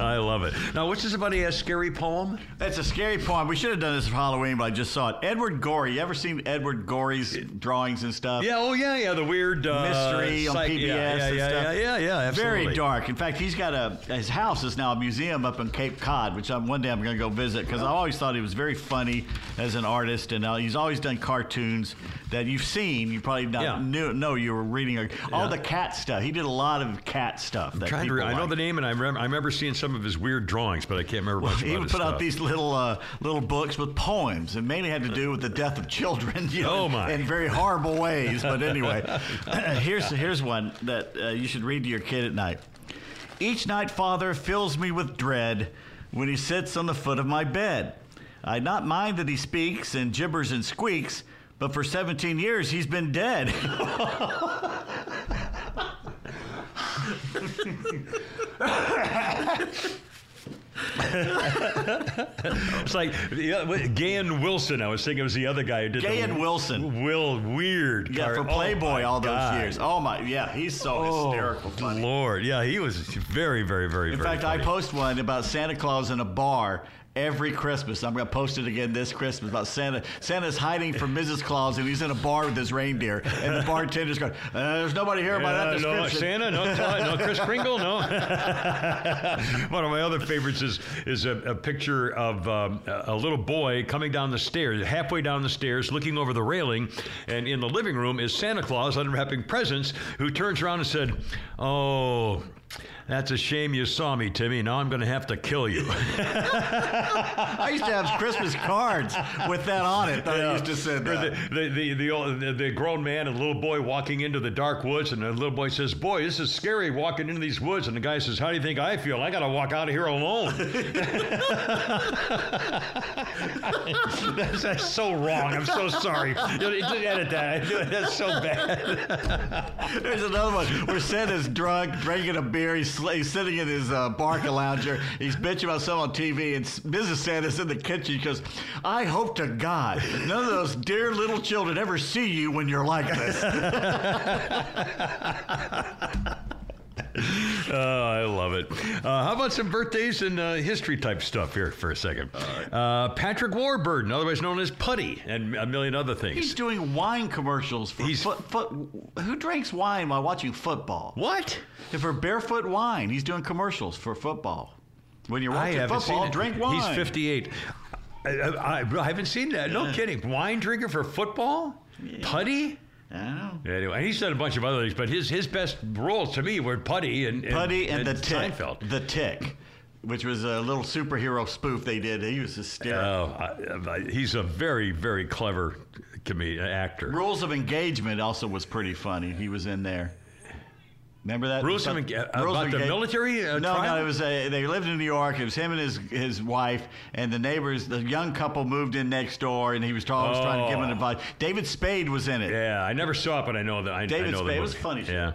I love it. Now, what's this about a scary poem? That's a scary poem. We should have done this for Halloween, but I just saw it. Edward Gorey. You ever seen Edward Gorey's drawings and stuff? Yeah, oh, yeah, yeah. The weird uh, Mystery on psych- PBS Yeah, yeah, and yeah, stuff. yeah, yeah, yeah, absolutely. Very dark. In fact, he's got a his house is now a museum up in Cape Cod, which I'm one day I'm going to go visit because I always thought he was very funny as an artist, and uh, he's always done cartoons that you've seen. You probably not Yeah. knew know you were reading all Yeah. the cat stuff. He did a lot of cat stuff. that re- I know the name, and I remember, I remember seeing some of his weird drawings, but I can't remember much He about would put out these little uh, little books with poems, and mainly had to do with the death of children. *laughs* You know, Oh, my. In very horrible ways. But *laughs* anyway, *clears throat* here's here's one that uh, you should read to your kid at night. Each night, Father fills me with dread when he sits on the foot of my bed. I not mind that he speaks and gibbers and squeaks, but for 17 years he's been dead. *laughs* It's like yeah, Gahan Wilson. I was thinking it was the other guy who did the Gahan Wilson. Will weird. yeah, for oh, Playboy my all those God. years. Oh my, yeah, he's so Oh, hysterical funny. Lord, yeah, he was very, very, very. In very fact, funny. I post one about Santa Claus in a bar every Christmas. I'm going to post it again this Christmas about Santa. Santa's hiding from Mrs. Claus and he's in a bar with his reindeer. And the bartender's going, uh, There's nobody here by that Yeah, no. Santa, no, no, Chris Kringle, no. *laughs* One of my other favorites is is a, a picture of um, a a little boy coming down the stairs, halfway down the stairs, looking over the railing, and in the living room is Santa Claus unwrapping presents, who turns around and said, "Oh." That's a shame you saw me, Timmy. Now I'm going to have to kill you. *laughs* I used to have Christmas cards with that on it. that I used to send. Or the, the, the, the, old, the, the grown man and the little boy walking into the dark woods, and the little boy says, Boy, this is scary walking into these woods. And the guy says, How do you think I feel? I got to walk out of here alone. *laughs* *laughs* that's, that's so wrong. I'm so sorry. Edit that. That's so bad. There's another one where Santa's drunk, drinking a beer. He's, he's sitting in his uh, Barca lounger. He's bitching about something on TV, and Mrs. Santa's in the kitchen. She goes, I hope to God none of those dear little children ever see you when you're like this. *laughs* *laughs* Oh, I love it. Uh, how about some birthdays and uh, history type stuff here for a second? Uh, Patrick Warburton, otherwise known as Puddy, and a million other things. He's doing wine commercials for He's- foot, foot. Who drinks wine while watching football? what? And for barefoot wine, he's doing commercials for football. When you're watching haven't football, seen it. drink wine. He's 58. I, I, I haven't seen that. No kidding. Wine drinker for football? Puddy? I don't know. Anyway, and he's done a bunch of other things, but his his best roles to me were Puddy and, and Puddy and, the Tick. Seinfeld. The Tick, which was a little superhero spoof they did. He was hysterical. Oh, I, I, he's a very very clever comedian actor. Rules of Engagement also was pretty funny. He was in there. Remember that? Rules But- of, uh, Rules about the military uh, No, trial? no, it was a, they lived in New York. It was him and his his wife and the neighbors. The young couple moved in next door, and he was always trying to give them Oh. advice. David Spade was in it. Yeah, I never saw it, but I know that. I, David I know Spade was funny. Yeah.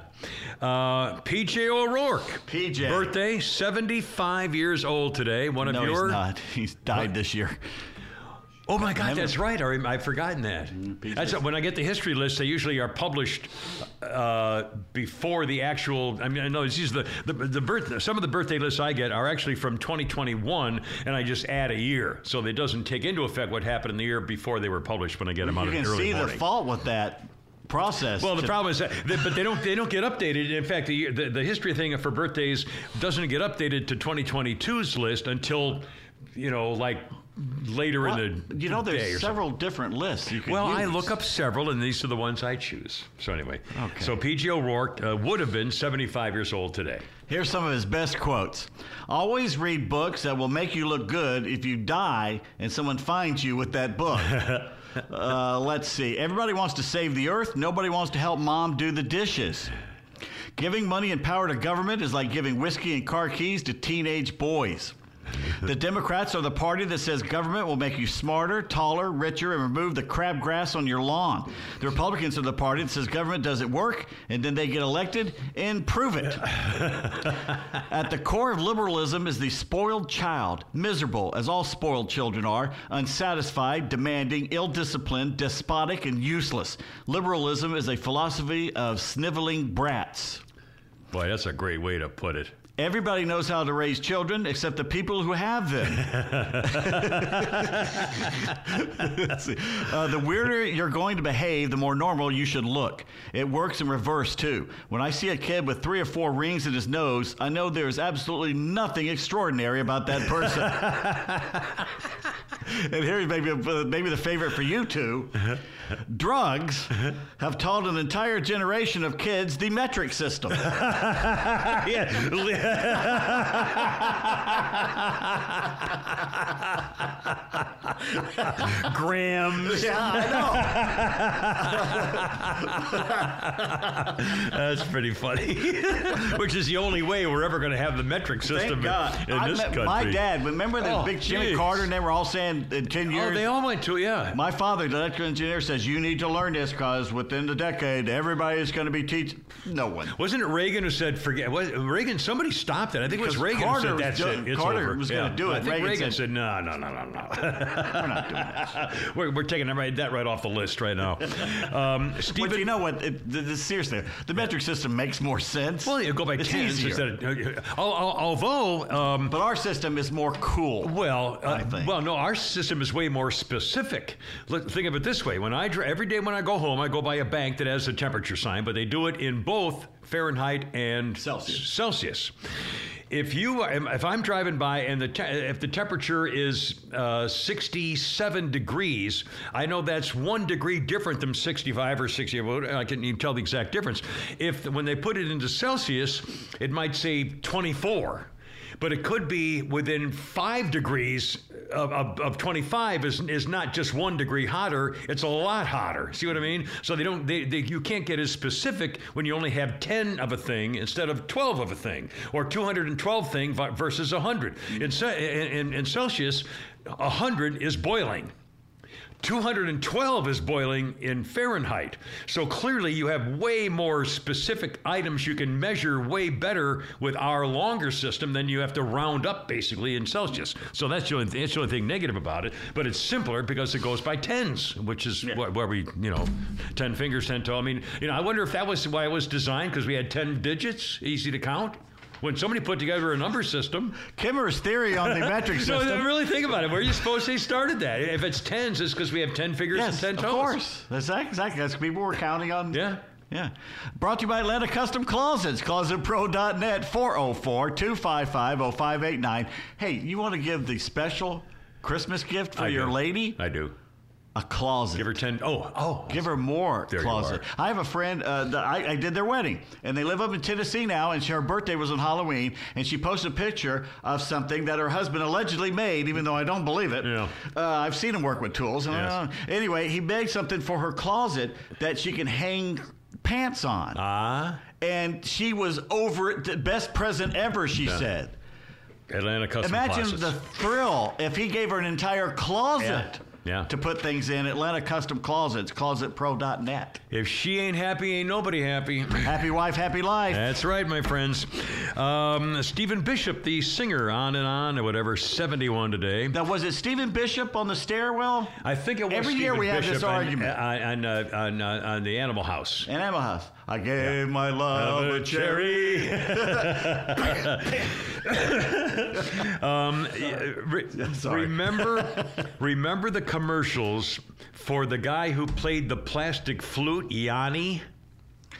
Uh, PJ O'Rourke. PJ. Birthday, 75 years old today. One no, of your. he's not. He's died What? this year. Oh my God, that's right. I, I've forgotten that. That's when I get the history lists. They usually are published uh, before the actual. I mean, I know it's just the the, the birth. Some of the birthday lists I get are actually from 2021, and I just add a year, so it doesn't take into effect what happened in the year before they were published. When I get them out You can early see morning. the fault with that process. Well, the problem is that, that- but they don't they don't get updated. In fact, the, the the history thing for birthdays doesn't get updated to 2022's list until you know like later Well, in the you know, there's several different lists you can Well, I look up several, and these are the ones I choose. So anyway, Okay. so P.G. O'Rourke uh, would have been 75 years old today. Here's some of his best quotes. Always read books that will make you look good if you die and someone finds you with that book. *laughs* uh, let's see. Everybody wants to save the earth. Nobody wants to help mom do the dishes. Giving money and power to government is like giving whiskey and car keys to teenage boys. *laughs* The Democrats are the party that says government will make you smarter, taller, richer, and remove the crabgrass on your lawn. The Republicans are the party that says government doesn't work, and then they get elected and prove it. *laughs* At the core of liberalism is the spoiled child, miserable, as all spoiled children are, unsatisfied, demanding, ill disciplined, despotic, and useless. Liberalism is a philosophy of sniveling brats. Boy, that's a great way to put it. Everybody knows how to raise children except the people who have them. *laughs* Uh, the weirder you're going to behave, the more normal you should look. It works in reverse, too. When I see a kid with three or four rings in his nose, I know there's absolutely nothing extraordinary about that person. *laughs* and here's maybe, maybe the favorite for you two. Drugs have taught an entire generation of kids the metric system. Grams. Yeah, I know. That's pretty funny. Which is the only way we're ever going to have the metric system in, in this met country. my dad. Remember the Oh, big Jimmy geez. Carter, and they were all saying in 10 years. Oh, they all went to yeah. my father, the electrical engineer, says you need to learn this because within the decade, everybody is going to be teaching. No one. Wasn't it Reagan who said forget? Was, Reagan, somebody stopped it. I think it was Reagan Carter who said that's doing- it. It's Carter over. was gonna Yeah. do it. I think Reagan Reagan, said- said, no, no, no, no, no. *laughs* We're not doing this. *laughs* we're, we're taking that right, that right off the list right now. Um, *laughs* But Stephen, you know what? It, the, the, seriously, the metric system makes more sense. well, you go by it's tens easier. instead of. al- al- Although. Um, But our system is more cool. Well, uh, I think. well, no, our system is way more specific. Look, think of it this way: when I every day when I go home, I go by a bank that has a temperature sign, but they do it in both Fahrenheit and Celsius. Celsius. If you, if I'm driving by and the te- if the temperature is uh, 67 degrees, I know that's one degree different than 65 or 60. I can't even tell the exact difference. If when they put it into Celsius, it might say 24 but it could be within five degrees of, of, of 25 is, is not just one degree hotter it's a lot hotter. See what i mean? So they don't they, they you can't get as specific when you only have 10 of a thing instead of 12 of a thing or 212 thing versus 100 in, in, in celsius 100 is boiling 212 is boiling in Fahrenheit. So clearly, you have way more specific items you can measure way better with our longer system than you have to round up basically in Celsius. So that's the only, that's the only thing negative about it. But it's simpler because it goes by tens, which is wh- where we, you know, 10 fingers, 10 toe. I mean, you know, I wonder if that was why it was designed because we had 10 digits, easy to count. When somebody put together a number system, Kimmer's theory on the metric *laughs* uh, system. no, really think about it. Where are you supposed they started that? If it's tens, it's because we have 10 fingers yes, and 10 of course. That's exactly. That's people were counting on. Yeah. Yeah. Brought to you by Atlanta Custom Closets. ClosetPro.net 404 255 0589. Hey, you want to give the special Christmas gift for I your do. lady? I do. A closet. Give her 10. Oh, oh. Give her more There closet. I have a friend. Uh, that I, I did their wedding, and they live up in Tennessee now. And she, her birthday was on Halloween, and she posted a picture of something that her husband allegedly made, even though I don't believe it. Yeah. Uh, I've seen him work with tools. And Yes. uh, anyway, he made something for her closet that she can hang pants on. Ah. and she was over it, the best present ever. She said. Atlanta Custom Imagine Closets. the thrill if he gave her an entire closet Yeah. To put things in. Atlanta Custom Closets, closetpro.net. If she ain't happy, ain't nobody happy. *clears throat* Happy wife, happy life. That's right, my friends. Um, Stephen Bishop, the singer, on and on, or whatever, 71 today. Now, was it Stephen Bishop on the stairwell? I think it was Every year Stephen we have this Bishop on- argument. on, on, on, uh, on the Animal House. Emma House. I gave my love a cherry. *laughs* um, re- remember, *laughs* remember the commercials for the guy who played the plastic flute, Yanni?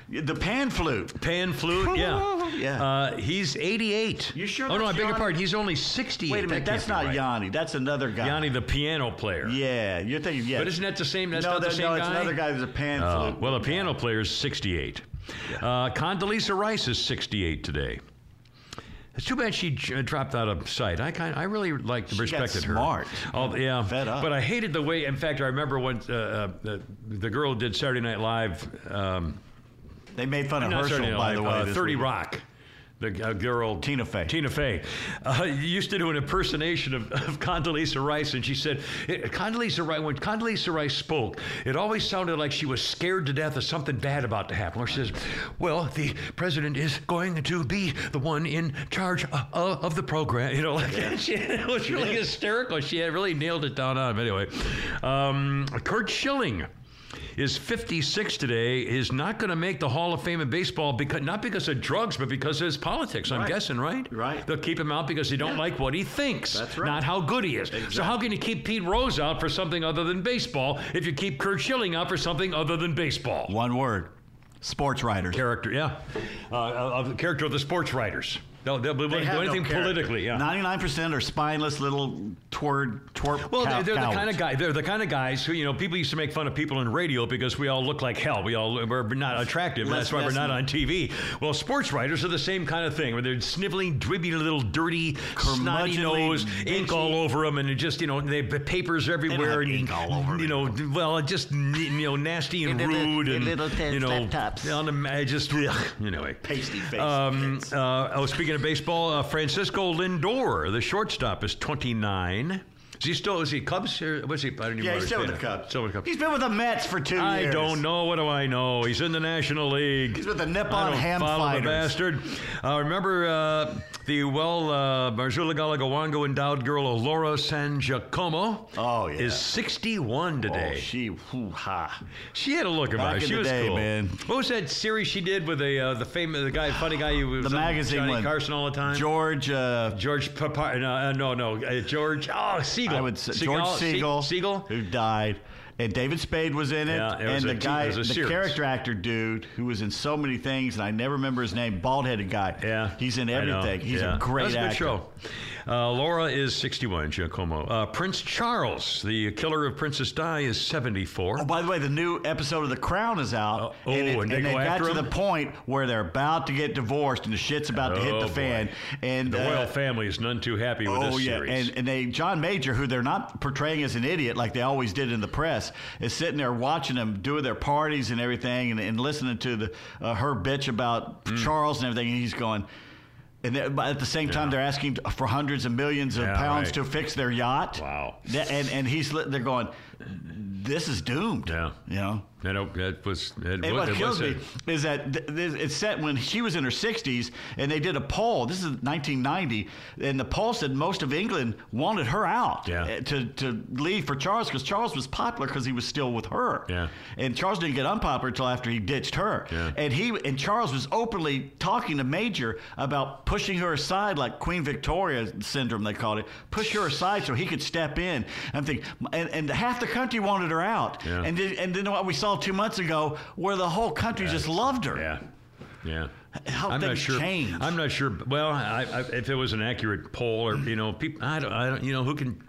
The pan flute. Pan flute, yeah. Yeah. Uh, he's 88. You sure Oh, no, I beg your Yanni? pardon. He's only 68. Wait a minute, That that's can't not be right. Yanni. That's another guy. Yanni, the piano player. Yeah, you're thinking, yeah. But isn't that the same? That's no, not the that- same no, guy. it's another guy who's a pan flute. well, the piano player is 68. Uh, Condoleezza Rice is 68 today. It's too bad she j- dropped out of sight. I kind, I really liked, She got respected her. smart. Oh yeah, Fed up. But I hated the way. In fact, I remember when uh, uh, the, the girl did Saturday Night Live. Um, They made fun of not Saturday Herschel, by the way. uh, this 30 week. Rock. The uh, girl Tina Fey. Tina Fey uh, used to do an impersonation of, of Condoleezza Rice, and she said it, Condoleezza Rice when Condoleezza Rice spoke, it always sounded like she was scared to death of something bad about to happen. Or she says, "Well, the president is going to be the one in charge uh, uh, of the program." You know, like *laughs* she, it was really hysterical. She had really nailed it down on. him. Anyway, um, Curt Schilling is 56 today is not going to make the Hall of Fame in baseball because not because of drugs but because of his politics. I'm Right. guessing, right? Right. They'll keep him out because they don't like what he thinks, That's right. not how good he is. So how can you keep Pete Rose out for something other than baseball if you keep Curt Schilling out for something other than baseball? One word. Sports writers. Character, yeah, uh, of the character of the sports writers. They'll, they'll be willing to do anything politically. Yeah. Ninety-nine percent are spineless little twerd twerp. Well, cow- they're, they're the kind of guy. They're the kind of guys who you know. People used to make fun of people in radio because we all look like hell. We all we're not attractive. Less- that's why we're not on TV. Well, sports writers are the same kind of thing, where they're sniveling, dribby, little dirty, snotty nose, ink all over them, and just you know they the papers everywhere. have and, ink all over You know, well, just you know, nasty and little- rude, and little you know, laptops. on the just ugh, anyway. Pasty face Um, uh, oh, speaking of baseball, uh, Francisco Lindor, the shortstop, is 29. Is he still? Is he Cubs? Or was he? I don't even Yeah, he's still with the. Cubs. Still with the Cubs. He's been with the Mets for two I years. I don't know. What do I know? He's in the National League. He's with the Nippon Ham follow Fighters. the bastard. Uh, remember uh, the well uh, Marzula Galagawango endowed girl Laura San Giacomo? Oh, yeah. Is 61 today. Oh, she, whoo, ha. She had a look about Back her. She was day, cool. man. What was that series she did with the uh, the famous the guy, funny guy who was The magazine Johnny one. Carson all the time? George, uh, George Papa, no, uh, no, no, uh, George. Oh, Segal. I would say Segal, George Segal, Segal. who died, and David Spade was in it, Yeah, it and the a guy, the series. character actor dude who was in so many things, and I never remember his name. Bald headed guy. Yeah, he's in everything. He's Yeah. a great That's a good actor. show. Uh, Laura is 61, Giacomo. Uh, Prince Charles, the killer of Princess Di, is 74. Oh, by the way, the new episode of The Crown is out, Uh, oh, and, it- and they and go got to him? the point where they're about to get divorced, and the shit's about to hit Oh, the fan. boy. And the uh, royal family is none too happy with Oh this yeah, series. and and they John Major, who they're not portraying as an idiot like they always did in the press, is sitting there watching them doing their parties and everything, and, and listening to the uh, her bitch about Mm. Charles and everything, and he's going. And but at the same time, Yeah. they're asking for hundreds of millions of Yeah, pounds right. to fix their yacht. Wow. And and he's they're going, this is doomed. Yeah. You know. Know, that was it, And what kills me is that th- th- it's set when she was in her 60s, and they did a poll. This is 1990, and the poll said most of England wanted her out Yeah. uh, to, to leave for Charles because Charles was popular because he was still with her. Yeah. And Charles didn't get unpopular until after he ditched her. Yeah. And he and Charles was openly talking to Major about pushing her aside, like Queen Victoria syndrome they called it, push her aside so he could step in. I'm thinking, and, and half the country wanted her out. Yeah. And then, and then what we saw two months ago, where the whole country just loved her. Yeah, yeah. How I'm not things sure. change. I'm not sure. Well, I, I, if it was an accurate poll, or you know, people, I don't, I don't, you know, who can.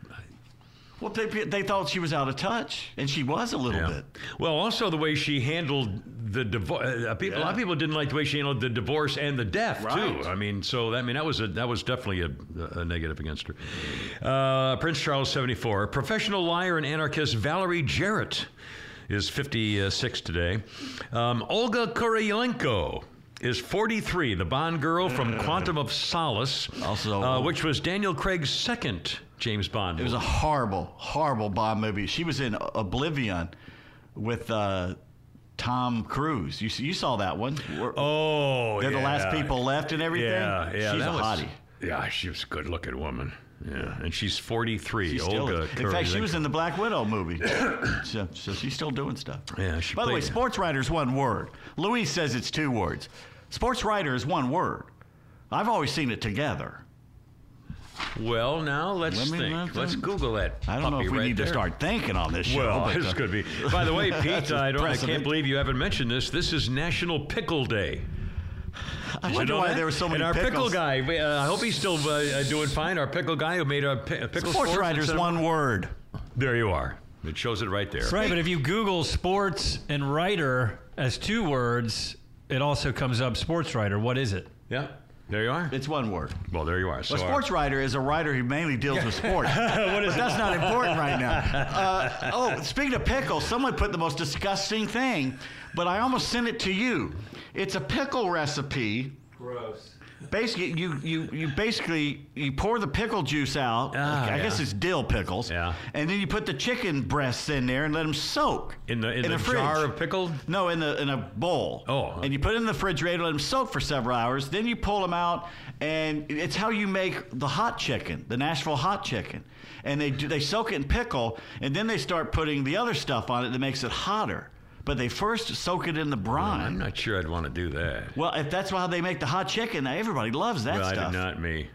Well, they, they thought she was out of touch, and she was a little Yeah. bit. Well, also the way she handled the divorce. Uh, people, A lot of people didn't like the way she handled the divorce and the death Right. too. I mean, so I mean that was a that was definitely a, a negative against her. Uh, Prince Charles, seventy four. Professional liar and anarchist Valerie Jarrett is fifty six today. Um, Olga Kurylenko. is 43, the Bond girl from Quantum of Solace, Also- uh, which was Daniel Craig's second James Bond. It was a horrible, horrible Bond movie. She was in Oblivion with uh, Tom Cruise. You you saw that one? Oh, They're the last people left and everything. Yeah, yeah, She's that a was, hottie. Yeah, she was a good-looking woman. Yeah, and she's 43. She still Olga. In fact, she was in the Black Widow movie. *coughs* so, so she's still doing stuff. Yeah, she By the way, sports writer is one word. Louise says it's two words. Sports writer is one word. I've always seen it together. Well, now let's Let think. let- Let's Google that. I don't know if we right need to start thinking on this show. Well, but, this uh, could be. By the way, *laughs* Pete, I don't. I can't believe you haven't mentioned this. This is National Pickle Day. I wonder why that? there were so many And our pickle guy. uh, I hope he's still uh, doing fine. Our pickle guy who made a, pickle. Sports sports writer is instead of- one word. There you are. It shows it right there. That's right, but if you Google sports and writer as two words, it also comes up sports writer. What is it? Yeah. There you are. It's one word. Well, there you are. So A our- sports writer is a writer who mainly deals with *laughs* sports. but that's not important right now. *laughs* Uh, oh, speaking of pickles, someone put the most disgusting thing, but I almost sent it to you. It's a pickle recipe. Gross. Basically, you, you, you basically you pour the pickle juice out. Ah, I guess it's dill pickles. Yeah. And then you put the chicken breasts in there and let them soak in the in, the fridge. jar of pickled. No, in the in a bowl. Oh. And you put it in the refrigerator, let them soak for several hours. Then you pull them out, and it's how you make the hot chicken, the Nashville hot chicken. And they do, they soak it in pickle, and then they start putting the other stuff on it that makes it hotter. But they first soak it in the brine. I'm not sure I'd want to do that. Well, if that's how they make the hot chicken, everybody loves that well, I stuff. did not me.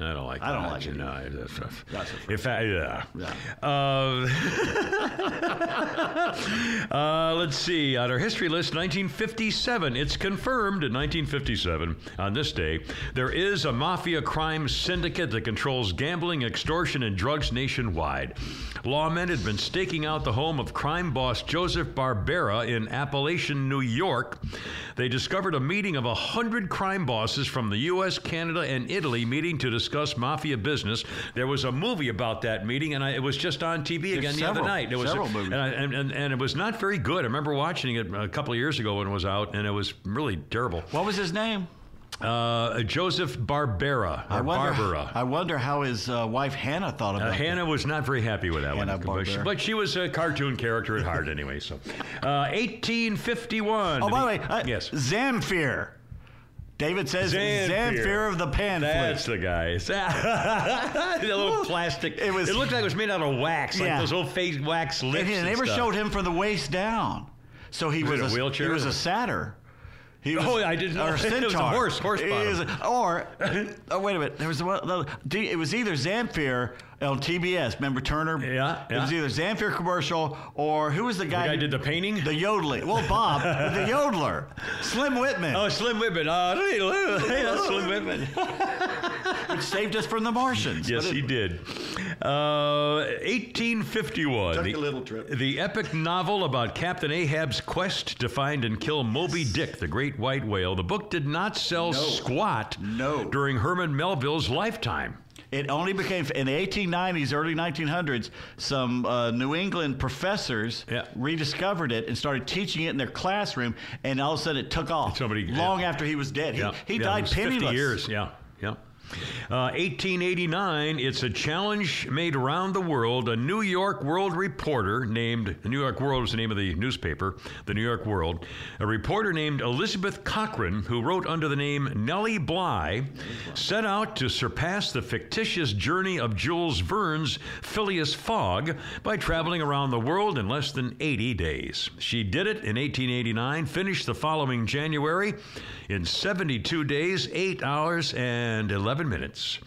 I don't like. I don't that. like it No, that's stuff. That's a In fact, yeah. Yeah. Uh, *laughs* uh, let's see. On our history list, 1957. It's confirmed in 1957. On this day, there is a mafia crime syndicate that controls gambling, extortion, and drugs nationwide. Lawmen had been staking out the home of crime boss Joseph Barbera in Apalachin, New York. They discovered a meeting of 100 crime bosses from the U.S., Canada, and Italy meeting to discuss mafia business. There was a movie about that meeting, and I, it was just on TV again the other night. It was several movies. And, I, and, and, and it was not very good. I remember watching it a couple of years ago when it was out, and it was really terrible. What was his name? Uh, Joseph Barbera, or I wonder. Barbara. I wonder how his uh, wife Hannah thought about Uh, it. Hannah was not very happy with that Hannah one, but she, Barbera. but she was a cartoon character at heart anyway. So, uh, 1851. Oh, by the way, uh, yes, Zamfir. David says Zamfir. Zamfir, of the pan that's flute. the guy. *laughs* the little plastic. It was- It looked like it was made out of wax, like Yeah. those old face wax lips. And he and never stuff. showed him from the waist down. So he Was was, a wheelchair He was a satyr. He was, Oh, I didn't know. Or a *laughs* It was a centaur. horse, horse bottom. is Or, oh, wait a minute. There was one. It was either Zamfir on TBS. Remember Turner? Yeah, It was either Zamfir commercial or who was the The guy? guy who- did the painting. The yodeling. Well, Bob, the *laughs* yodeler. Slim Whitman, Oh, Slim Whitman. *laughs* Oh, yeah, Slim Whitman. *laughs* which saved us from the Martians. Yes, it- he did. Uh, 1851. Took the, a little trip. The epic novel about Captain Ahab's quest to find and kill Moby Dick, the great white whale. The book did not sell squat No. during Herman Melville's lifetime. It only became in the 1890s, early 1900s. Some uh, New England professors Yeah. rediscovered it and started teaching it in their classroom, and all of a sudden it took off. Somebody- long yeah. after he was dead. He, he died penniless. 50 years, yeah, yeah. Uh, 1889, it's a challenge made around the world. A New York World reporter named, the New York World is the name of the newspaper, the New York World. A reporter named Elizabeth Cochran, who wrote under the name Nellie Bly, set out to surpass the fictitious journey of Jules Verne's Phileas Fogg by traveling around the world in less than 80 days. She did it in 1889, finished the following January in 72 days, 8 hours, and 11 minutes.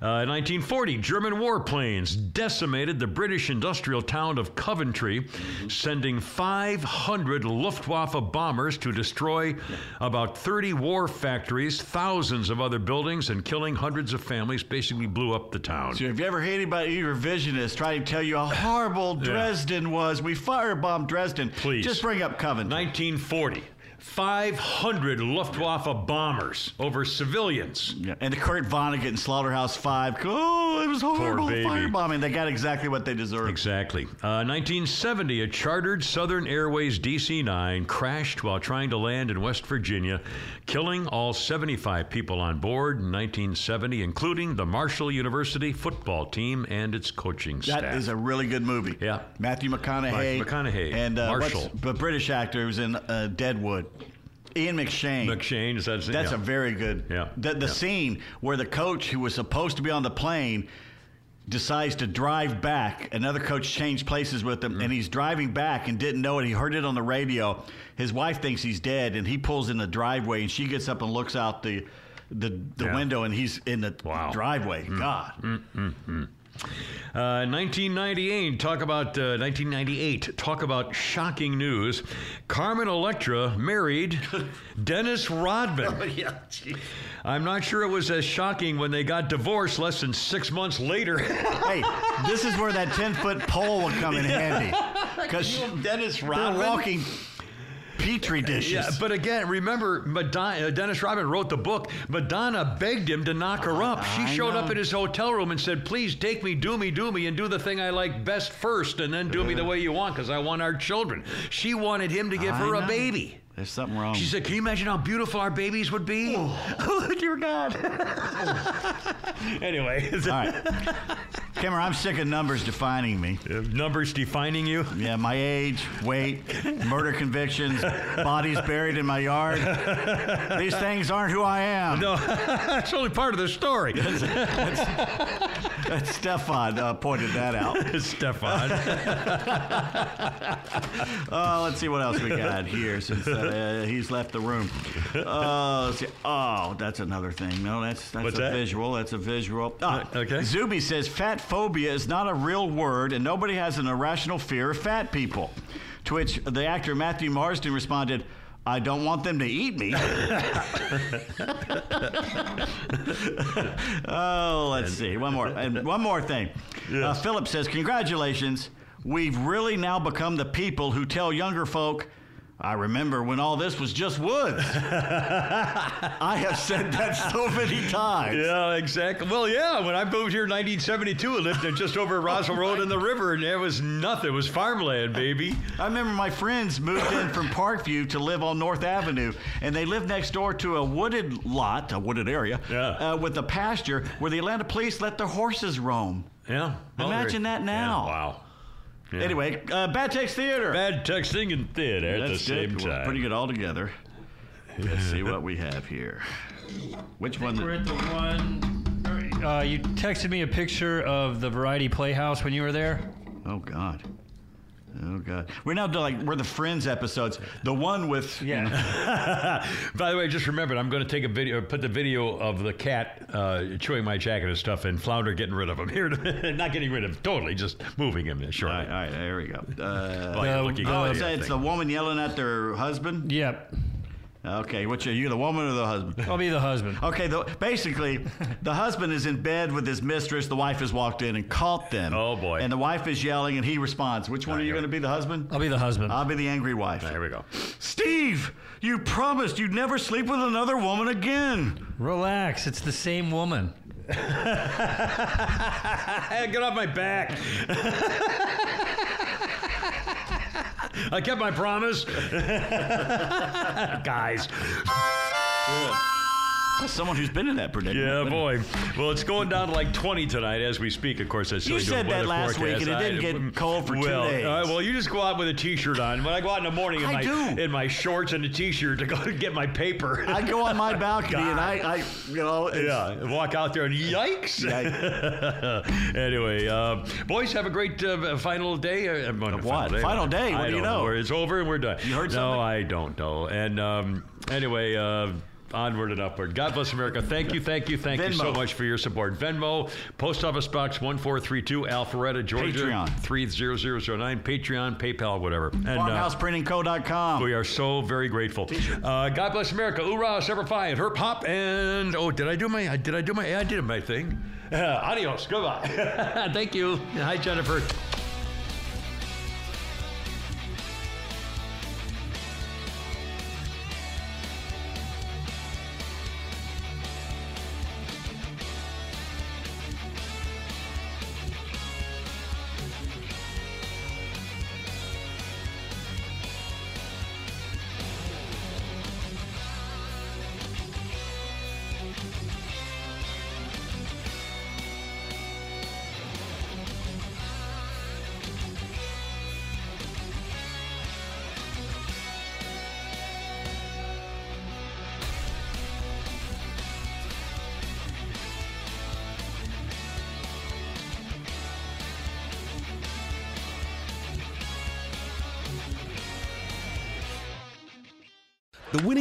Uh, in 1940, German warplanes decimated the British industrial town of Coventry, sending 500 Luftwaffe bombers to destroy about 30 war factories, thousands of other buildings, and killing hundreds of families. Basically, blew up the town. So if you ever hear anybody, revisionist try to tell you how horrible Dresden was, we firebombed Dresden. Please. just bring up Coventry. 1940. 500 Luftwaffe bombers over civilians. Yeah, and the Kurt Vonnegut in Slaughterhouse Five. Oh, it was horrible firebombing. They got exactly what they deserved. Exactly. Uh, 1970, a chartered Southern Airways DC 9 crashed while trying to land in West Virginia, killing all 75 people on board in 1970, including the Marshall University football team and its coaching staff. That is a really good movie. Yeah. Matthew McConaughey. Matthew McConaughey. And uh, Marshall. the British actor who's in uh, Deadwood. Ian McShane. McShane, is that That's yeah. a very good. Yeah. The, the Yeah. scene where the coach who was supposed to be on the plane decides to drive back. Another coach changed places with Mm-hmm. him, and he's driving back and didn't know it. He heard it on the radio. His wife thinks he's dead, and he pulls in the driveway, and she gets up and looks out the the, the Yeah. window, and he's in the Wow. Mm. driveway. God. Uh, 1998, talk about uh, 1998. Talk about shocking news. Carmen Electra married *laughs* Dennis Rodman. Yeah. gee. I'm not sure it was as shocking when they got divorced less than six months later. *laughs* hey, this is where that 10 foot pole would come in handy. *laughs* Because Dennis they're Rodman. walking petri dishes. Yeah, but again, remember, Madonna, uh, Dennis Rodman wrote the book. Madonna begged him to knock her up. She showed up know. at his hotel room and said, "Please take me, do me, do me, and do the thing I like best first, and then do me the way you want, because I want our children." She wanted him to give I her a baby. There's something wrong. She said, "Can you imagine how beautiful our babies would be?" Oh, *laughs* dear God. *laughs* anyway, *laughs* All right. Cameron, I'm sick of numbers defining me. numbers defining you. Yeah, my age, weight, murder convictions, bodies buried in my yard. These things aren't who I am. No, that's only part of the story. That's Stefan uh, pointed that out. Stefan. Oh, let's see what else we got here since uh, he's left the room. *laughs* Uh, see. Oh, that's another thing. No, that's that's What's a that? visual. That's a visual. Ah, Uh, okay. Zuby says fat phobia is not a real word, and nobody has an irrational fear of fat people. To which the actor Matthew Marsden responded. I don't want them to eat me. *laughs* oh, let's see. One more. And one more thing. Uh, Philip says, Congratulations. We've really now become the people who tell younger folk, I remember when all this was just woods. *laughs* I have said that so many times. Yeah, exactly. Well, yeah, when I moved here in 1972, I lived just over Roswell Road in the river, and there was nothing. It was farmland, baby. I remember my friends moved in from Parkview to live on North Avenue, and they lived next door to a wooded lot, a wooded area, Yeah. uh, with a pasture where the Atlanta police let their horses roam. Yeah. Imagine that now. Yeah, wow. Yeah. Anyway, uh, Bad Text Theater. Bad texting and theater at the That's same good. We're time. Pretty good all together. Let's see what we have here. Which one? We're at the one. Uh, you texted me a picture of the Variety Playhouse when you were there. Oh God. Oh God. We're now doing like we're the Friends episodes. The one with Yeah. *laughs* By the way, just remembered, I'm going to take a video, put the video of the cat uh, chewing my jacket and stuff, and Flounder getting rid of him. *laughs* Here, not getting rid of him, totally, just moving him All shortly. right, all right, there we go. Uh, The- oh, it's, it's the woman yelling at their husband. yep. Okay, which are you, the woman or the husband? I'll be the husband. Okay, the, basically, the husband is in bed with his mistress. The wife has walked in and caught them. Oh, boy. And the wife is yelling, and he responds. Which one are you going to be, the husband? I'll be the husband. I'll be the angry wife. Here we go. Steve, you promised you'd never sleep with another woman again. Relax. It's the same woman. *laughs* *laughs* Get off my back. *laughs* I kept my promise. *laughs* Guys. Someone who's been in that predicament. Yeah, boy. Well, it's going down to like 20 tonight as we speak. Of course, that's You said that last week, and it didn't I- get cold for two days. all right, well, you just go out with a t-shirt on. When I go out in the morning in I my do. in my shorts and a t-shirt to go to *laughs* get my paper. I go on my balcony and I, I you know, it's- yeah, walk out there and yikes. Yikes. *laughs* anyway, uh, boys, have a great uh, final day. Uh, well, what? Final day? What I do you don't know? It's over and we're done. You heard no, something? No, I don't know. And um, anyway. Uh, Onward and upward. God bless America. Thank you, thank you, thank you so much for your support. Venmo, Post Office Box 1432, Alpharetta, Georgia. Patreon. 30009. Patreon, PayPal, whatever. And, uh, FarmhousePrintingCo.com. we are so very grateful. Uh, God bless America. Hoorah, Semper Fi, and Herp Hop, and oh, did I do my? Did I do my? I did my thing. Uh, *laughs* adios. Goodbye. *laughs* Thank you. Hi, Jennifer.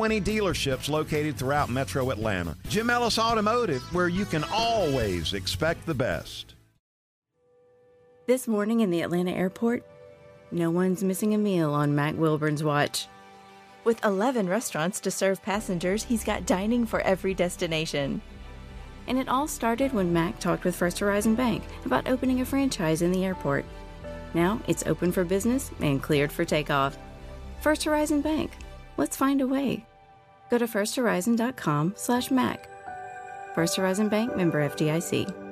20 dealerships located throughout metro Atlanta. Jim Ellis Automotive, where you can always expect the best. This morning in the Atlanta airport, no one's missing a meal on Mack Wilbourn's watch. With 11 restaurants to serve passengers, he's got dining for every destination. And it all started when Mack talked with First Horizon Bank about opening a franchise in the airport. Now it's open for business and cleared for takeoff. First Horizon Bank. Let's find a way. Go to firsthorizon.com slash Mack. First Horizon Bank member FDIC.